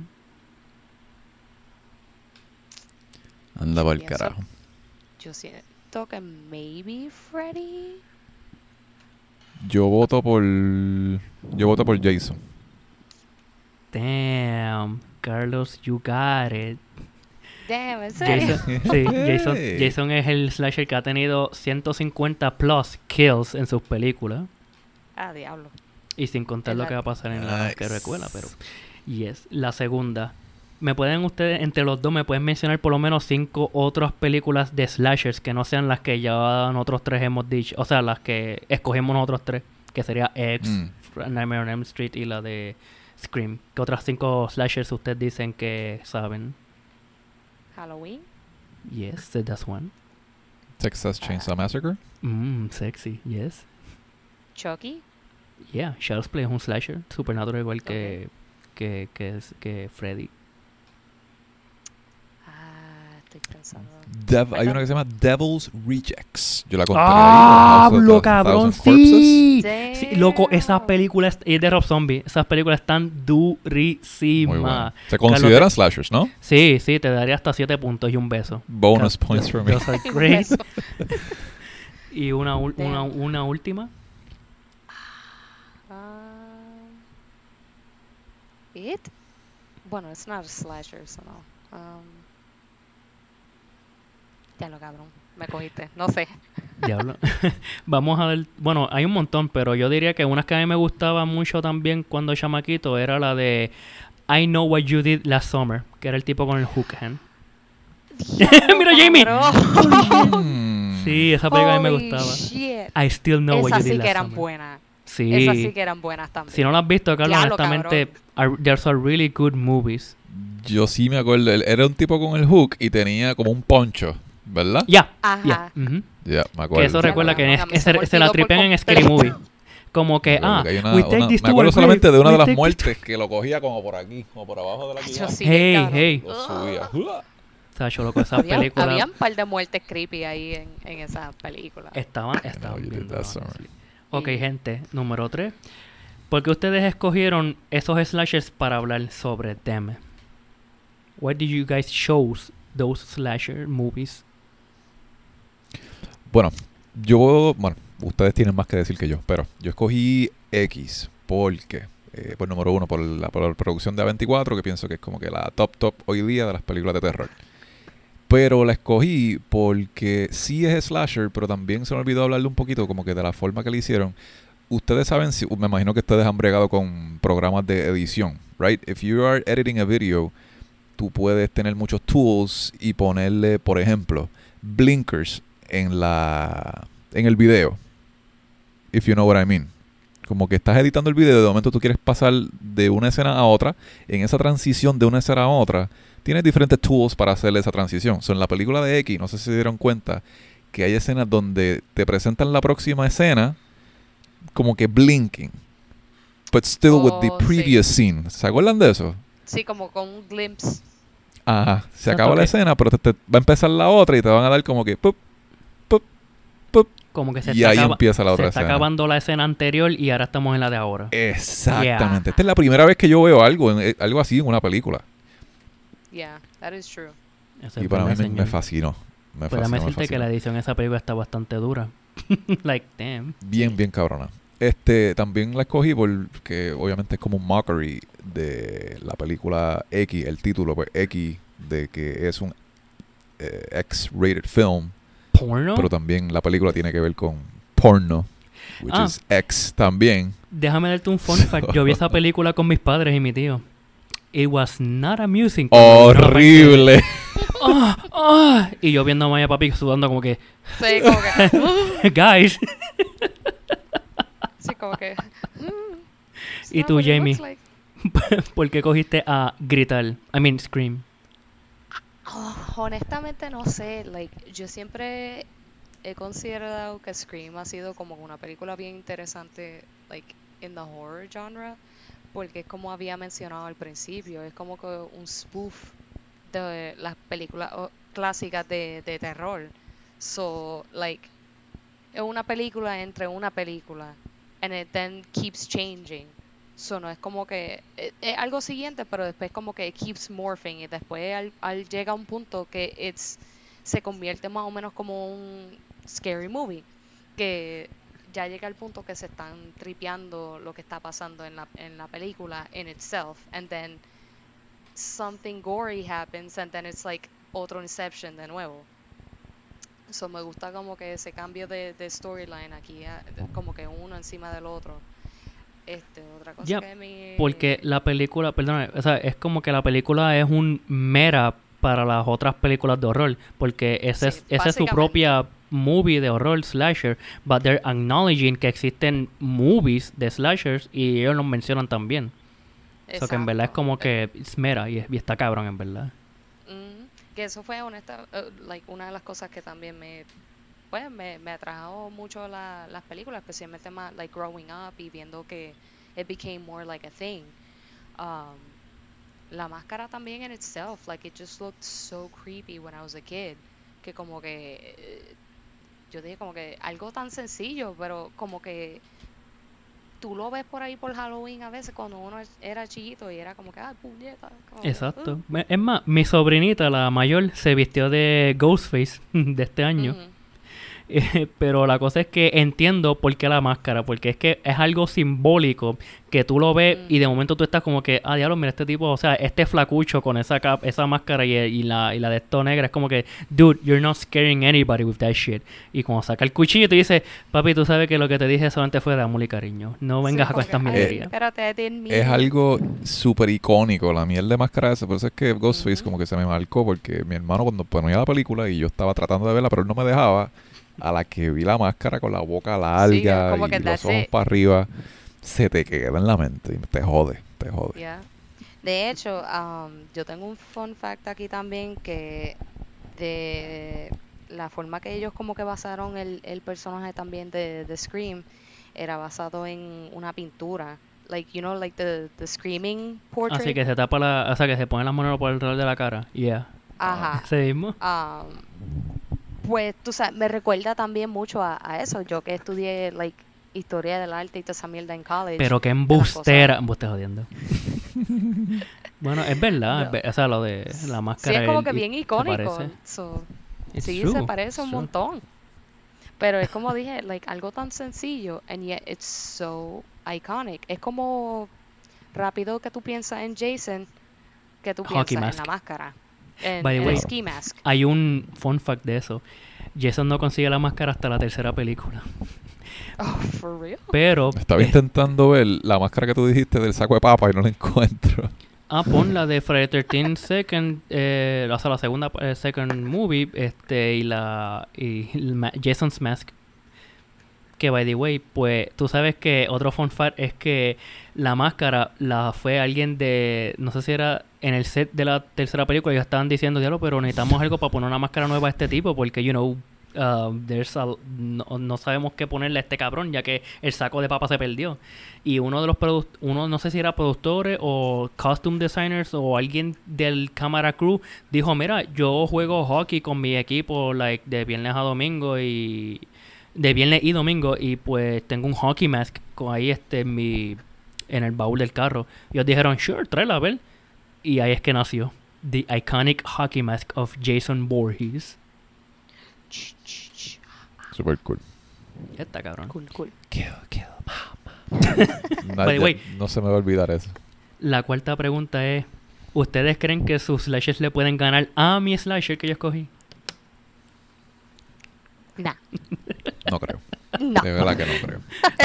Anda para el carajo. Yo siento que maybe Freddy. Yo voto por. Yo voto por Jason. Damn, Carlos, you got it. Damn, ¿en serio? Jason, sí, Jason. [laughs] Jason es el slasher que ha tenido 150 plus kills en sus películas. A diablo. Y sin contar lo que va a pasar en la Nice. que recuela, pero. Yes. La segunda. ¿Me pueden ustedes, entre los dos, me pueden mencionar por lo menos cinco otras películas de slashers que no sean las que ya nosotros tres hemos dicho? O sea, las que escogimos nosotros tres, que sería X, Mm. Nightmare on Elm Street y la de Scream. ¿Qué otras cinco slashers ustedes dicen que saben? Halloween. Yes, that's one. Texas Chainsaw Massacre. Mmm, sexy, yes. Chucky. Yeah, Child's Play es un slasher, supernatural igual que, que, que Freddy. Ah, estoy pensando. Dev- hay una que se llama Devil's Rejects. Yo la conté ¡Ah, ¡Hablo, the cabrón! ¡Sí! Sí, loco, películas, y es de Rob Zombie, esas películas están durísimas. buena. Se Carlos, consideran te- slashers, ¿no? Sí, sí, te daría hasta 7 puntos y un beso. Bonus points for me. Those [laughs] are great. [laughs] Y una, una, una última. Ah, It? Bueno, it's not a slasher, so no. Um, ya lo cabrón. Me cogiste. No sé. Diablo. [laughs] Vamos a ver. Bueno, hay un montón, pero yo diría que una que a mí me gustaba mucho también cuando chamaquito era la de I Know What You Did Last Summer, que era el tipo con el hook hand. [laughs] Mira, Jamie. Mm. Sí, esa película a mí me gustaba. shit. I Still Know What You Did sí Last que eran Summer. buenas. Sí. Esas sí que eran buenas también. Si no lo has visto, Carlos, Diablo, honestamente, are, there's a really good movies. Yo sí me acuerdo. Él era un tipo con el hook y tenía como un poncho, ¿verdad? Ya, Ajá. ya. Ya, me acuerdo. Que eso recuerda que es- se la tripean en. Scary Movie. Como que, ah, una- we take una- this me acuerdo solamente de una de las muertes que lo cogía como por aquí, como por abajo de la sí, Hey, hey. Lo subía. Sacho, loco, esas Había, películas había un par de muertes creepy ahí en, en esa película. estaban, estaban honestly. Ok, Sí. gente, número 3. ¿Por qué ustedes escogieron esos slashers para hablar sobre them? Why did you guys choose those slasher movies? Bueno, yo, bueno, ustedes tienen más que decir que yo, pero yo escogí X porque, eh, pues número uno, por la, por la producción de A24, que pienso que es como que la top top hoy día de las películas de terror. Pero la escogí porque sí es slasher, pero también se me olvidó hablarle un poquito como que de la forma que le hicieron. Ustedes saben, si, me imagino que ustedes han bregado con programas de edición, right? If you are editing a video, tú puedes tener muchos tools y ponerle, por ejemplo, blinkers en la en el video. If you know what I mean. Como que estás editando el video de momento tú quieres pasar de una escena a otra. En esa transición de una escena a otra, tienes diferentes tools para hacer esa transición. So, en la película de X, no sé si se dieron cuenta que hay escenas donde te presentan la próxima escena como que blinking. But still with the Oh, sí. previous scene. ¿Se acuerdan de eso? Sí, como con un glimpse. Ajá, se acaba la escena, pero te, te va a empezar la otra y te van a dar como que pup, pup, Como que se y está, ahí acaba- empieza la se otra está escena. acabando la escena anterior y ahora estamos en la de ahora. Exactamente. Esta es la primera vez que yo veo algo, en- eh, algo así en una película. Yeah, that is true. Y para mí me, me fascinó. Me Pues fascinó, me decirte que la edición de esa película está bastante dura. [laughs] like, damn. Bien, bien cabrona. Este, también la escogí porque obviamente es como un mockery de la película X, el título, pues X, de que es un eh, X-rated film, ¿Porno? pero también la película tiene que ver con porno, which Ah. is X también. Déjame darte un fun fact. Yo vi [laughs] esa película con mis padres y mi tío. It was not amusing. de- Horrible. ¡Ah! [laughs] ¡Ah! Y yo viendo a Maya Papi sudando como que, Sí, como que. [laughs] guys. sí, como que. it's ¿Y not tú, Jamie? like. ¿Por qué cogiste a gritar? I mean, scream. Oh, honestamente no sé, like, yo siempre he considerado que Scream ha sido como una película bien interesante, like, in the horror genre, porque como había mencionado al principio, es como que un spoof de las películas clásicas de, de terror. So, like, es una película entre una película, and it then keeps changing. So, no es como que es, es algo siguiente, pero después como que it keeps morphing y después al, llega un punto que it's se convierte más o menos como un scary movie, que ya llega al punto que se están tripeando lo que está pasando en la, en la película in itself, and then something gory happens, and then it's like otro Inception de nuevo. So me gusta como que ese cambio de, storyline aquí, como que uno encima del otro. Este, otra cosa que me... Porque la película, perdón, o sea, es como que la película es un mera para las otras películas de horror, porque ese Sí, es, esa es su propia movie de horror slasher, but they're acknowledging que existen movies de slashers y ellos los mencionan también. O sea, que en verdad es como que es mera y, y está cabrón en verdad. Mm, que eso fue honesta, eh, like, una de las cosas que también me pues me, me atrajo mucho la- las películas, especialmente más like growing up y viendo que it became more like a thing. Um, la máscara también in itself, like it just looked so creepy when I was a kid, que como que eh, yo dije como que algo tan sencillo, pero como que tú lo ves por ahí por Halloween a veces cuando uno era chiquito y era como que, ah, puñeta. que, Exacto. Es más, mi sobrinita, la mayor, se vistió de Ghostface [laughs] de este año. Ujú. Eh, [laughs] Pero la cosa es que entiendo por qué la máscara, porque es que es algo simbólico que tú lo ves y de momento tú estás como que, ah, diablo, mira este tipo, o sea, este flacucho con esa cap, esa máscara y, y la, y la de esto negra, es como que, dude, you're not scaring anybody with that shit. Y cuando saca el cuchillo te dice, papi, tú sabes que lo que te dije solamente fue de amor y cariño, no Sí, vengas como con estas que, "Ay, mierderías. Es it". algo súper icónico, la miel de máscara esa. Por eso es que Ghostface como que se me marcó, porque mi hermano cuando ponía la película y yo estaba tratando de verla, pero él no me dejaba, a la que vi la máscara con la boca larga como que y los ojos it. para arriba, se te queda en la mente y te jode, te jode. Yeah. De hecho, um, yo tengo un fun fact aquí también que de la forma que ellos como que basaron el, el personaje también de, de Scream era basado en una pintura. Like, you know, like the, the screaming portrait. Así que se tapa la, o sea, que se pone las manos por alrededor de la cara. Yeah. Ajá. Ese mismo. Um, pues, tú sabes, me recuerda también mucho a, a eso. Yo que estudié, like, historia del arte y toda esa mierda en college. Pero que embustera. Embuste jodiendo. [laughs] bueno, es verdad. es No. ver- o sea, lo de la Sí, máscara. es como que bien icónico. So, sí, true, se parece un montón. Pero es como dije, like, algo tan sencillo, and yet it's so iconic. Es como rápido que tú piensas en Jason, que tú Hockey piensas en mask. la máscara. En, By the en way, el ski mask. Hay un fun fact de eso. Jason no consigue la máscara hasta la tercera película. [laughs] Oh, for real? Pero. Estaba eh, intentando ver la máscara que tú dijiste del saco de papa y no la [laughs] encuentro. Ah, pon la de Friday 13 Second, eh, o sea, la segunda eh, second movie, este, y la y ma- Jason's Mask. Que by the way, pues tú sabes que otro fun fact es que la máscara la fue alguien de, no sé si era en el set de la tercera película, ya estaban diciendo, diablo, pero necesitamos algo para poner una máscara nueva a este tipo, porque, you know, uh, there's a- no, no sabemos qué ponerle a este cabrón, ya que el saco de papa se perdió. Y uno de los produ- uno no sé si era productores o costume designers o alguien del cámara crew dijo, mira, yo juego hockey con mi equipo like de viernes a domingo y de viernes y domingo y pues tengo un hockey mask con ahí este en mi en el baúl del carro. Y ellos dijeron, "Sure, tráela a ver." Y ahí es que nació the iconic hockey mask of Jason Voorhees. Ch, ch, ch. Super cool. Está cabrón. Cool, cool. Kill, kill, mama. [laughs] no se me va a olvidar eso. La cuarta pregunta es, ¿ustedes creen que sus slashers le pueden ganar a mi slasher que yo escogí? Nah. [laughs] No creo. No. De verdad que no creo.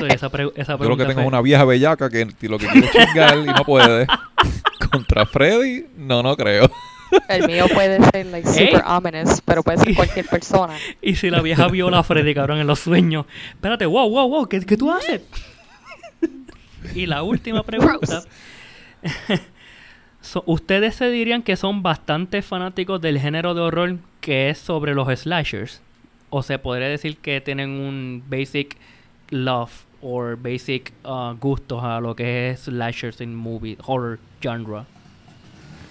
[laughs] Esa, Yo lo que tengo es una vieja bellaca que lo que quiere chingar y no puede. Contra Freddy, no, no creo. El mío puede ser like [laughs] super ominous, pero puede ser [laughs] cualquier persona. Y si la vieja [laughs] viola a Freddy, cabrón, en los sueños. Espérate, wow, wow, wow, ¿qué, qué tú haces? y la última pregunta. So, ¿Ustedes se dirían que son bastante fanáticos del género de horror que es sobre los slashers? o se podría decir que tienen un basic love o basic uh, gustos a lo que es slashers en movie, horror genre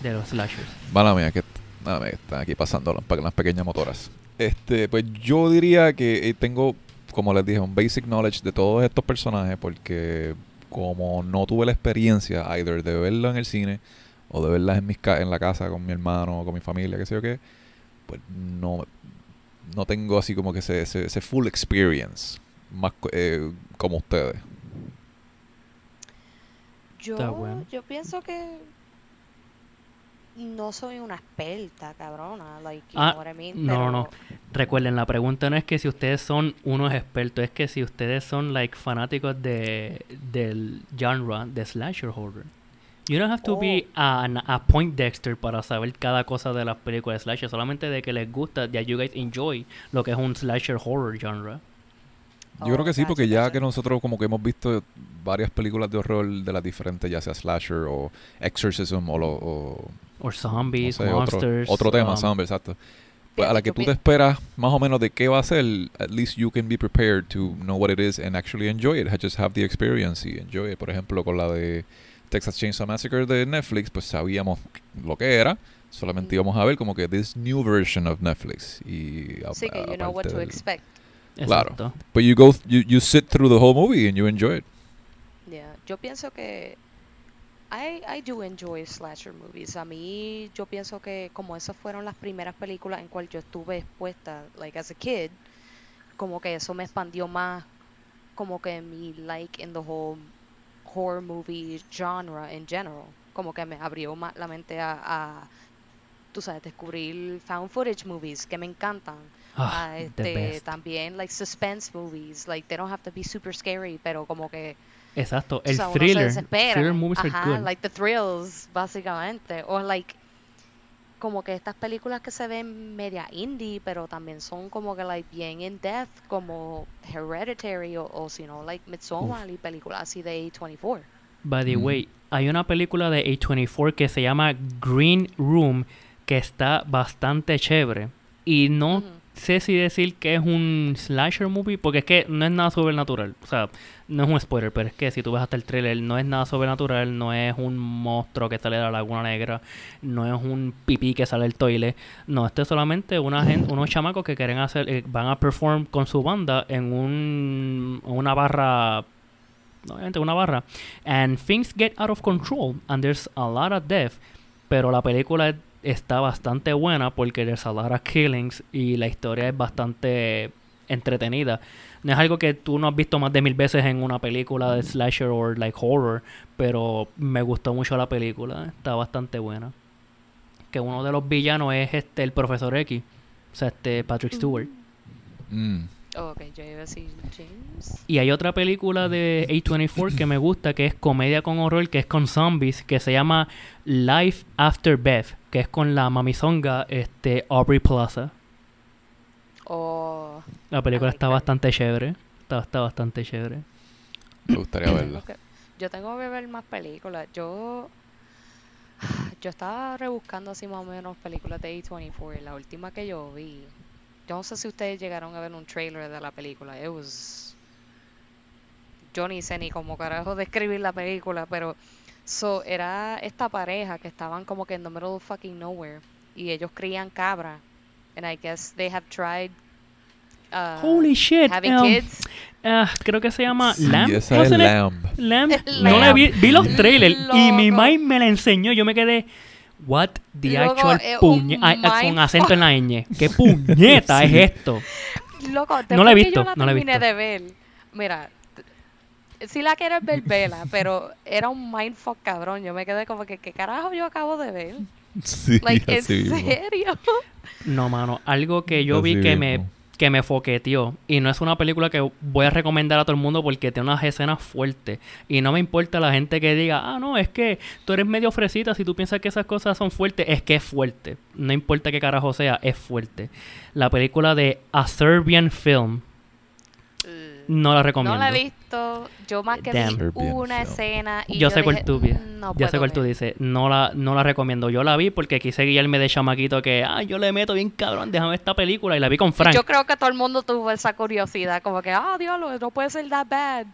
de los slashers. Mala mía, que están aquí pasando las, las pequeñas motoras. Este, pues yo diría que eh, tengo, como les dije, un basic knowledge de todos estos personajes porque como no tuve la experiencia either de verlo en el cine o de verlas en, mis ca- en la casa con mi hermano o con mi familia, qué sé yo qué, pues no, no tengo así como que ese, ese full experience más eh, como ustedes. Yo, bueno. yo pienso que no soy una experta, cabrona. Like, you Ah, know what I mean? no, Pero- no. Recuerden, la pregunta no es que si ustedes son unos expertos, es que si ustedes son like fanáticos de del genre de slasher horror. You don't have to be Oh. a, a point Dexter para saber cada cosa de las películas de slasher, solamente de que les gusta, that you guys enjoy lo que es un slasher horror genre. Yo creo que sí, porque ya que nosotros como que hemos visto varias películas de horror de las diferentes, ya sea slasher o exorcism o, lo, o O no zombies, sé, otro, monsters. otro tema, um, zombie, exacto. Pues a la que tú te esperas más o menos de qué va a ser, at least you can be prepared to know what it is and actually enjoy it. Just have the experience y enjoy it. Por ejemplo, con la de Texas Chainsaw Massacre de Netflix, pues sabíamos lo que era. Solamente Mm. íbamos a ver como que this new version of Netflix. Y a- Sí, que you know what to del- Claro. But you go, you, you sit through the whole movie and you enjoy it. Yeah, yo pienso que I, I do enjoy slasher movies. A mí yo pienso que como esas fueron las primeras películas en cual yo estuve expuesta, like as a kid, como que eso me expandió más como que mi like in the whole horror movie genre in general. Como que me abrió más la mente a, a tú sabes, descubrir found footage movies que me encantan. Ah, a the este, también like suspense movies, like they don't have to be super scary, pero como que Exacto. o El sea, uno se thriller. Thriller movies Ajá, are good. like the thrills, básicamente. O like, como que estas películas que se ven media indie, pero también son como que like bien in depth, como Hereditary o, o si no, like Midsommar y películas así de A24. By the Mm. way, hay una película de A24 que se llama Green Room que está bastante chévere. Y no Ujú. Sé si decir que es un slasher movie, porque es que no es nada sobrenatural. O sea, no es un spoiler, pero es que si tú ves hasta el trailer, no es nada sobrenatural, no es un monstruo que sale de la Laguna Negra, no es un pipí que sale del toile. No, esto es solamente una gente, unos chamacos que quieren hacer, eh, van a perform con su banda en un, una barra obviamente una barra. And things get out of control and there's a lot of death. Pero la película está bastante buena porque there's a lot of killings y la historia es bastante entretenida. No es algo que tú no has visto más de mil veces en una película de slasher o like horror, pero me gustó mucho la película, está bastante buena. Que uno de los villanos es este el profesor X, o sea, este Patrick Stewart. Mm. Oh, ok, yo iba a decir James. Y hay otra película de A24 que me gusta, que es comedia con horror, que es con zombies, que se llama Life After Beth, que es con la mamizonga este, Aubrey Plaza. O La película está bastante chévere. Está, está bastante chévere. Me gustaría verla. yo tengo que ver más películas. Yo yo estaba rebuscando así más o menos películas de A24. La última que yo vi. Yo no sé si ustedes llegaron a ver un trailer de la película. It was yo ni sé ni cómo carajo [laughs] describir la película, pero so, era esta pareja que estaban como que en the middle of fucking nowhere y ellos crían cabra and I guess they have tried uh, Holy shit. having um, kids. ah, creo que se llama Sí, Lamb. esa ¿Cómo es Lamb. [laughs] No le Lamb. vi, vi los [laughs] trailers y mi mind me la enseñó. Yo me quedé. What the actual es puñe- un ay, ay, con [laughs] acento en la ñ. ¿Qué [laughs] puñeta Sí. es esto? Loco, No después la he que visto, yo la no la he terminé visto. de ver, mira, si la quieres ver, vela, [laughs] pero era un mindfuck cabrón. Yo me quedé como que, ¿qué carajo yo acabo de ver? Sí, Like, ¿en mismo. serio? No, mano. Algo que yo Así vi que me. Que me foqueteó. Y no es una película que voy a recomendar a todo el mundo porque tiene unas escenas fuertes. Y no me importa la gente que diga, ah, no, es que tú eres medio fresita. Si tú piensas que esas cosas son fuertes, es que es fuerte. No importa qué carajo sea, es fuerte. La película de A Serbian Film. No la recomiendo. No la he visto. Visto, yo más que Damn. vi Serbian una escena y Yo sé cuál tú "Mm, no ya sé cuál tú ver". dices. No la, no la recomiendo. Yo la vi porque quise guiarme de chamaquito que, ah, yo le meto bien cabrón, déjame esta película. Y la vi con Frank. Yo creo que todo el mundo tuvo esa curiosidad, como que, ah, diablo, no puede ser that bad.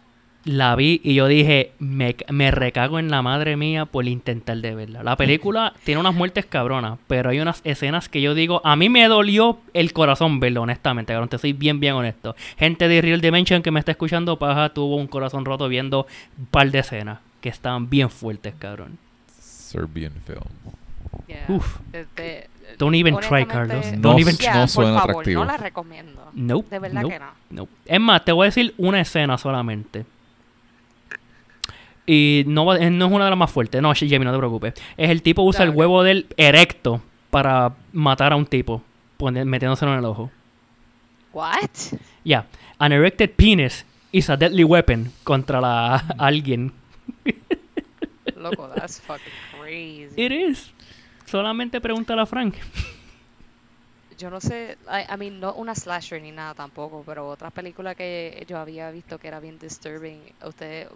La vi y yo dije, me, me recago en la madre mía por intentar de verla. La película [laughs] tiene unas muertes cabronas, pero hay unas escenas que yo digo, a mí me dolió el corazón verlo, honestamente, cabrón. Te soy bien, bien honesto. Gente de Real Dimension que me está escuchando, paja, tuvo un corazón roto viendo un par de escenas que estaban bien fuertes, cabrón. Serbian film. Yeah. Uf. Este, Don't even try, Carlos. No- Don't even yeah, no por suena favor, atractivo. No la recomiendo. Nope. De verdad nope, que no. nope. Es más, te voy a decir una escena solamente. Y no, eh, no es una de las más fuertes. No, Jamie, no te preocupes. Es el tipo usa el Dale. huevo del erecto para matar a un tipo, metiéndoselo en el ojo. What? Ya. An erected penis is a deadly weapon contra la [laughs] alguien. Loco, that's fucking crazy. It is. Solamente pregúntale a Frank. Yo no sé, I, I mean, no una slasher ni nada tampoco, pero otra película que yo había visto que era bien disturbing, usted,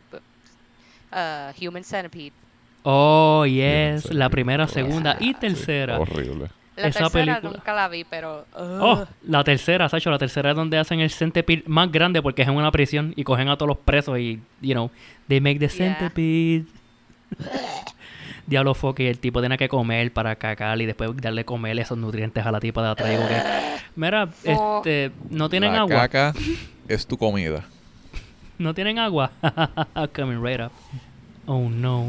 uh, Human Centipede. Oh, yes. La primera, segunda y sí, tercera. horrible. La Esa tercera película- nunca la vi, pero... Oh, la tercera, Sacho, la tercera es donde hacen el centipede más grande porque es en una prisión y cogen a todos los presos y, you know, they make the Yeah. centipede. Diablo y el tipo tiene que comer para cacar y después darle comer esos nutrientes a la tipa de atrás. que, Mira, Oh. este, no tienen la agua. caca es tu comida. No tienen agua. [laughs] Coming right up. Oh no.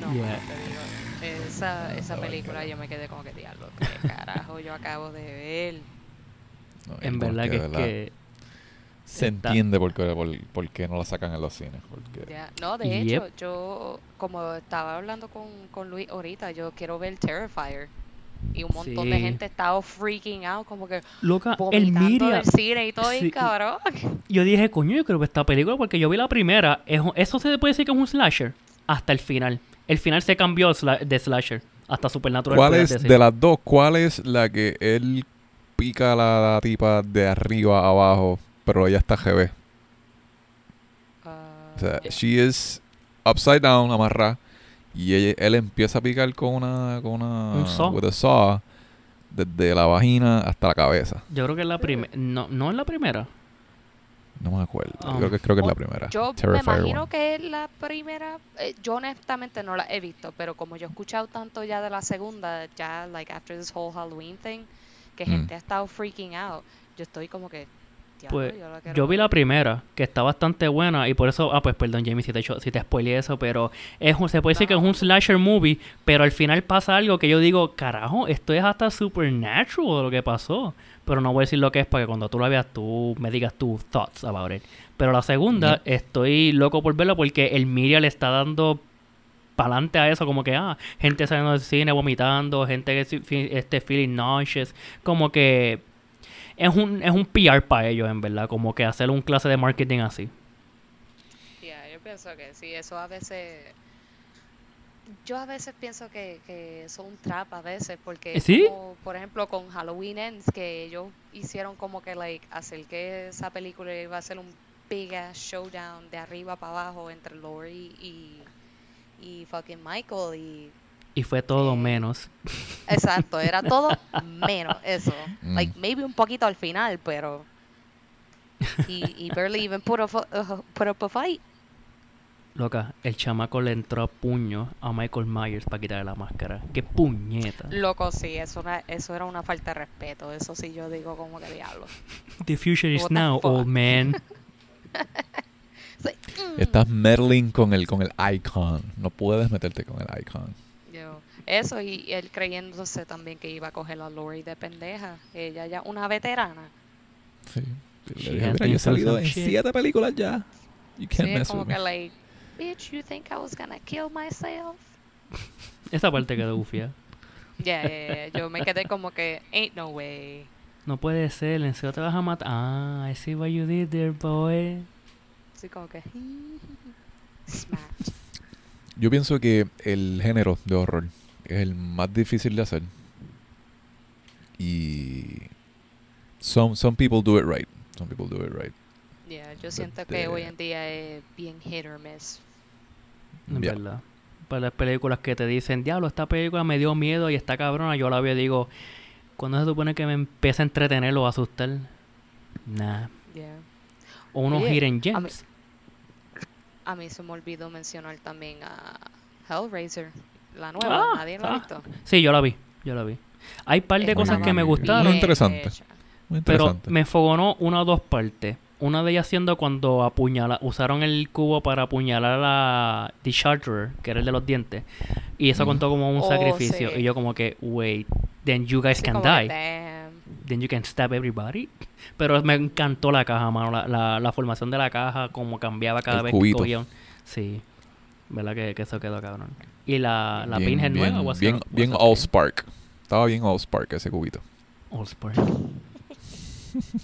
No, Yeah. te digo, esa, esa película yo me quedé como que diablo, ¿qué [laughs] carajo yo acabo de ver? No, En verdad que es que. Se entiende por qué, por, por qué no la sacan en los cines. Porque Ya, No, de Yep. hecho, yo, como estaba hablando con, con Luis ahorita, yo quiero ver Terrifier. Y un montón de gente estaba freaking out, como que Loca, el Miria. del cine y todo, y cabrón. Yo dije, coño, yo creo que esta película, porque yo vi la primera, es eso se puede decir que es un slasher hasta el final. El final se cambió de slasher hasta Supernatural. ¿Cuál es, decir. de las dos, cuál es la que él pica a la tipa de arriba a abajo, pero ella está GB? Ah, O sea, she is upside down, amarrada, y ella- él empieza a picar con una, con una, Un saw. with a saw, desde la vagina hasta la cabeza. Yo creo que es la primera. No, no es la primera. No me acuerdo. Um, creo que creo que es la primera. Yo me Terrifier imagino one. que es la primera. eh, yo honestamente no la he visto, pero como yo he escuchado tanto ya de la segunda, ya, like, after this whole Halloween thing, que Mm. gente ha estado freaking out, yo estoy como que. "Diablo, Pues yo vi la ver". primera, que está bastante buena, y por eso, ah, pues perdón, Jamie, si te, si te spoileé eso, pero es un- se puede decir que es un slasher movie, pero al final pasa algo que yo digo, carajo, esto es hasta supernatural lo que pasó. Pero no voy a decir lo que es para que cuando tú la veas tú me digas tus thoughts about it. Pero la segunda, estoy loco por verla porque el media le está dando pa'lante a eso, como que, ah, gente saliendo del cine vomitando, gente este, feeling nauseous, como que es un, es un PR para ellos, en verdad, como que hacer un clase de marketing así. Yeah, yo pienso que sí, eso a veces. Yo a veces pienso que, que es un trap a veces, porque ¿Sí? como, por ejemplo, con Halloween Ends, que ellos hicieron como que, like, hacer que esa película iba a ser un big ass showdown de arriba para abajo entre Laurie y, y fucking Michael. Y Y fue todo Eh, menos. exacto, era [laughs] todo menos eso. Mm. Like, maybe un poquito al final, pero. Y, y barely even put, a, uh, put up a fight. Loca, el chamaco le entró a puño a Michael Myers para quitarle la máscara. ¡Qué puñeta! Loco, sí, eso, era- eso era una falta de respeto. Eso sí yo digo como que diablo. The future is What now, fuck? old man. [laughs] Sí, mm, Estás meddling con el, con el icon. No puedes meterte con el icon. Eso y él creyéndose también que iba a coger a Lori de pendeja. Ella ya una veterana. Sí. Dije, yo he salido en shit." siete películas ya. You can't Sí, mess como with que me. like, bitch, you think I was gonna kill myself? [laughs] Esa parte quedó gufia. Yeah, [laughs] yeah, yeah. Yo me quedé como que, ain't no way. No puede ser, en serio te vas a matar. Ah, I see what you did there, boy. Así como que, [laughs] smash. Yo pienso que el género de horror es el más difícil de hacer. Y some, some people do it right. Some people do it right. Yeah, yo siento que Este- hoy en día es bien hit or miss. En Ya. verdad. Para las películas que te dicen, diablo, esta película me dio miedo y está cabrona, yo la veo y digo, ¿cuándo se supone que me empieza a entretener o a asustar? Nah. Yeah. O unos Oye, hidden a mí- gems. A mí se me olvidó mencionar también a Hellraiser, la nueva, Ah, nadie la ha ah. visto. Sí, yo la vi, yo la vi. Hay par de cosas que me gustaron, Muy interesante. pero me fogonó una o dos partes. Una de ellas siendo cuando apuñala, usaron el cubo para apuñalar a The Sharterer, que era el de los dientes. Y eso Mm. contó como un Oh, sacrificio. sí. Y yo como que, wait, then you guys can die. Then you can stab everybody. Pero me encantó la caja, mano. La, la, la formación de la caja, como cambiaba cada El vez cubito. que cogían. Sí. ¿Verdad que, que eso quedó cabrón? Y la, la bien, Pinhead bien, nueva. what's bien, bien All? Spark. Estaba bien All Spark ese cubito. Allspark.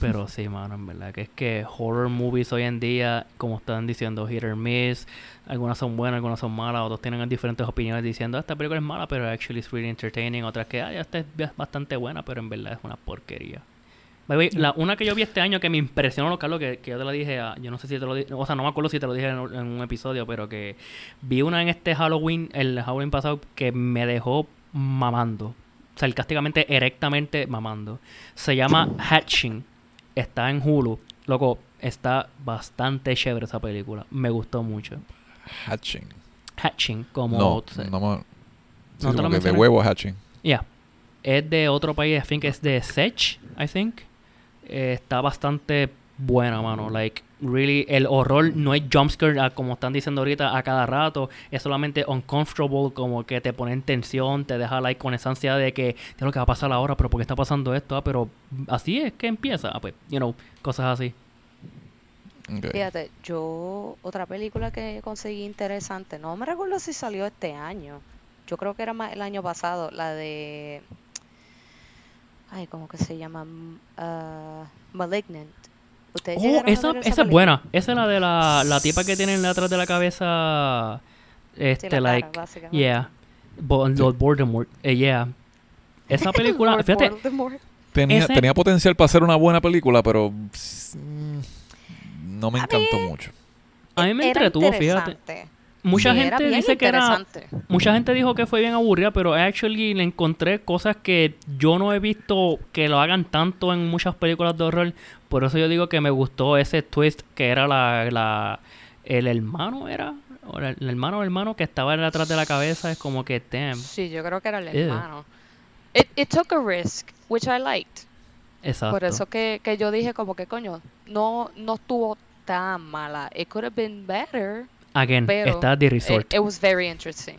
Pero sí, mano, en verdad que es que horror movies hoy en día, como están diciendo, hit or miss, algunas son buenas, algunas son malas, otros tienen diferentes opiniones diciendo, esta película es mala, pero actually is really entertaining, otras que, ay, esta es bastante buena, pero en verdad es una porquería. La, una que yo vi este año que me impresionó, lo Carlos, que, que yo te la dije, a- yo no sé si te lo dije, o sea, no me acuerdo si te lo dije en, un- en un episodio, pero que vi una en este Halloween, el Halloween pasado, que me dejó mamando. Sarcásticamente, erectamente mamando. Se llama Hatching. Está en Hulu. Loco, está bastante chévere esa película. Me gustó mucho. Hatching. Hatching, como... No, no me... Sí, ¿No te lo que de huevo hatching. Yeah. Es de otro país, I think es de Sech, I think. Eh, está bastante buena, mano. Like, really, el horror no es jumpscare ah, como están diciendo ahorita a cada rato. Es solamente uncomfortable, como que te pone en tensión, te deja like con esa ansiedad de que, ¿qué es lo que va a pasar ahora? ¿Pero por qué está pasando esto? Ah, pero así es que empieza. Ah, pues, you know, cosas así. Fíjate, yo otra película que conseguí interesante, no me recuerdo si salió este año. Yo creo que era más el año pasado, la de ay, ¿cómo que se llama? Ah, Malignant. ¿Ustedes Oh, esa, ver esa es buena. Esa es la de la, la tipa que tienen atrás de la cabeza. Sí, Este, la cara, like, básicamente. yeah. Bo- Lord Voldemort. eh, yeah. Esa [laughs] película, Lord fíjate, Voldemort. Tenía, Ese- tenía potencial para ser una buena película, pero mm, no me A encantó mí- mucho. a mí me entretuvo, fíjate. Mucha Sí, gente dice que era. Mucha gente dijo que fue bien aburrida, pero actually le encontré cosas que yo no he visto que lo hagan tanto en muchas películas de horror. Por eso yo digo que me gustó ese twist que era la, la el hermano era o el, el hermano o hermano que estaba detrás de la cabeza es como que damn. Sí, yo creo que era el Ew. hermano. It, it took a risk, which I liked. Exacto. Por eso que, que yo dije como que coño, no, no estuvo tan mala. It could have been better, Again, pero está The it, Resort. it was very interesting.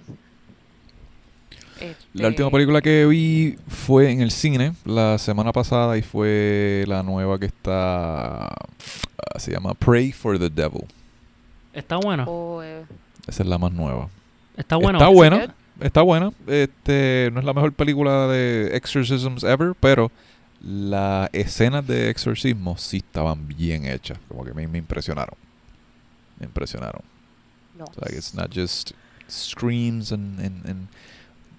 La última Este, película que vi fue en el cine la semana pasada y fue la nueva que está. ah, se llama Pray for the Devil. Está buena. oh, eh, Esa es la más nueva. Está buena. Está ¿Is it buena. Está buena. Este, no es la mejor película de exorcisms ever, pero las escenas de exorcismo sí estaban bien hechas. Como que me, me impresionaron. Me impresionaron. No. Like it's not just screams and, and, and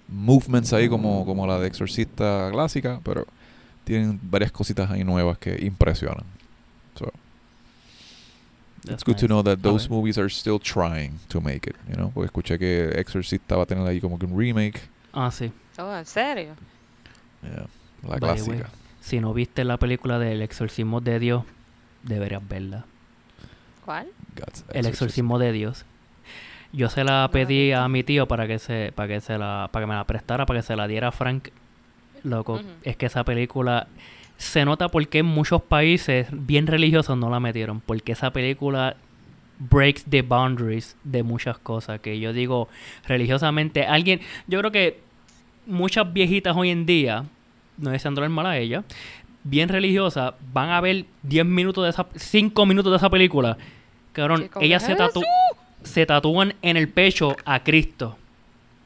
movements ahí como, como la de Exorcista clásica, pero tienen varias cositas ahí nuevas que impresionan. So That's it's good to nice. know that those ver. movies are still trying to make it, you know? Porque escuché que Exorcista va a tener ahí como que un remake. Ah, sí. Oh, ¿en serio? Yeah, la By the way, clásica. Si no viste la película del exorcismo de Dios, deberías verla. ¿Cuál? God's El exorcismo de Dios. Yo se la pedí a mi tío para que se para que se la para que me la prestara para que se la diera a Frank. Loco, es que esa película se nota porque en muchos países bien religiosos no la metieron, porque esa película breaks the boundaries de muchas cosas que yo digo religiosamente alguien, yo creo que muchas viejitas hoy en día, no deseando el mal a ella, bien religiosas, van a ver 10 minutos de esa 5 minutos de esa película. Cabrón, que, se, tatu- se tatúan en el pecho a Cristo.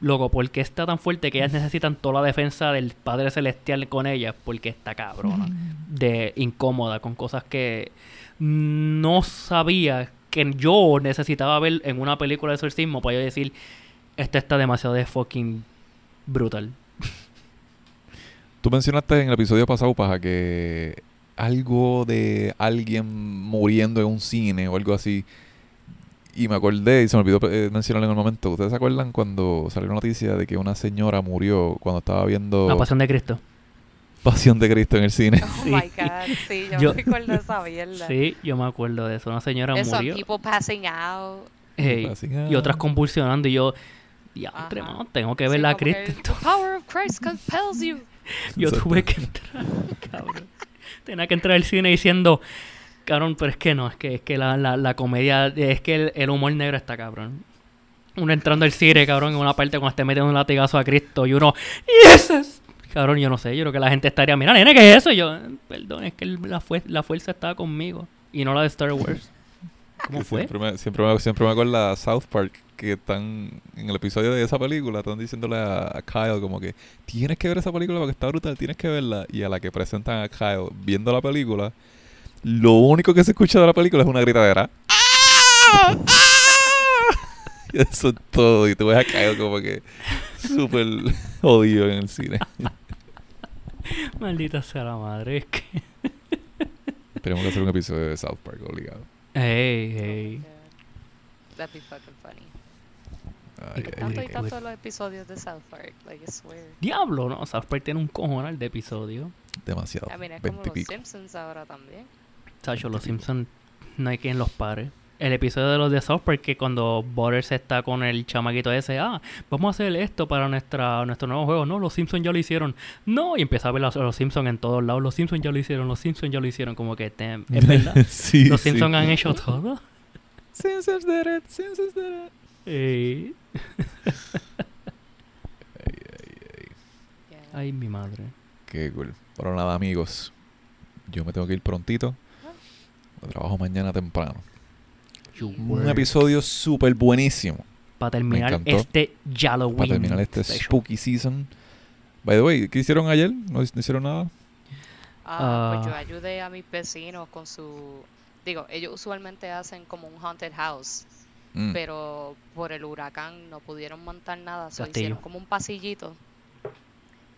Loco, porque está tan fuerte que ellas necesitan toda la defensa del Padre Celestial con ellas, porque está cabrona, de incómoda, con cosas que no sabía que yo necesitaba ver en una película de exorcismo para yo decir, esta está demasiado de fucking brutal. [laughs] Tú mencionaste en el episodio pasado, Paja, que algo de alguien muriendo en un cine o algo así. Y me acordé, y se me olvidó eh, mencionarlo en el momento. ¿Ustedes se acuerdan cuando salió la noticia de que una señora murió cuando estaba viendo La pasión de Cristo. Pasión de Cristo en el cine? Oh Sí. my god, sí, yo, Yo- me recuerdo esa mierda. Sí, yo me acuerdo de eso. Una señora Eso, murió. people passing out. Passing y otras convulsionando. Y yo, diantre, mano, tengo que Sí, ver la como que, Cristo. The power of Christ compels you. [laughs] Yo Exacto. tuve que entrar, [laughs] cabrón. Tenía que entrar al cine diciendo, cabrón, pero es que no, es que, es que la, la, la comedia, es que el, el humor negro está cabrón. Uno entrando al cine, cabrón, en una parte cuando esté metiendo un latigazo a Cristo y uno, ¡Yes! Cabrón, yo no sé, yo creo que la gente estaría, mira, nene, ¿qué es eso? Y yo, perdón, es que la, fue- la fuerza estaba conmigo y no la de Star Wars. ¿Cómo fue? Siempre me, siempre, me, siempre me acuerda South Park que están en el episodio de esa película, están diciéndole a, a Kyle como que tienes que ver esa película porque está brutal, tienes que verla. Y a la que presentan a Kyle viendo la película, lo único que se escucha de la película es una gritadera. ¡Ah! ¡Ah! Y [laughs] eso es todo. Y tú ves a Kyle como que súper jodido en el cine. Maldita sea la madre, es que... Tenemos que hacer un episodio de South Park obligado. Hey, hey. Yeah. That'd be fucking funny. Ay, ay, Tanto y tanto los episodios de South Park, like I swear. Diablo, ¿no? South Park tiene un cojonal de episodio. Demasiado. I mean, es como los. Simpsons ahora también. Tacho, los Simpsons no hay quien los pare. El episodio de los de South Park que cuando Butters está con el chamaquito ese, ah, vamos a hacer esto para nuestra nuestro nuevo juego. No, los Simpsons ya lo hicieron. No, y empieza a ver los, los Simpsons en todos lados. Los Simpsons ya lo hicieron, los Simpsons ya lo hicieron. Como que, damn, es [laughs] verdad. sí, los sí. Simpsons han hecho todo. Simpsons did it, Simpsons did it. Ey. Ay, ay, ay. Yeah. Ay, mi madre. Qué cool. Pero nada, amigos. Yo me tengo que ir prontito. Trabajo mañana temprano. Un episodio súper buenísimo. Para terminar este Halloween. Para terminar este special. spooky season. By the way, ¿qué hicieron ayer? ¿No, hicieron nada? Ah, pues yo Ah. ayudé a mis vecinos con su... Digo, ellos usualmente hacen como un haunted house, Mm. pero por el huracán no pudieron montar nada, so Castillo. hicieron como un pasillito.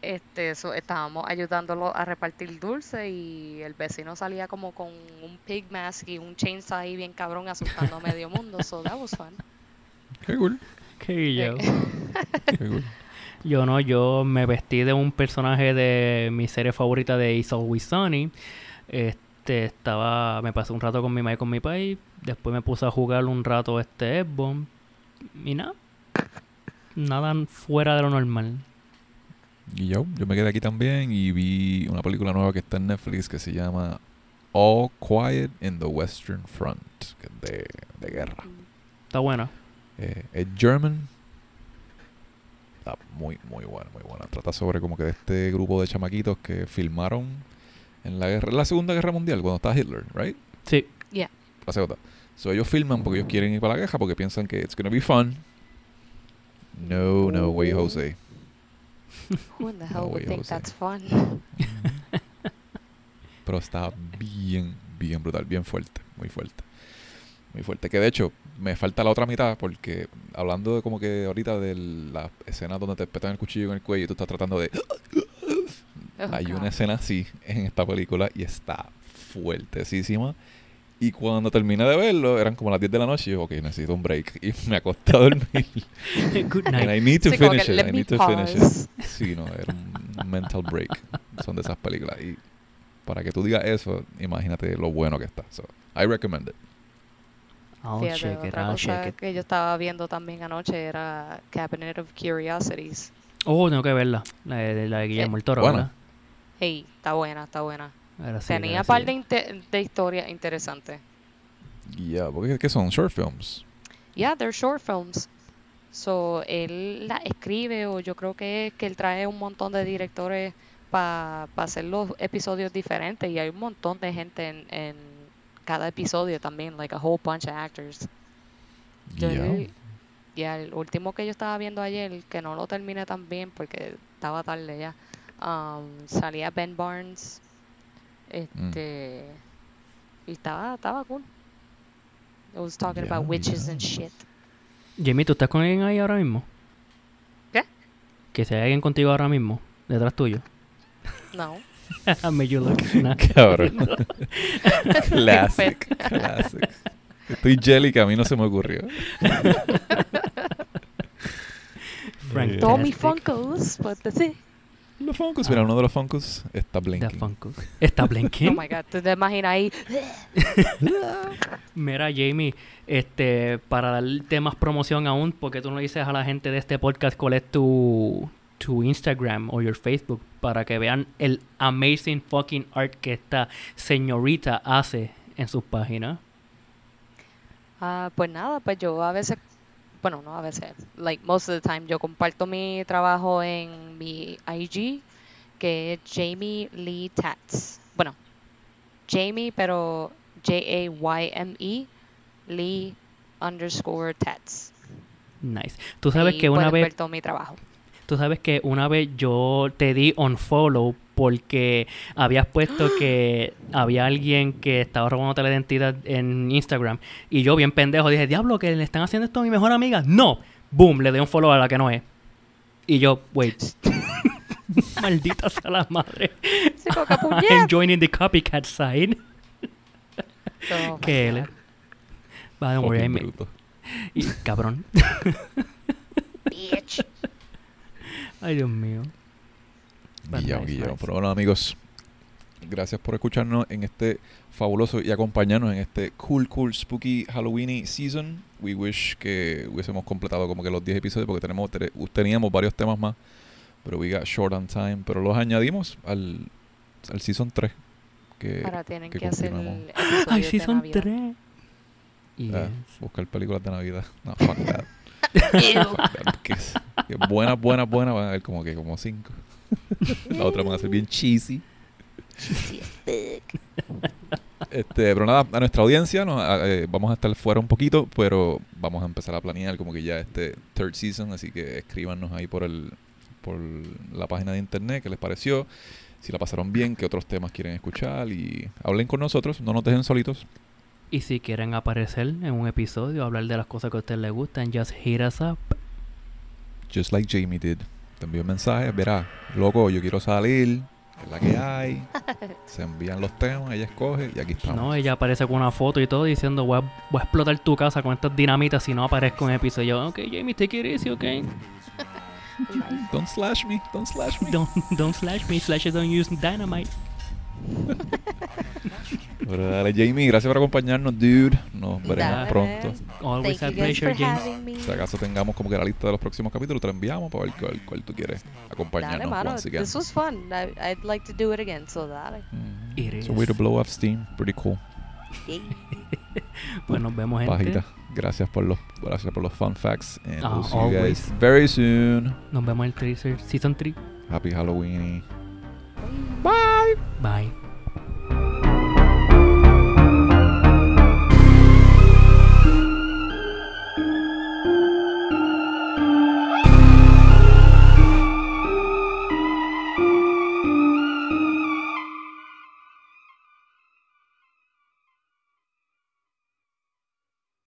Este, so, estábamos ayudándolo a repartir dulce y el vecino salía como con un pig mask y un chainsaw ahí bien cabrón asustando a medio mundo, so that was fun. Qué cool. Qué yo. Qué cool. [laughs] Yo no, yo me vestí de un personaje de mi serie favorita de It's Always Sunny. Este, estaba, me pasé un rato con mi mamá y con mi país. Después me puse a jugar un rato este Xbox. Y nada. Nada fuera de lo normal. Y yo, yo me quedé aquí también y vi una película nueva que está en Netflix que se llama All Quiet in the Western Front, que es de, de guerra. Está buena. Eh, es German. Está muy, muy buena, muy buena. Trata sobre como que de este grupo de chamaquitos que filmaron en la guerra, en la Segunda Guerra Mundial, cuando estaba Hitler, right? Sí. La segunda. So ellos filman porque ellos quieren ir para la guerra porque piensan que it's gonna be fun. No, no way, Jose. Who in the [laughs] hell No would think that's fun? [laughs] Pero está bien, bien brutal, bien fuerte, muy fuerte. Muy fuerte. Que de hecho, me falta la otra mitad porque hablando de como que ahorita de la escena donde te petan el cuchillo en el cuello y tú estás tratando de... [laughs] Oh, Hay God. una escena así en esta película y está fuertesísima. Y cuando terminé de verlo, eran como las 10 de la noche y yo, ok, necesito un break. Y me acosté a dormir. [laughs] Good And night. I need to Sí, finish it. "Let I need to finish pause". it. Sí, no, era un mental break. Son de esas películas. Y para que tú digas eso, imagínate lo bueno que está. So, I recommend it. I'll Fíjate, check it, otra I'll cosa check it. que yo estaba viendo también anoche era Cabinet of Curiosities. Oh, tengo que verla. La de, la de Guillermo el Toro, buena. ¿verdad? Hey, está buena, está buena. Tenía un par de, inte- de historias interesantes. Ya, porque ¿qué son? Short films. Yeah, they're short films. So, él la escribe o yo creo que es que él trae un montón de directores para hacer los episodios diferentes y hay un montón de gente en, en cada episodio también, like a whole bunch of actors. Yo el- ya el último que yo estaba viendo ayer, que no lo terminé tan bien porque estaba tarde ya, um, salía Ben Barnes, este, y estaba, estaba cool. It was talking Ya, about witches ya. and shit. Jimmy, ¿tú estás con alguien ahí ahora mismo? ¿Qué? Que si hay alguien contigo ahora mismo, detrás tuyo. No. Made you look. nah. Cabrón. [laughs] Classic. Classic. Estoy jelly que a mí no se me ocurrió. [laughs] Frank Tommy. Funkos, but that's it. Los Funkos, mira, uno de los Funkos está The blinking. Funkos. Está Oh blinking. my god, ¿tú te imaginas ahí? [laughs] Mira, Jamie, este, para dar temas promoción aún, porque tú no dices a la gente de este podcast cuál es tu, tu Instagram o your Facebook para que vean el amazing fucking art que esta señorita hace en sus páginas. Ah, pues nada, pues yo a veces, bueno, no a veces, like most of the time, yo comparto mi trabajo en mi IG, que es Jamie Lee Tats. Bueno, Jamie, pero J-A-Y-M-E, Lee underscore Tats. Nice. Tú sabes Ahí que una vez, todo mi trabajo. Tú sabes que una vez yo te di on follow porque habías puesto [gasps] que había alguien que estaba robándote la identidad en Instagram y yo bien pendejo dije, "Diablo, que le están haciendo esto a mi mejor amiga." No. Boom, le doy un follow a la que no es. Y yo, wait. [laughs] Maldita sea la madre. Sí, I'm joining the copycat side. Oh que él. Va, ma- bruto. y, cabrón. Bitch. Ay, Dios mío. Guillao, nice, guillao. nice. Pero bueno, amigos, gracias por escucharnos en este fabuloso y acompañarnos en este cool, cool, spooky Halloweeny season. We wish que hubiésemos completado como que los 10 episodios porque tenemos tre- teníamos varios temas más, pero we got short on time. Pero los añadimos al, al season 3. Que, Ahora tienen que que hacer continuamos. el Ay, episodio sí de son Navidad. tres. Yes. ah, buscar películas de Navidad. No, fuck that. Buenas, buenas, buenas van a haber como que como 5. La otra van a ser bien cheesy. Cheesy. Este, pero nada, a nuestra audiencia eh, vamos a estar fuera un poquito, pero vamos a empezar a planear como que ya este third season, así que escríbanos ahí por el por la página de internet qué les pareció, si la pasaron bien, qué otros temas quieren escuchar y hablen con nosotros, no nos dejen solitos. Y si quieren aparecer en un episodio, hablar de las cosas que a ustedes les gustan, just hit us up. Just like Jamie did. Te envío un mensaje, verá, loco, yo quiero salir, es la que hay. [laughs] Se envían los temas, ella escoge y aquí estamos. No, ella aparece con una foto y todo diciendo voy a, voy a explotar tu casa con estas dinamitas si no aparezco en el episodio. Yo, ok, Jamie, take it easy, ok. [laughs] Don't slash me, don't slash me. Don't, don't slash me, slashes don't use dynamite. [laughs] Pero dale, Jamie, gracias por acompañarnos, dude. Nos veremos Dale. pronto. Always Thank a you guys pleasure, for James. having me. Si acaso tengamos como que la lista de los próximos capítulos, te la enviamos para ver cuál, cuál tú quieres Dale, acompañarnos mano. once again. This was fun. I, I'd like to do it again, so dale. Mm, It It's a way to is. blow off steam. Pretty cool. Yay. [laughs] Pues nos vemos, gente. Pajita. Gracias por los, gracias por los fun facts. And Ah, we'll see you guys always. very soon. Nos vemos en el teaser, season 3. Happy Halloween. Bye.